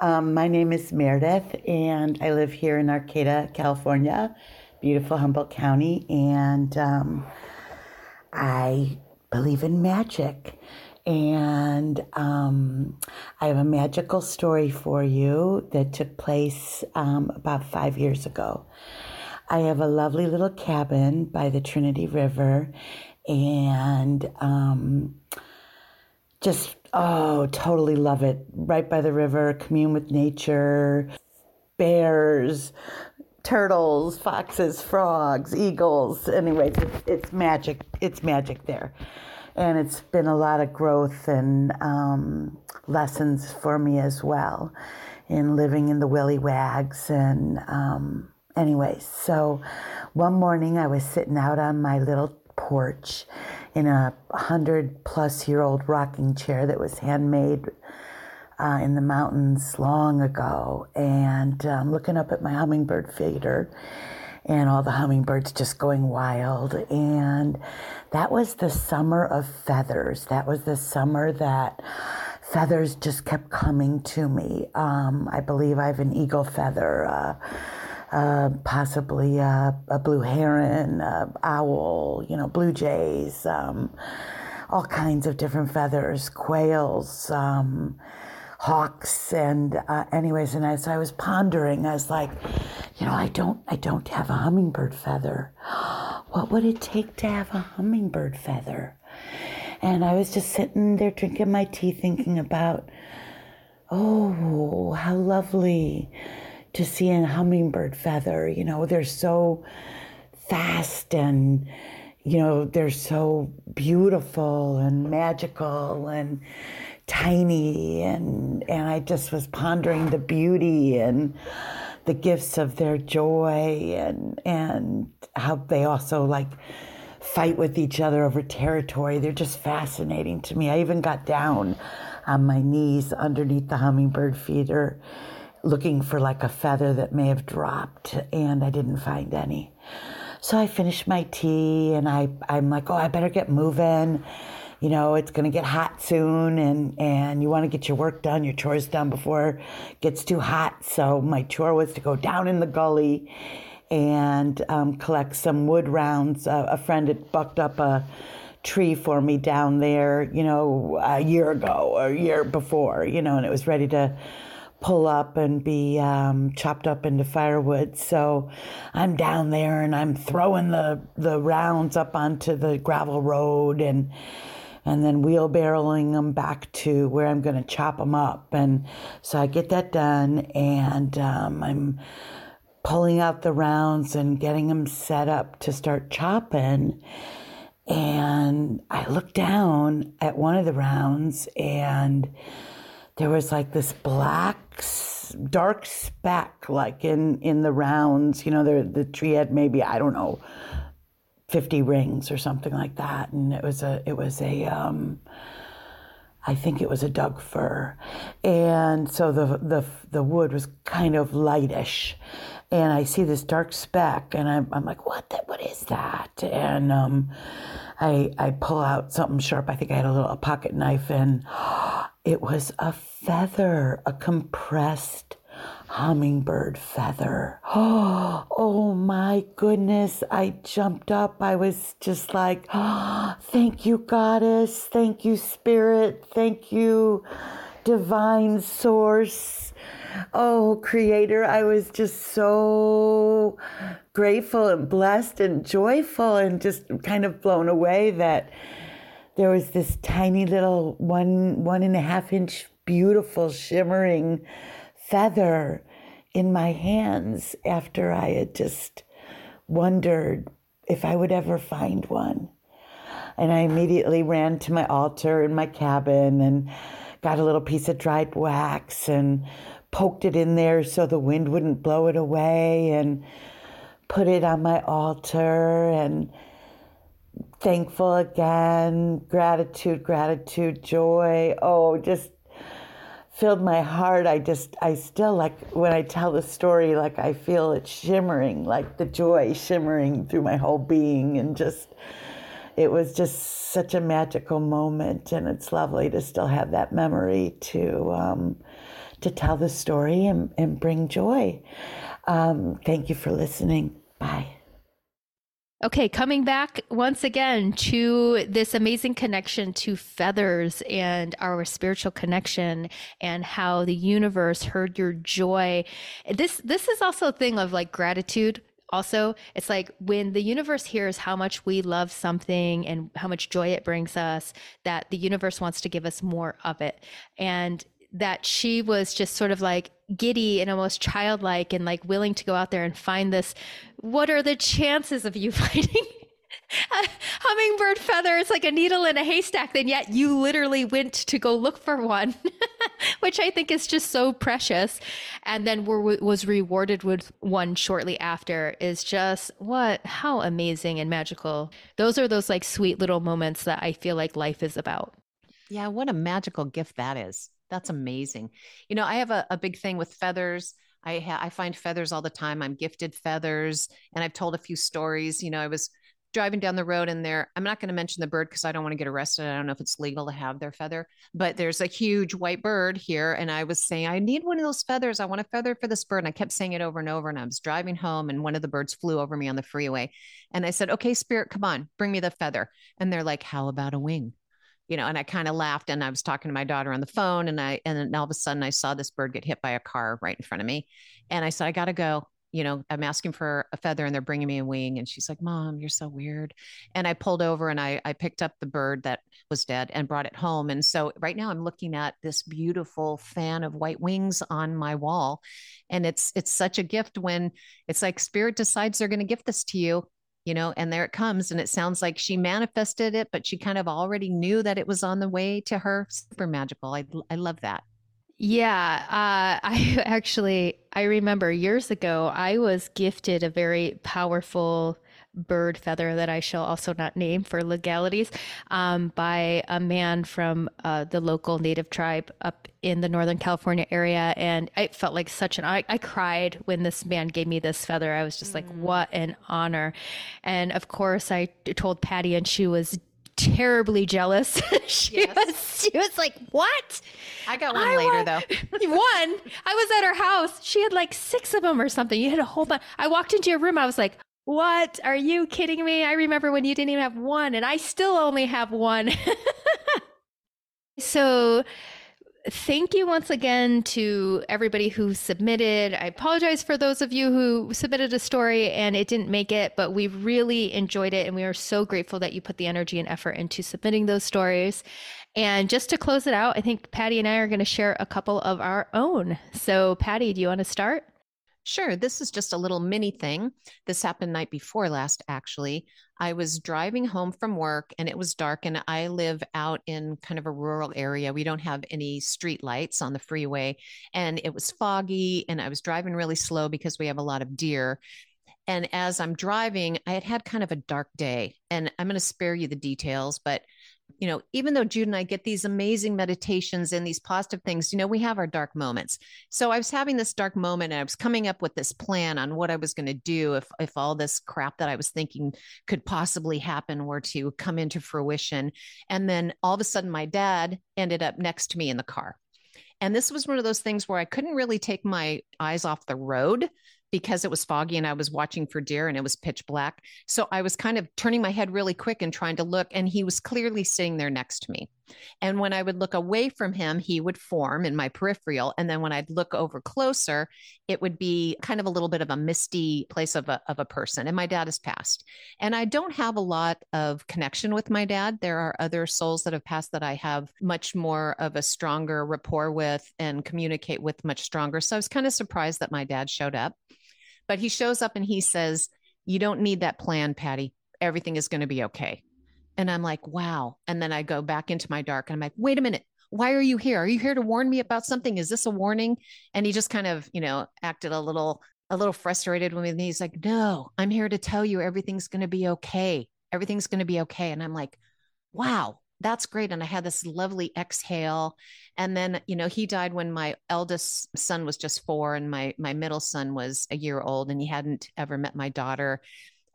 Um, my name is Meredith, and I live here in Arcata, California, beautiful Humboldt County, and um, I believe in magic. And um, I have a magical story for you that took place um, about five years ago. I have a lovely little cabin by the Trinity River and um, just, oh, totally love it. Right by the river, commune with nature, bears, turtles, foxes, frogs, eagles. Anyways, it's, it's magic. It's magic there. And it's been a lot of growth and um, lessons for me as well in living in the willy wags and um, anyways so one morning i was sitting out on my little porch in a hundred plus year old rocking chair that was handmade uh, in the mountains long ago and um, looking up at my hummingbird feeder and all the hummingbirds just going wild. And that was the summer of feathers. That was the summer that feathers just kept coming to me. Um, I believe I have an eagle feather. Uh, uh, possibly a, a, blue heron, a owl, you know, blue jays, um, all kinds of different feathers, quails, um, hawks, and uh, anyways, and as I was pondering, I was like, you know, I don't, I don't have a hummingbird feather. What would it take to have a hummingbird feather? And I was just sitting there drinking my tea, thinking about, oh, how lovely to see a hummingbird feather. You know, they're so fast and, you know, they're so beautiful and magical and tiny. And, and I just was pondering the beauty and, the gifts of their joy and and how they also like fight with each other over territory. They're just fascinating to me. I even got down on my knees underneath the hummingbird feeder looking for like a feather that may have dropped and I didn't find any. So I finished my tea and I I'm like, "Oh, I better get moving." You know, it's going to get hot soon and, and you want to get your work done, your chores done before it gets too hot. So my chore was to go down in the gully and um, collect some wood rounds. Uh, a friend had bucked up a tree for me down there, you know, a year ago or a year before, you know, and it was ready to pull up and be um, chopped up into firewood. So I'm down there and I'm throwing the, the rounds up onto the gravel road and and then wheelbarrowing them back to where I'm going to chop them up. And so I get that done, and um, I'm pulling out the rounds and getting them set up to start chopping. And I look down at one of the rounds, and there was like this black, dark speck, like in in the rounds. You know, the the tree had maybe I don't know 50 rings or something like that. And it was a, it was a, um, I think it was a Doug fir. And so the, the, the wood was kind of lightish. And I see this dark speck and I'm, I'm like, what, that, what is that? And, um, I, I pull out something sharp. I think I had a little a pocket knife and it was a feather, a compressed hummingbird feather. Oh, oh my goodness. I jumped up. I was just like, thank you, goddess. Thank you, spirit. Thank you, divine source. Oh, creator. I was just so grateful and blessed and joyful and just kind of blown away that there was this tiny little one, one and a half inch beautiful shimmering feather in my hands after I had just wondered if I would ever find one. And I immediately ran to my altar in my cabin and got a little piece of dried wax and poked it in there so the wind wouldn't blow it away and put it on my altar and thankful again, gratitude, gratitude, joy. Oh, just filled my heart. I just, I still like when I tell the story, like I feel it shimmering, like the joy shimmering through my whole being. And just, it was just such a magical moment. And it's lovely to still have that memory to, um, to tell the story and, and bring joy. Um, thank you for listening. Bye. Okay, coming back once again to this amazing connection to feathers and our spiritual connection and how the universe heard your joy. This this is also a thing of like gratitude also it's like when the universe hears how much we love something and how much joy it brings us that the universe wants to give us more of it and that she was just sort of like giddy and almost childlike and like willing to go out there and find this what are the chances of you finding a hummingbird feather is like a needle in a haystack, then yet you literally went to go look for one, which I think is just so precious. And then were, was rewarded with one shortly after is just what, how amazing and magical. Those are those like sweet little moments that I feel like life is about. Yeah, what a magical gift that is. That's amazing. You know, I have a, a big thing with feathers. I ha- I find feathers all the time. I'm gifted feathers, and I've told a few stories. You know, I was driving down the road and there i'm not going to mention the bird because i don't want to get arrested i don't know if it's legal to have their feather but there's a huge white bird here and i was saying i need one of those feathers i want a feather for this bird and i kept saying it over and over and i was driving home and one of the birds flew over me on the freeway and i said okay spirit come on bring me the feather and they're like how about a wing you know, and I kind of laughed and I was talking to my daughter on the phone and I, and then all of a sudden I saw this bird get hit by a car right in front of me. And I said, I got to go you know, I'm asking for a feather and they're bringing me a wing. And she's like, Mom, you're so weird. And I pulled over and I, I picked up the bird that was dead and brought it home. And so right now I'm looking at this beautiful fan of white wings on my wall. And it's it's such a gift when it's like spirit decides they're going to gift this to you, you know, and there it comes. And it sounds like she manifested it, but she kind of already knew that it was on the way to her. Super magical. I I love that. Yeah, uh, I actually I remember years ago I was gifted a very powerful bird feather that I shall also not name for legalities um, by a man from uh, the local native tribe up in the Northern California area. And it felt like such an, I, I cried when this man gave me this feather. I was just mm. like, what an honor. And of course, I told Patty, and she was terribly jealous. she yes. was she was like, "What?" I got one I later though. one. I was at her house. She had like 6 of them or something. You had a whole bunch. I walked into your room. I was like, "What? Are you kidding me? I remember when you didn't even have one and I still only have one." so thank you once again to everybody who submitted. I apologize for those of you who submitted a story and it didn't make it, but we really enjoyed it. And we are so grateful that you put the energy and effort into submitting those stories. And just to close it out, I think Patty and I are going to share a couple of our own. So, Patty, do you want to start? Sure. This is just a little mini thing. This happened night before last, actually. I was driving home from work and it was dark, and I live out in kind of a rural area. We don't have any street lights on the freeway, and it was foggy, and I was driving really slow because we have a lot of deer. And as I'm driving, I had had kind of a dark day, and I'm going to spare you the details, but you know, even though Jude and I get these amazing meditations and these positive things, you know, we have our dark moments. So I was having this dark moment and I was coming up with this plan on what I was going to do if if all this crap that I was thinking could possibly happen were to come into fruition. And then all of a sudden my dad ended up next to me in the car. And this was one of those things where I couldn't really take my eyes off the road because it was foggy and I was watching for deer and it was pitch black. So I was kind of turning my head really quick and trying to look, and he was clearly sitting there next to me. And when I would look away from him, he would form in my peripheral. And then when I'd look over closer, it would be kind of a little bit of a misty place of a, of a person. And my dad has passed. And I don't have a lot of connection with my dad. There are other souls that have passed that I have much more of a stronger rapport with and communicate with much stronger. So I was kind of surprised that my dad showed up. But he shows up and he says, You don't need that plan, Patty. Everything is going to be okay. And I'm like, Wow. And then I go back into my dark and I'm like, Wait a minute. Why are you here? Are you here to warn me about something? Is this a warning? And he just kind of, you know, acted a little, a little frustrated with me. He's like, No, I'm here to tell you everything's going to be okay. Everything's going to be okay. And I'm like, Wow, that's great. And I had this lovely exhale. And then, you know, he died when my eldest son was just four and my my middle son was a year old and he hadn't ever met my daughter.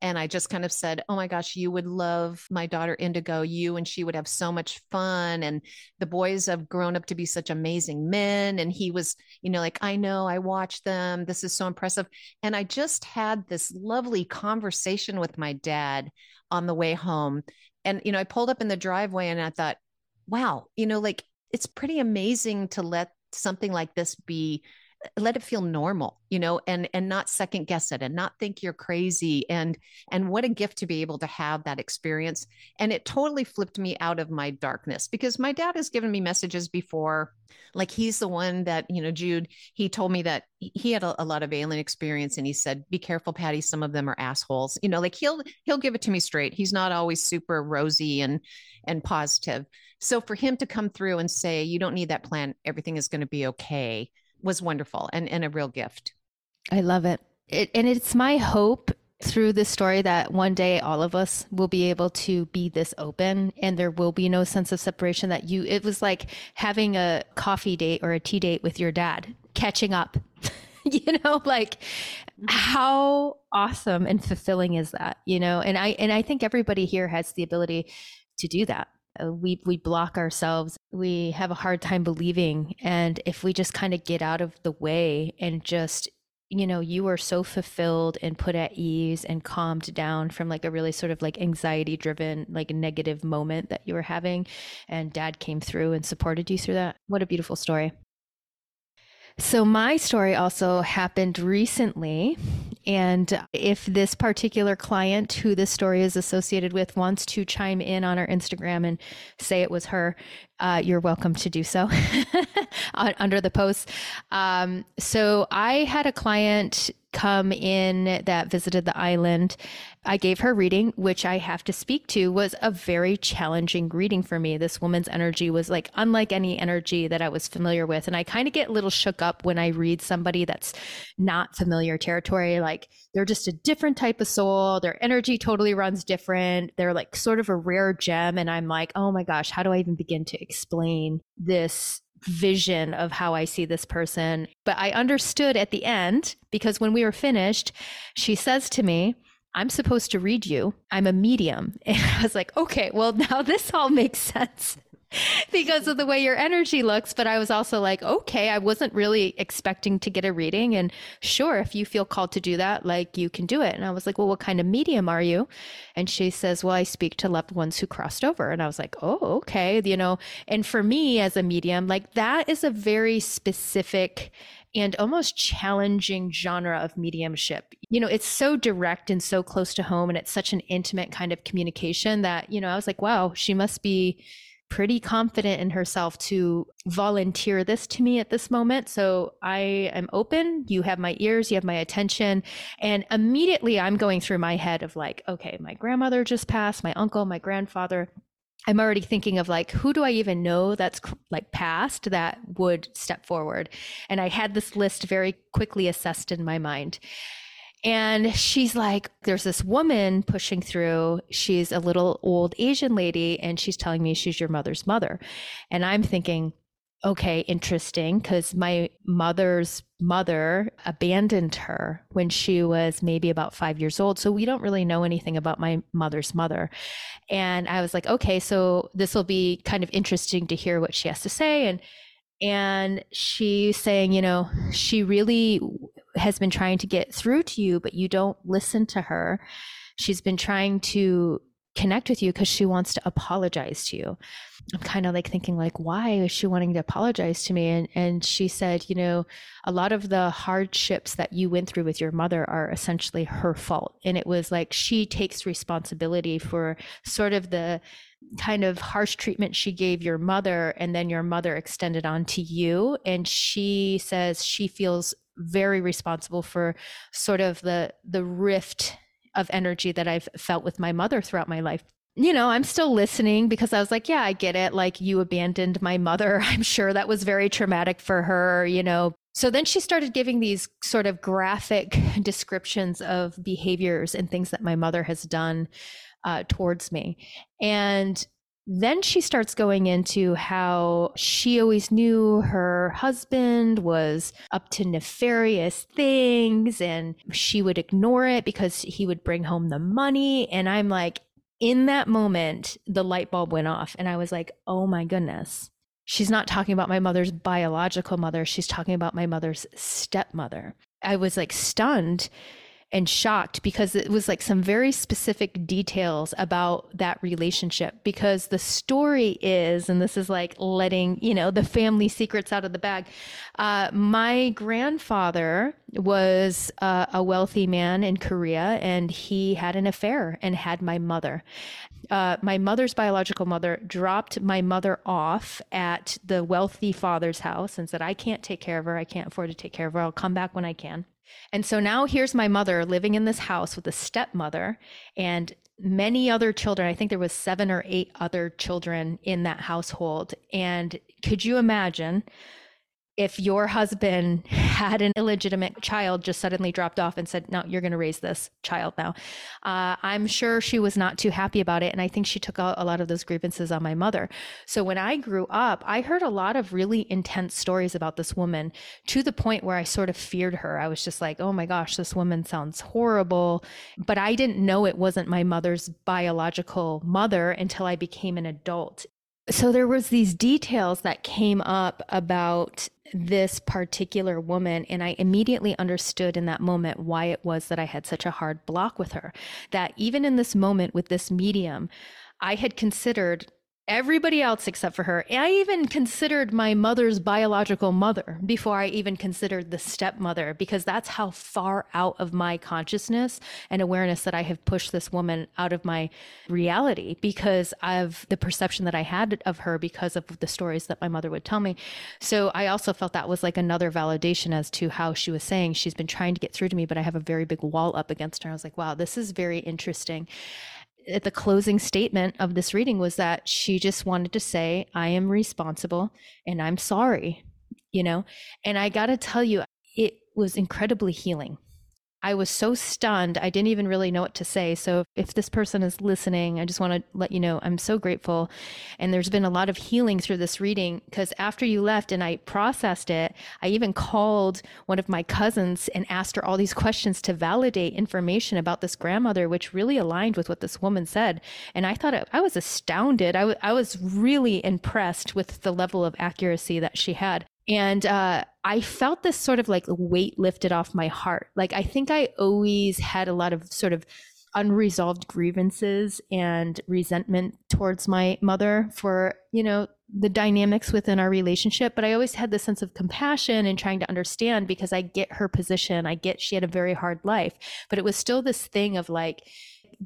And I just kind of said, Oh my gosh, you would love my daughter Indigo, you and she would have so much fun. And the boys have grown up to be such amazing men. And he was, you know, like, I know, I watch them. This is so impressive. And I just had this lovely conversation with my dad on the way home and you know i pulled up in the driveway and i thought wow you know like it's pretty amazing to let something like this be let it feel normal you know and and not second guess it and not think you're crazy and and what a gift to be able to have that experience. And it totally flipped me out of my darkness because my dad has given me messages before. Like he's the one that you know jude he told me that he had a, a lot of alien experience and he said be careful patty some of them are assholes. You know like he'll he'll give it to me straight. He's not always super rosy and and positive. So for him to come through and say you don't need that plan. Everything is going to be okay was wonderful and, and a real gift. I love it. it. And it's my hope through this story that one day all of us will be able to be this open and there will be no sense of separation that you it was like having a coffee date or a tea date with your dad catching up you know like mm-hmm. how awesome and fulfilling is that you know and i and i think everybody here has the ability to do that Uh, we we block ourselves. We have a hard time believing. And if we just kind of get out of the way and just you know you were so fulfilled and put at ease and calmed down from like a really sort of like anxiety driven like negative moment that you were having and dad came through and supported you through that. What a beautiful story so, my story also happened recently. And if this particular client who this story is associated with wants to chime in on our Instagram and say it was her, uh, you're welcome to do so under the post. Um, so, I had a client come in that visited the island I gave her reading, which I have to speak to, was a very challenging reading for me. This woman's energy was like unlike any energy that I was familiar with. And I kind of get a little shook up when I read somebody that's not familiar territory. Like they're just a different type of soul. Their energy totally runs different. They're like sort of a rare gem. And I'm like, oh my gosh, how do I even begin to explain this vision of how I see this person. But I understood at the end because when we were finished, she says to me, I'm supposed to read you. I'm a medium. And I was like, okay, well, now this all makes sense because of the way your energy looks. But I was also like, okay, I wasn't really expecting to get a reading. And sure, if you feel called to do that, like you can do it. And I was like, well, what kind of medium are you? And she says, well, I speak to loved ones who crossed over. And I was like, oh, okay. You know, and for me as a medium, like that is a very specific and almost challenging genre of mediumship. You know, it's so direct and so close to home, and it's such an intimate kind of communication that, you know, I was like, wow, she must be pretty confident in herself to volunteer this to me at this moment. So I am open. You have my ears, you have my attention. And immediately I'm going through my head of like, okay, my grandmother just passed, my uncle, my grandfather. I'm already thinking of like, who do I even know that's like past that would step forward? And I had this list very quickly assessed in my mind. And she's like, there's this woman pushing through. She's a little old Asian lady, and she's telling me she's your mother's mother. And I'm thinking, okay, interesting, because my mother's mother abandoned her when she was maybe about five years old. So we don't really know anything about my mother's mother. And I was like, okay, so this will be kind of interesting to hear what she has to say. And and she's saying, you know, she really has been trying to get through to you, but you don't listen to her. She's been trying to connect with you because she wants to apologize to you. I'm kind of like thinking like why is she wanting to apologize to me and and she said, you know, a lot of the hardships that you went through with your mother are essentially her fault and it was like she takes responsibility for sort of the kind of harsh treatment she gave your mother and then your mother extended on to you and she says she feels very responsible for sort of the the rift of energy that I've felt with my mother throughout my life. You know, I'm still listening because I was like, yeah, I get it. Like, you abandoned my mother. I'm sure that was very traumatic for her, you know. So then she started giving these sort of graphic descriptions of behaviors and things that my mother has done uh, towards me. And then she starts going into how she always knew her husband was up to nefarious things and she would ignore it because he would bring home the money. And I'm like, in that moment, the light bulb went off. And I was like, oh my goodness. She's not talking about my mother's biological mother. She's talking about my mother's stepmother. I was like stunned and shocked because it was like some very specific details about that relationship. Because the story is, and this is like letting, you know, the family secrets out of the bag. Uh, my grandfather was uh, a wealthy man in Korea and he had an affair and had my mother. Uh, my mother's biological mother dropped my mother off at the wealthy father's house and said, I can't take care of her. I can't afford to take care of her. I'll come back when I can. And so now here's my mother living in this house with a stepmother and many other children. I think there was seven or eight other children in that household. And could you imagine if your husband had an illegitimate child just suddenly dropped off and said no you're going to raise this child now. Uh, i'm sure she was not too happy about it and i think she took out a lot of those grievances on my mother. So when i grew up i heard a lot of really intense stories about this woman to the point where i sort of feared her. I was just like oh my gosh this woman sounds horrible. But i didn't know it wasn't my mother's biological mother until i became an adult. So there was these details that came up about this particular woman and i immediately understood in that moment why it was that i had such a hard block with her. That even in this moment with this medium i had considered everybody else except for her. I even considered my mother's biological mother before I even considered the stepmother, because that's how far out of my consciousness and awareness that I have pushed this woman out of my reality because of the perception that I had of her because of the stories that my mother would tell me. So I also felt that was like another validation as to how she was saying she's been trying to get through to me, but I have a very big wall up against her. I was like, wow, this is very interesting at the closing statement of this reading was that she just wanted to say, I am responsible and I'm sorry, you know? And I got to tell you, it was incredibly healing I was so stunned. I didn't even really know what to say. So if this person is listening, I just want to let you know I'm so grateful. And there's been a lot of healing through this reading because after you left and I processed it, I even called one of my cousins and asked her all these questions to validate information about this grandmother, which really aligned with what this woman said. And I thought I was astounded. I, w- I was really impressed with the level of accuracy that she had. And uh, I felt this sort of like weight lifted off my heart. Like, I think I always had a lot of sort of unresolved grievances and resentment towards my mother for, you know, the dynamics within our relationship. But I always had this sense of compassion and trying to understand because I get her position. I get she had a very hard life. But it was still this thing of like,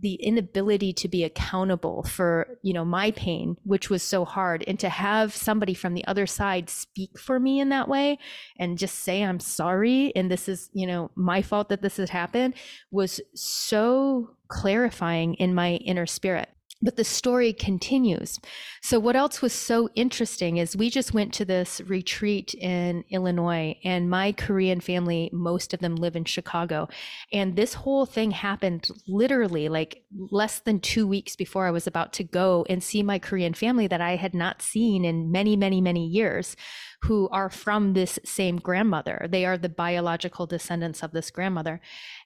the inability to be accountable for you know my pain which was so hard and to have somebody from the other side speak for me in that way and just say i'm sorry and this is you know my fault that this has happened was so clarifying in my inner spirit but the story continues. So, what else was so interesting is we just went to this retreat in Illinois, and my Korean family, most of them live in Chicago. And this whole thing happened literally like less than two weeks before I was about to go and see my Korean family that I had not seen in many, many, many years who are from this same grandmother. They are the biological descendants of this grandmother.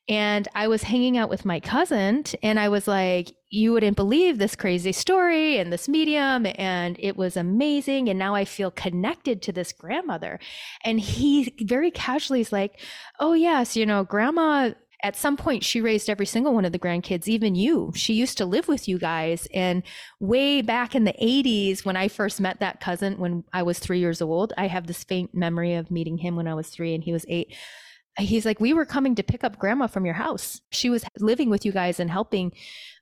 And I was hanging out with my cousin, and I was like, You wouldn't believe this crazy story and this medium. And it was amazing. And now I feel connected to this grandmother. And he very casually is like, Oh, yes, you know, grandma at some point she raised every single one of the grandkids even you she used to live with you guys and way back in the 80s when i first met that cousin when i was three years old i have this faint memory of meeting him when i was three and he was eight he's like, we were coming to pick up grandma from your house. She was living with you guys and helping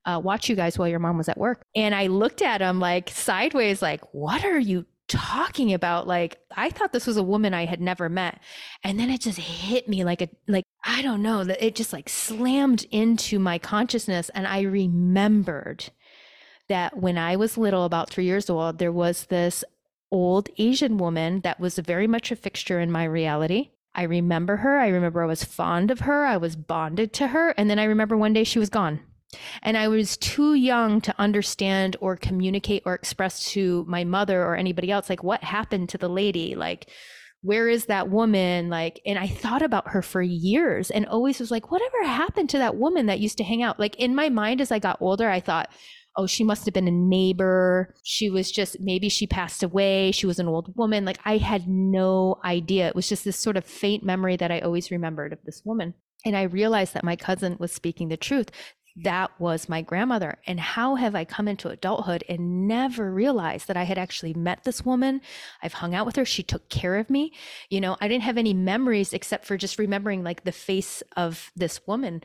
uh, watch you guys while your mom was at work. And I looked at him like sideways, like, what are you talking about? Like, I thought this was a woman I had never met. And then it just hit me like a, like, I don't know, that it just like slammed into my consciousness. And I remembered that when I was little, about three years old, there was this old Asian woman that was very much a fixture in my reality. I remember her. I remember I was fond of her. I was bonded to her. And then I remember one day she was gone. And I was too young to understand or communicate or express to my mother or anybody else, like, what happened to the lady? Like, where is that woman? Like, and I thought about her for years and always was like, whatever happened to that woman that used to hang out? Like, in my mind, as I got older, I thought, oh, she must have been a neighbor. She was just, maybe she passed away. She was an old woman. Like I had no idea. It was just this sort of faint memory that I always remembered of this woman. And I realized that my cousin was speaking the truth. That was my grandmother. And how have I come into adulthood and never realized that I had actually met this woman? I've hung out with her. She took care of me. You know, I didn't have any memories except for just remembering like the face of this woman.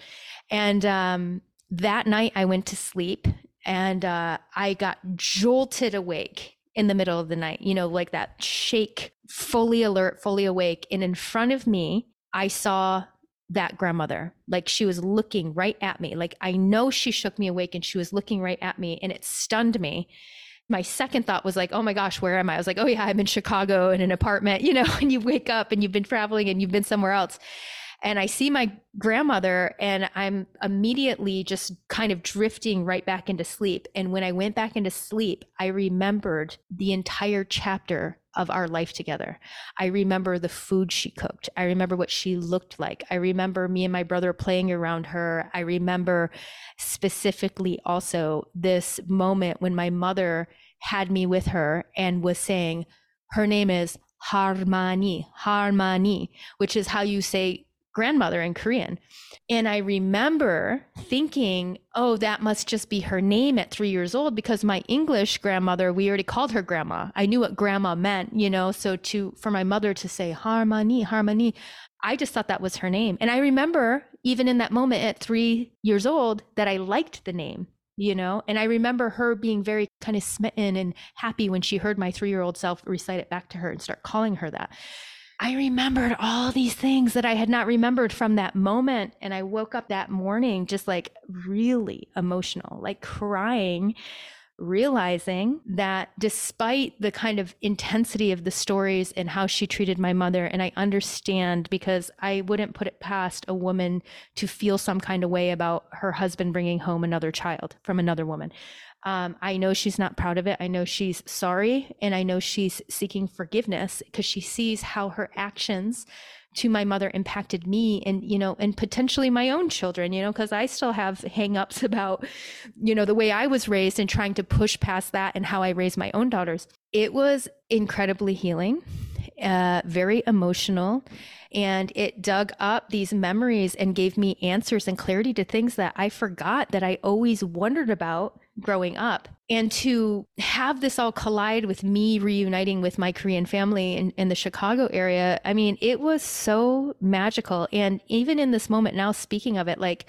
And um, that night I went to sleep and uh, I got jolted awake in the middle of the night, you know, like that shake, fully alert, fully awake. And in front of me, I saw that grandmother. Like she was looking right at me. Like I know she shook me awake and she was looking right at me and it stunned me. My second thought was like, oh my gosh, where am I? I was like, oh yeah, I'm in Chicago in an apartment, you know, and you wake up and you've been traveling and you've been somewhere else and I see my grandmother and I'm immediately just kind of drifting right back into sleep. And when I went back into sleep, I remembered the entire chapter of our life together. I remember the food she cooked. I remember what she looked like. I remember me and my brother playing around her. I remember specifically also this moment when my mother had me with her and was saying, her name is Harmani, Harmani, which is how you say grandmother in Korean. And I remember thinking, oh, that must just be her name at three years old because my English grandmother, we already called her grandma. I knew what grandma meant, you know. So to for my mother to say harmony, harmony, I just thought that was her name. And I remember even in that moment at three years old that I liked the name you know and i remember her being very kind of smitten and happy when she heard my three year old self recite it back to her and start calling her that I remembered all these things that I had not remembered from that moment. And I woke up that morning just like really emotional, like crying, realizing that despite the kind of intensity of the stories and how she treated my mother, and I understand because I wouldn't put it past a woman to feel some kind of way about her husband bringing home another child from another woman. Um, I know she's not proud of it. I know she's sorry. And I know she's seeking forgiveness because she sees how her actions to my mother impacted me and, you know, and potentially my own children, you know, because I still have hangups about, you know, the way I was raised and trying to push past that and how I raise my own daughters. It was incredibly healing, uh, very emotional and it dug up these memories and gave me answers and clarity to things that I forgot that I always wondered about growing up. And to have this all collide with me reuniting with my Korean family in, in the Chicago area, I mean, it was so magical. And even in this moment now, speaking of it, like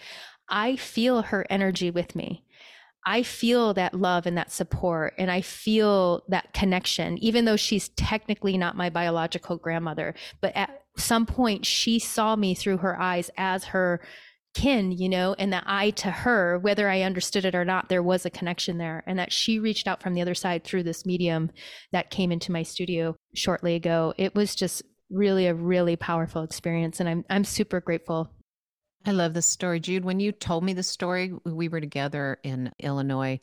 I feel her energy with me. I feel that love and that support, and I feel that connection, even though she's technically not my biological grandmother. But at some point, she saw me through her eyes as her kin, you know, and that I to her, whether I understood it or not, there was a connection there. And that she reached out from the other side through this medium that came into my studio shortly ago. It was just really a really powerful experience. And I'm I'm super grateful. I love this story. Jude, when you told me the story, we were together in Illinois.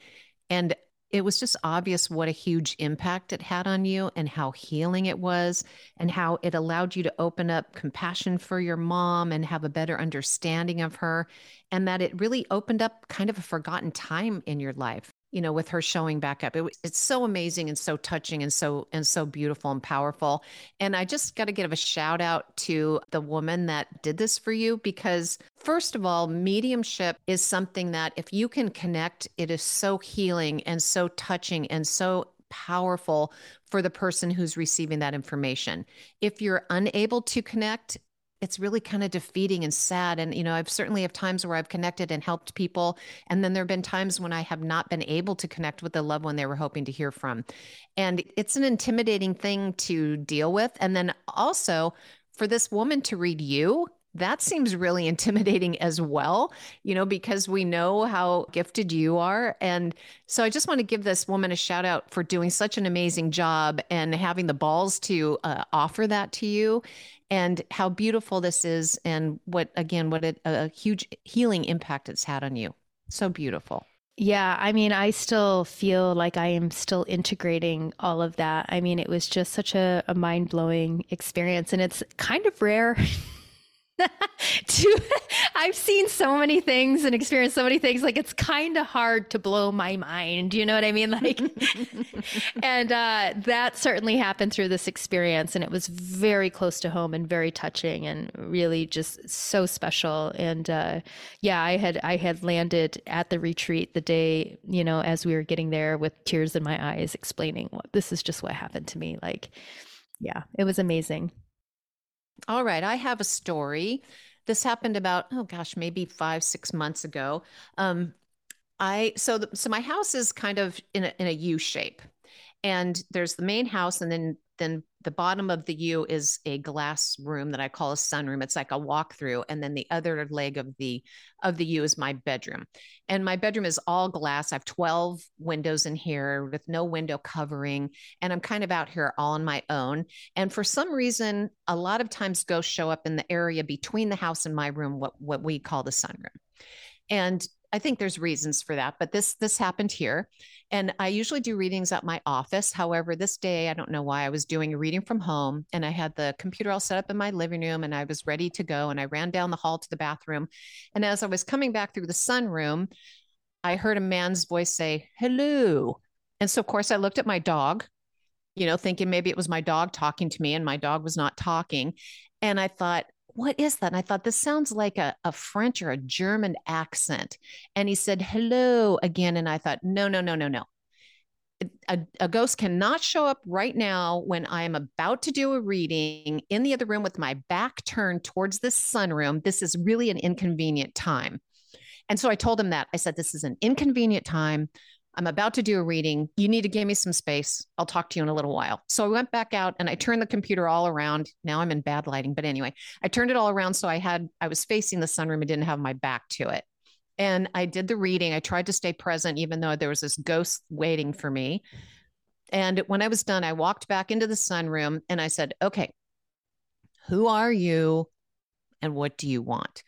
And it was just obvious what a huge impact it had on you and how healing it was and how it allowed you to open up compassion for your mom and have a better understanding of her and that it really opened up kind of a forgotten time in your life you know with her showing back up it, it's so amazing and so touching and so and so beautiful and powerful and i just got to give a shout out to the woman that did this for you because first of all mediumship is something that if you can connect it is so healing and so touching and so powerful for the person who's receiving that information. If you're unable to connect, it's really kind of defeating and sad and you know i've certainly have times where i've connected and helped people and then there have been times when i have not been able to connect with the loved one they were hoping to hear from and it's an intimidating thing to deal with and then also for this woman to read you that seems really intimidating as well, you know, because we know how gifted you are. And so I just want to give this woman a shout out for doing such an amazing job and having the balls to uh, offer that to you and how beautiful this is and what again what a, a huge healing impact it's had on you so beautiful yeah, I mean, I still feel like I am still integrating all of that. I mean, it was just such a, a mind blowing experience, and it's kind of rare to I've seen so many things and experienced so many things. Like it's kind of hard to blow my mind. You know what I mean? Like, and uh, that certainly happened through this experience, and it was very close to home and very touching, and really just so special. And uh, yeah, I had I had landed at the retreat the day you know as we were getting there with tears in my eyes, explaining what this is just what happened to me. Like, yeah, it was amazing. All right, I have a story. This happened about oh gosh, maybe five six months ago. Um, I so the, so my house is kind of in a in a U shape, and there's the main house, and then then the bottom of the U is a glass room that I call a sunroom. It's like a walkthrough, and then the other leg of the of the U is my bedroom. And my bedroom is all glass. I have 12 windows in here with no window covering, and I'm kind of out here all on my own. And for some reason, a lot of times ghosts show up in the area between the house and my room, what what we call the sunroom. And I think there's reasons for that, but this this happened here. And I usually do readings at my office. However, this day I don't know why I was doing a reading from home and I had the computer all set up in my living room and I was ready to go and I ran down the hall to the bathroom. And as I was coming back through the sunroom, I heard a man's voice say, "Hello." And so of course I looked at my dog, you know, thinking maybe it was my dog talking to me and my dog was not talking. And I thought, what is that? And I thought, this sounds like a, a French or a German accent. And he said, hello again. And I thought, no, no, no, no, no. A, a, ghost cannot show up right now when I am about to do a reading in the other room with my back turned towards this sunroom. This is really an inconvenient time. And so I told him that. I said, This is an inconvenient time. I'm about to do a reading. You need to give me some space. I'll talk to you in a little while. So I went back out and I turned the computer all around. Now I'm in bad lighting, but anyway, I turned it all around so I had I was facing the sunroom and didn't have my back to it. And I did the reading. I tried to stay present even though there was this ghost waiting for me. And when I was done, I walked back into the sunroom and I said, "Okay, who are you and what do you want?"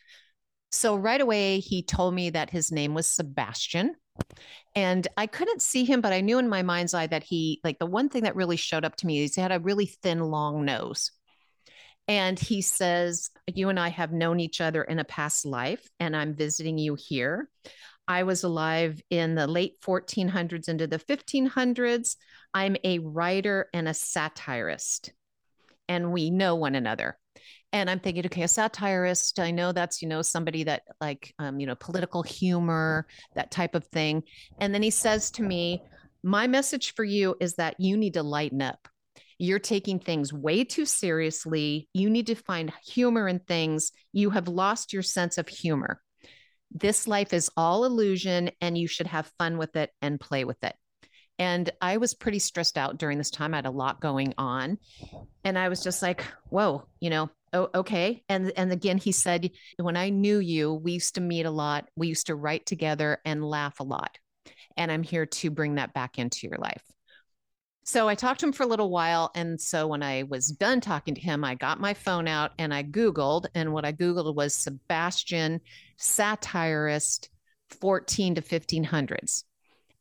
So right away he told me that his name was Sebastian and I couldn't see him, but I knew in my mind's eye that he, like, the one thing that really showed up to me is he had a really thin, long nose. And he says, You and I have known each other in a past life, and I'm visiting you here. I was alive in the late 1400s into the 1500s. I'm a writer and a satirist, and we know one another and i'm thinking okay a satirist i know that's you know somebody that like um, you know political humor that type of thing. And then he says to me my message for you is that you need to lighten up. You're taking things way too seriously. You need to find humor in things. You have lost your sense of humor. This life is all illusion and you should have fun with it and play with it and I was pretty stressed out during this time. I had a lot going on. And I was just like, whoa, you know, oh, okay. And and again, he said, when I knew you, we used to meet a lot. We used to write together and laugh a lot. And I'm here to bring that back into your life. So I talked to him for a little while. And so when I was done talking to him, I got my phone out and I Googled. And what I Googled was Sebastian satirist 14 to 1500s.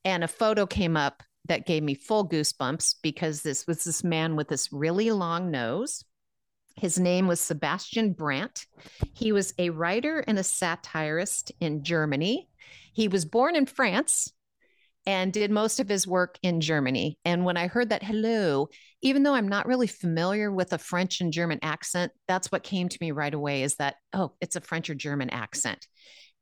And a photo came up that gave me full goosebumps because this was this man with this really long nose his name was Sebastian Brant. He was a writer and a satirist in Germany. He was born in France and did most of his work in Germany. And when I heard that hello, even though I'm not really familiar with a French and German accent, that's what came to me right away is that, oh, it's a French or German accent.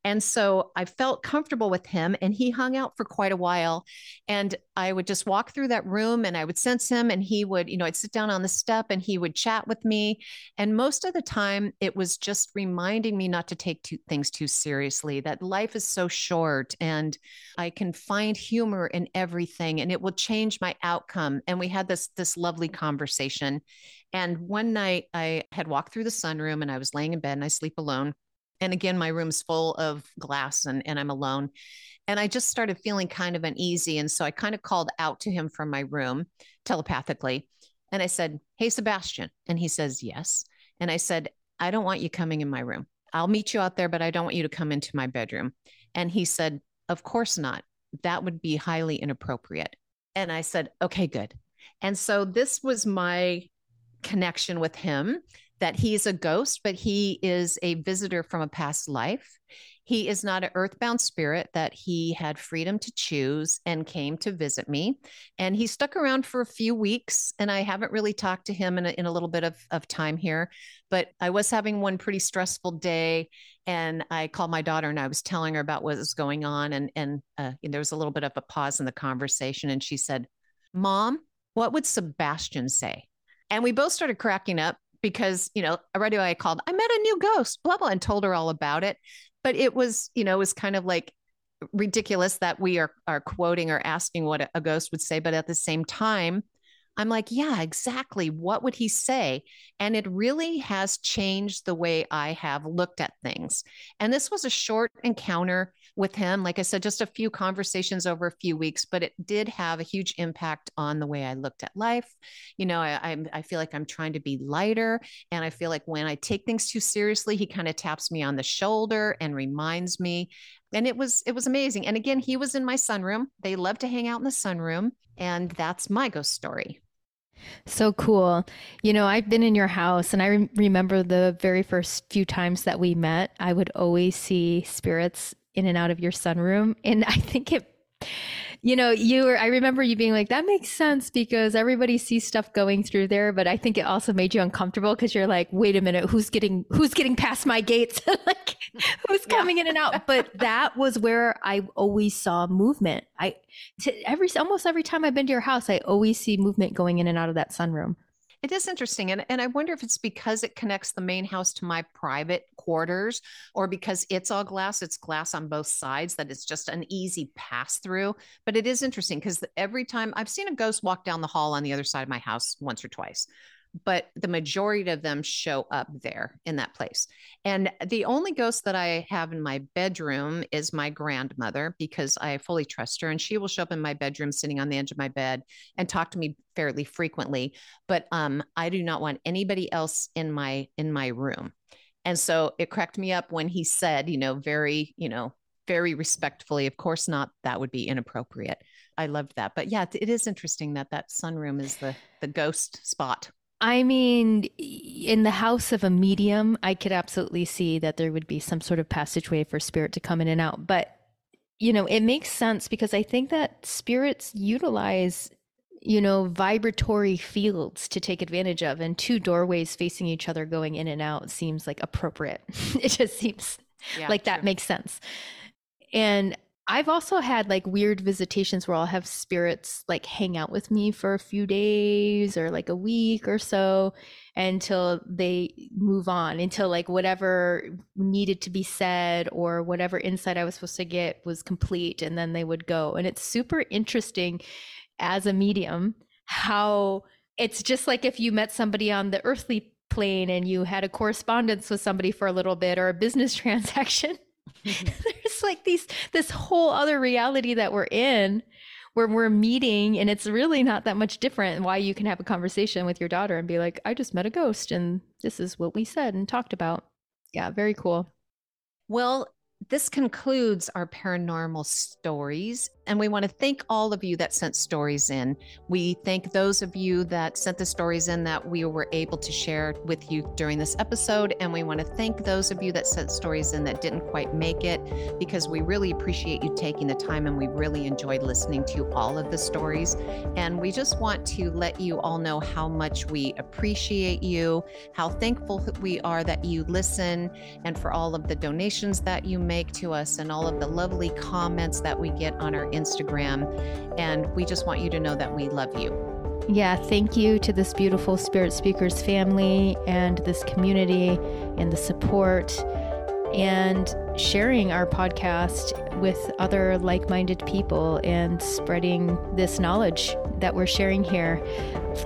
And so I felt comfortable with him and he hung out for quite a while. And I would just walk through that room and I would sense him and he would, you know, I'd sit down on the step and he would chat with me. And most of the time it was just reminding me not to take too, things too seriously, that life is so short and I can find humor in everything and it will change my outcome. And we had this, this lovely conversation. And one night I had walked through the sunroom and I was laying in bed and I sleep alone and again my room's full of glass and, and i'm alone. And i just started feeling kind of uneasy and so i kind of called out to him from my room telepathically and i said hey sebastian and he says yes and i said i don't want you coming in my room. I'll meet you out there but i don't want you to come into my bedroom. And he said of course not. That would be highly inappropriate. And i said okay good. And so this was my connection with him that he's a ghost, but he is a visitor from a past life. He is not an earthbound spirit, that he had freedom to choose and came to visit me. And he stuck around for a few weeks, and I haven't really talked to him in a, in a little bit of, of time here. But I was having one pretty stressful day, and I called my daughter and I was telling her about what was going on. And, and, uh, and there was a little bit of a pause in the conversation, and she said, Mom, what would Sebastian say? And we both started cracking up because, you know, already I called, I met a new ghost, blah, blah, and told her all about it. But it was you know it was kind of like ridiculous that we are are quoting or asking what a ghost would say but at the same time i'm like yeah exactly what would he say and it really has changed the way i have looked at things and this was a short encounter with him. Like I said, just a few conversations over a few weeks, but it did have a huge impact on the way I looked at life. You know, I, I, I feel like I'm trying to be lighter. And I feel like when I take things too seriously, he kind of taps me on the shoulder and reminds me. And it was it was amazing. And again, he was in my sunroom. They love to hang out in the sunroom. And that's my ghost story. So cool. You know, I've been in your house and I re- remember the very first few times that we met, I would always see spirits in and out of your sunroom. And I think it, you know, you were, I remember you being like, that makes sense because everybody sees stuff going through there. But I think it also made you uncomfortable because you're like, wait a minute, who's getting, who's getting past my gates? like, who's coming yeah. in and out? But that was where I always saw movement. I, to every, almost every time I've been to your house, I always see movement going in and out of that sunroom. It is interesting. And, and I wonder if it's because it connects the main house to my private quarters or because it's all glass, it's glass on both sides, that it's just an easy pass through. But it is interesting because every time I've seen a ghost walk down the hall on the other side of my house once or twice but the majority of them show up there in that place. And the only ghost that I have in my bedroom is my grandmother because I fully trust her and she will show up in my bedroom sitting on the edge of my bed and talk to me fairly frequently, but um I do not want anybody else in my in my room. And so it cracked me up when he said, you know, very, you know, very respectfully, of course not that would be inappropriate. I loved that. But yeah, it is interesting that that sunroom is the the ghost spot. I mean, in the house of a medium, I could absolutely see that there would be some sort of passageway for spirit to come in and out. But, you know, it makes sense because I think that spirits utilize, you know, vibratory fields to take advantage of, and two doorways facing each other going in and out seems like appropriate. it just seems yeah, like that makes sense. And I've also had like weird visitations where I'll have spirits like hang out with me for a few days or like a week or so until they move on, until like whatever needed to be said or whatever insight I was supposed to get was complete. And then they would go. And it's super interesting as a medium how it's just like if you met somebody on the earthly plane and you had a correspondence with somebody for a little bit or a business transaction. Mm-hmm. There's like these this whole other reality that we're in where we're meeting and it's really not that much different why you can have a conversation with your daughter and be like i just met a ghost and this is what we said and talked about. Yeah very cool. Well this concludes our paranormal stories. And we want to thank all of you that sent stories in. We thank those of you that sent the stories in that we were able to share with you during this episode. And we want to thank those of you that sent stories in that didn't quite make it because we really appreciate you taking the time and we really enjoyed listening to all of the stories. And we just want to let you all know how much we appreciate you, how thankful we are that you listen, and for all of the donations that you make to us and all of the lovely comments that we get on our Instagram. And we just want you to know that we love you. Yeah, thank you to this beautiful Spirit Speakers family and this community and the support and sharing our podcast with other like minded people and spreading this knowledge that we're sharing here.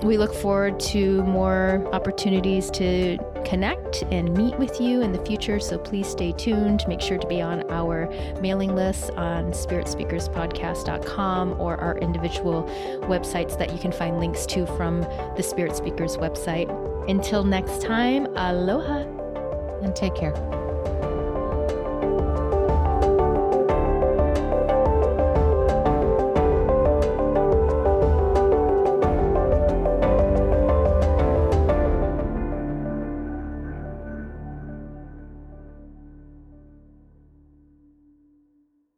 We look forward to more opportunities to connect and meet with you in the future. So please stay tuned. Make sure to be on our mailing list on spiritspeakerspodcast.com or our individual websites that you can find links to from the Spirit Speakers website. Until next time, aloha and take care.